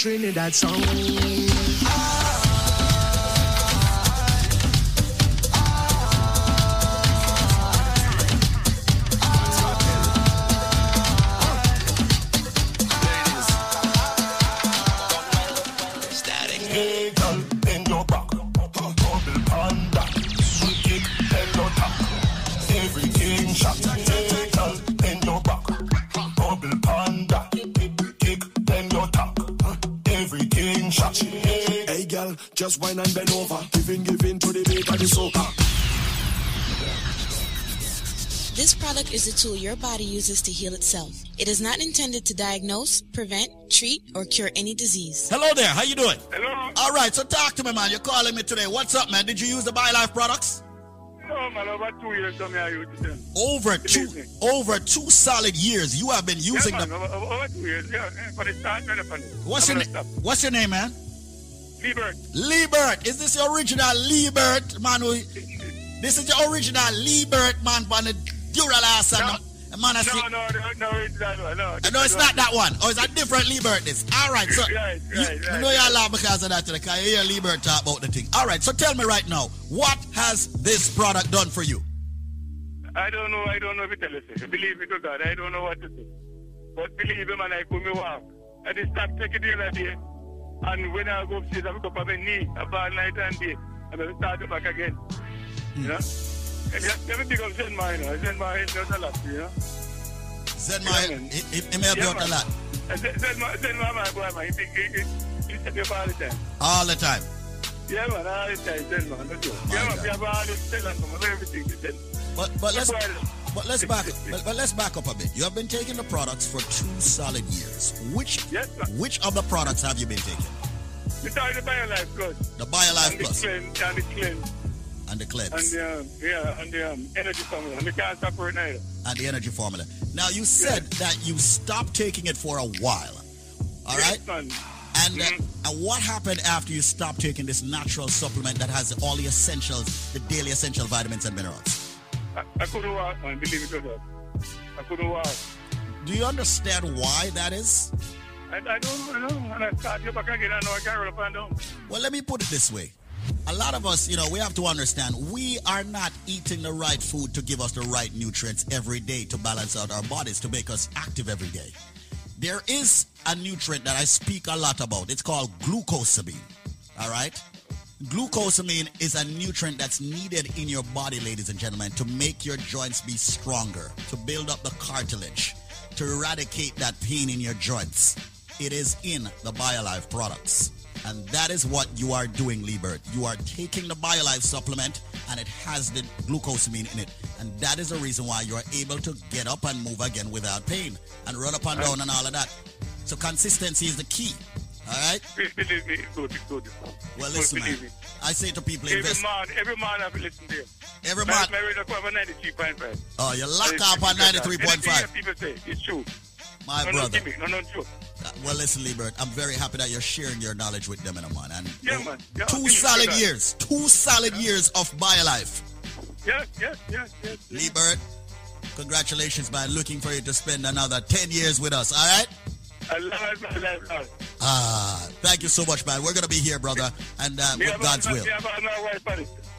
Trinidad song. This is a tool your body uses to heal itself. It is not intended to diagnose, prevent, treat, or cure any disease. Hello there. How you doing? Hello. All right. So talk to me, man. You're calling me today. What's up, man? Did you use the BioLife products? No, man, over two years, I use them. Over two, over two solid years, you have been using yeah, man, them. over, over over two years, yeah, yeah, for the start, right up on. What's I'm your gonna name? What's your name, man? stop. Liebert. Liebert. Is this your original Liebert, man? Who, this is your original Liebert, man, from the Duralass and the, the man. I see- No, no, no, no, it's that one, no. Uh, No, it's not that one. Oh, it's a different Liebert. This. All right, so Right, you, right, you know you're laugh because of that, because you hear Liebert talk about the thing. All right, so tell me right now, what has this product done for you? I don't know, I don't know if it tell you. say. Believe me to God, I don't know what to say. But believe me, man, I could me walk. I just stop taking the other day. And when I go upstairs, I pick up on my knee about night and day. And I start it back again. You know? Just big up Zen Mine. Zen Mine does a lot, you know? Zen you out a lot. Zen Zen Zen Mine, my boy, man, he, he, he, he set me up all the time. All the time. Yeah, man, all the time, Zen joke. Yeah, man, we have all this us everything Zen. But but let's but let's back but, but let's back up a bit. You have been taking the products for two solid years. Which which of the products have you been taking? We started the BioLife Plus. The BioLife and Plus The cleanse, and the cleanse. And the cleanse And the, um, yeah, and the um, energy formula. And we can't stop for and the energy formula. Now you said that you stopped taking it for a while. All right. And uh, and what happened after you stopped taking this natural supplement that has all the essentials, the daily essential vitamins and minerals? I, I couldn't walk, man. Believe it or not. I couldn't walk. Do you understand why that is? I, I don't know. And I start you back again. I know I can't roll up and down. Well, let me put it this way. A lot of us, you know, we have to understand we are not eating the right food to give us the right nutrients every day to balance out our bodies, to make us active every day. There is a nutrient that I speak a lot about. It's called glucosamine. All right? Glucosamine is a nutrient that's needed in your body, ladies and gentlemen, to make your joints be stronger, to build up the cartilage, to eradicate that pain in your joints. It is in the BioLife products. And that is what you are doing, Liebert. You are taking the BioLife supplement and it has the glucosamine in it. And that is the reason why you are able to get up and move again without pain and run up and down and all of that. So consistency is the key. All right? Believe me, it's good, it's good. Well, listen, man. Me. I say to people, Every invest. man, every man have to listen to you. Every man- My radio cover 93.5. Oh, you lock Anything up on that- 93.5. people say, it's true. My no, brother. No, no. Uh, Well, listen, Liebert, I'm very happy that you're sharing your knowledge with them, and man. And Yeah, man. Yeah, two solid years, two solid years of my BioLife. Yes, yes, yes, yes. Liebert, congratulations, man. Looking for you to spend another 10 years with us, all right? I love my life, Lord. Ah, thank you so much, man. We're going to be here, brother, and uh, with God's a- will.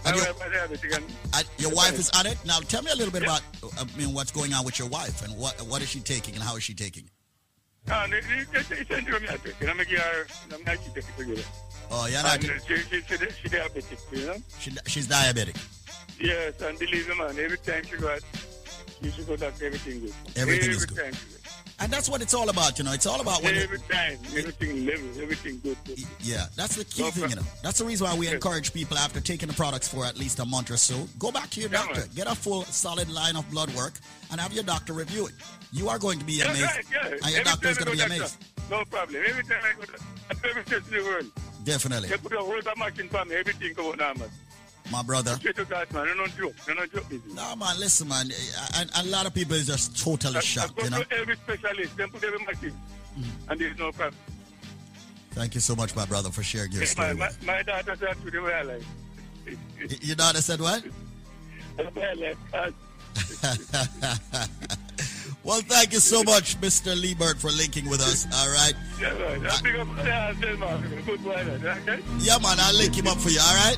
Me have a- my wife on it. My And your, wife is and and your wife is on it. Now, tell me a little bit about, uh, I mean, what's going on with your wife and what what is she taking and how is she taking? To to. Oh, you're not. And uh, she, she, she, she diabetic, you know? She, she's diabetic. Yes, and believe me, man, every time she got, she should go doctor, everything good. Everything every is good. Go. And that's what it's all about, you know. It's all about when Every time, everything level, everything good. Yeah, that's the key thing, you know. That's the reason why we encourage people after taking the products for at least a month or so, go back to your Yeah, doctor, man. get a full solid line of blood work, and have your doctor review it. You are going to be amazed, right, yeah. and your Every doctor is going to be go amazed. No problem. Every time I go to every test in the world, Definitely, they put a whole machine for me, everything come out normal. My brother. Straight to man. You don't joke. You don't joke, is? No, man, listen, man. A, lot of people is just totally I shocked, go you know. every specialist, they put every machine, mm-hmm. and there's no problem. Thank you so much, my brother, for sharing your story. my, my daughter said to the I like. Your daughter said what? The way I like. well, thank you so much, Mr. Liebert, for linking with us. All right. Yeah, man. I pick up the answer, man. Good boy. Okay? Yeah, man, I'll link him up for you, all right?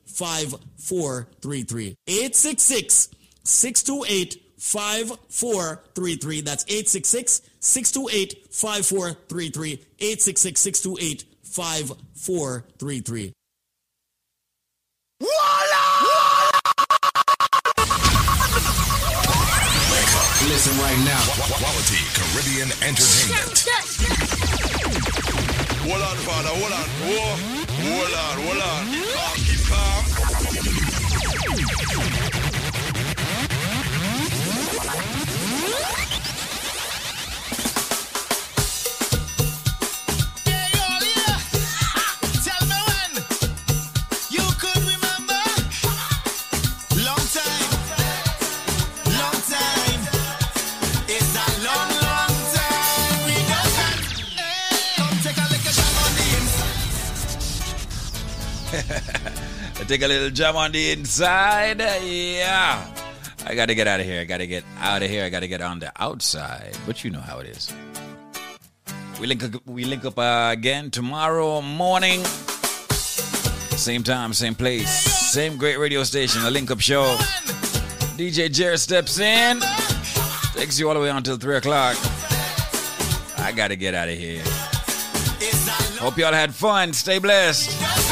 5433. 866 628 5433. That's 866 628 5433. 866 628 5433. Listen right now. Quality Caribbean entertainment. Hold on, father, hold on. Whoa. Hold on, hold on. Keep calm, keep calm. Tell me when you could remember. Long time, long time. It's a long, long time. We don't have. Come take a lick of jam on the inside. Take a little jam on the inside. Yeah. I gotta get out of here. I gotta get out of here. I gotta get on the outside. But you know how it is. We link up, we link up uh, again tomorrow morning. Same time, same place, same great radio station, the Link Up Show. DJ Jared steps in, takes you all the way until 3 o'clock. I gotta get out of here. Hope y'all had fun. Stay blessed.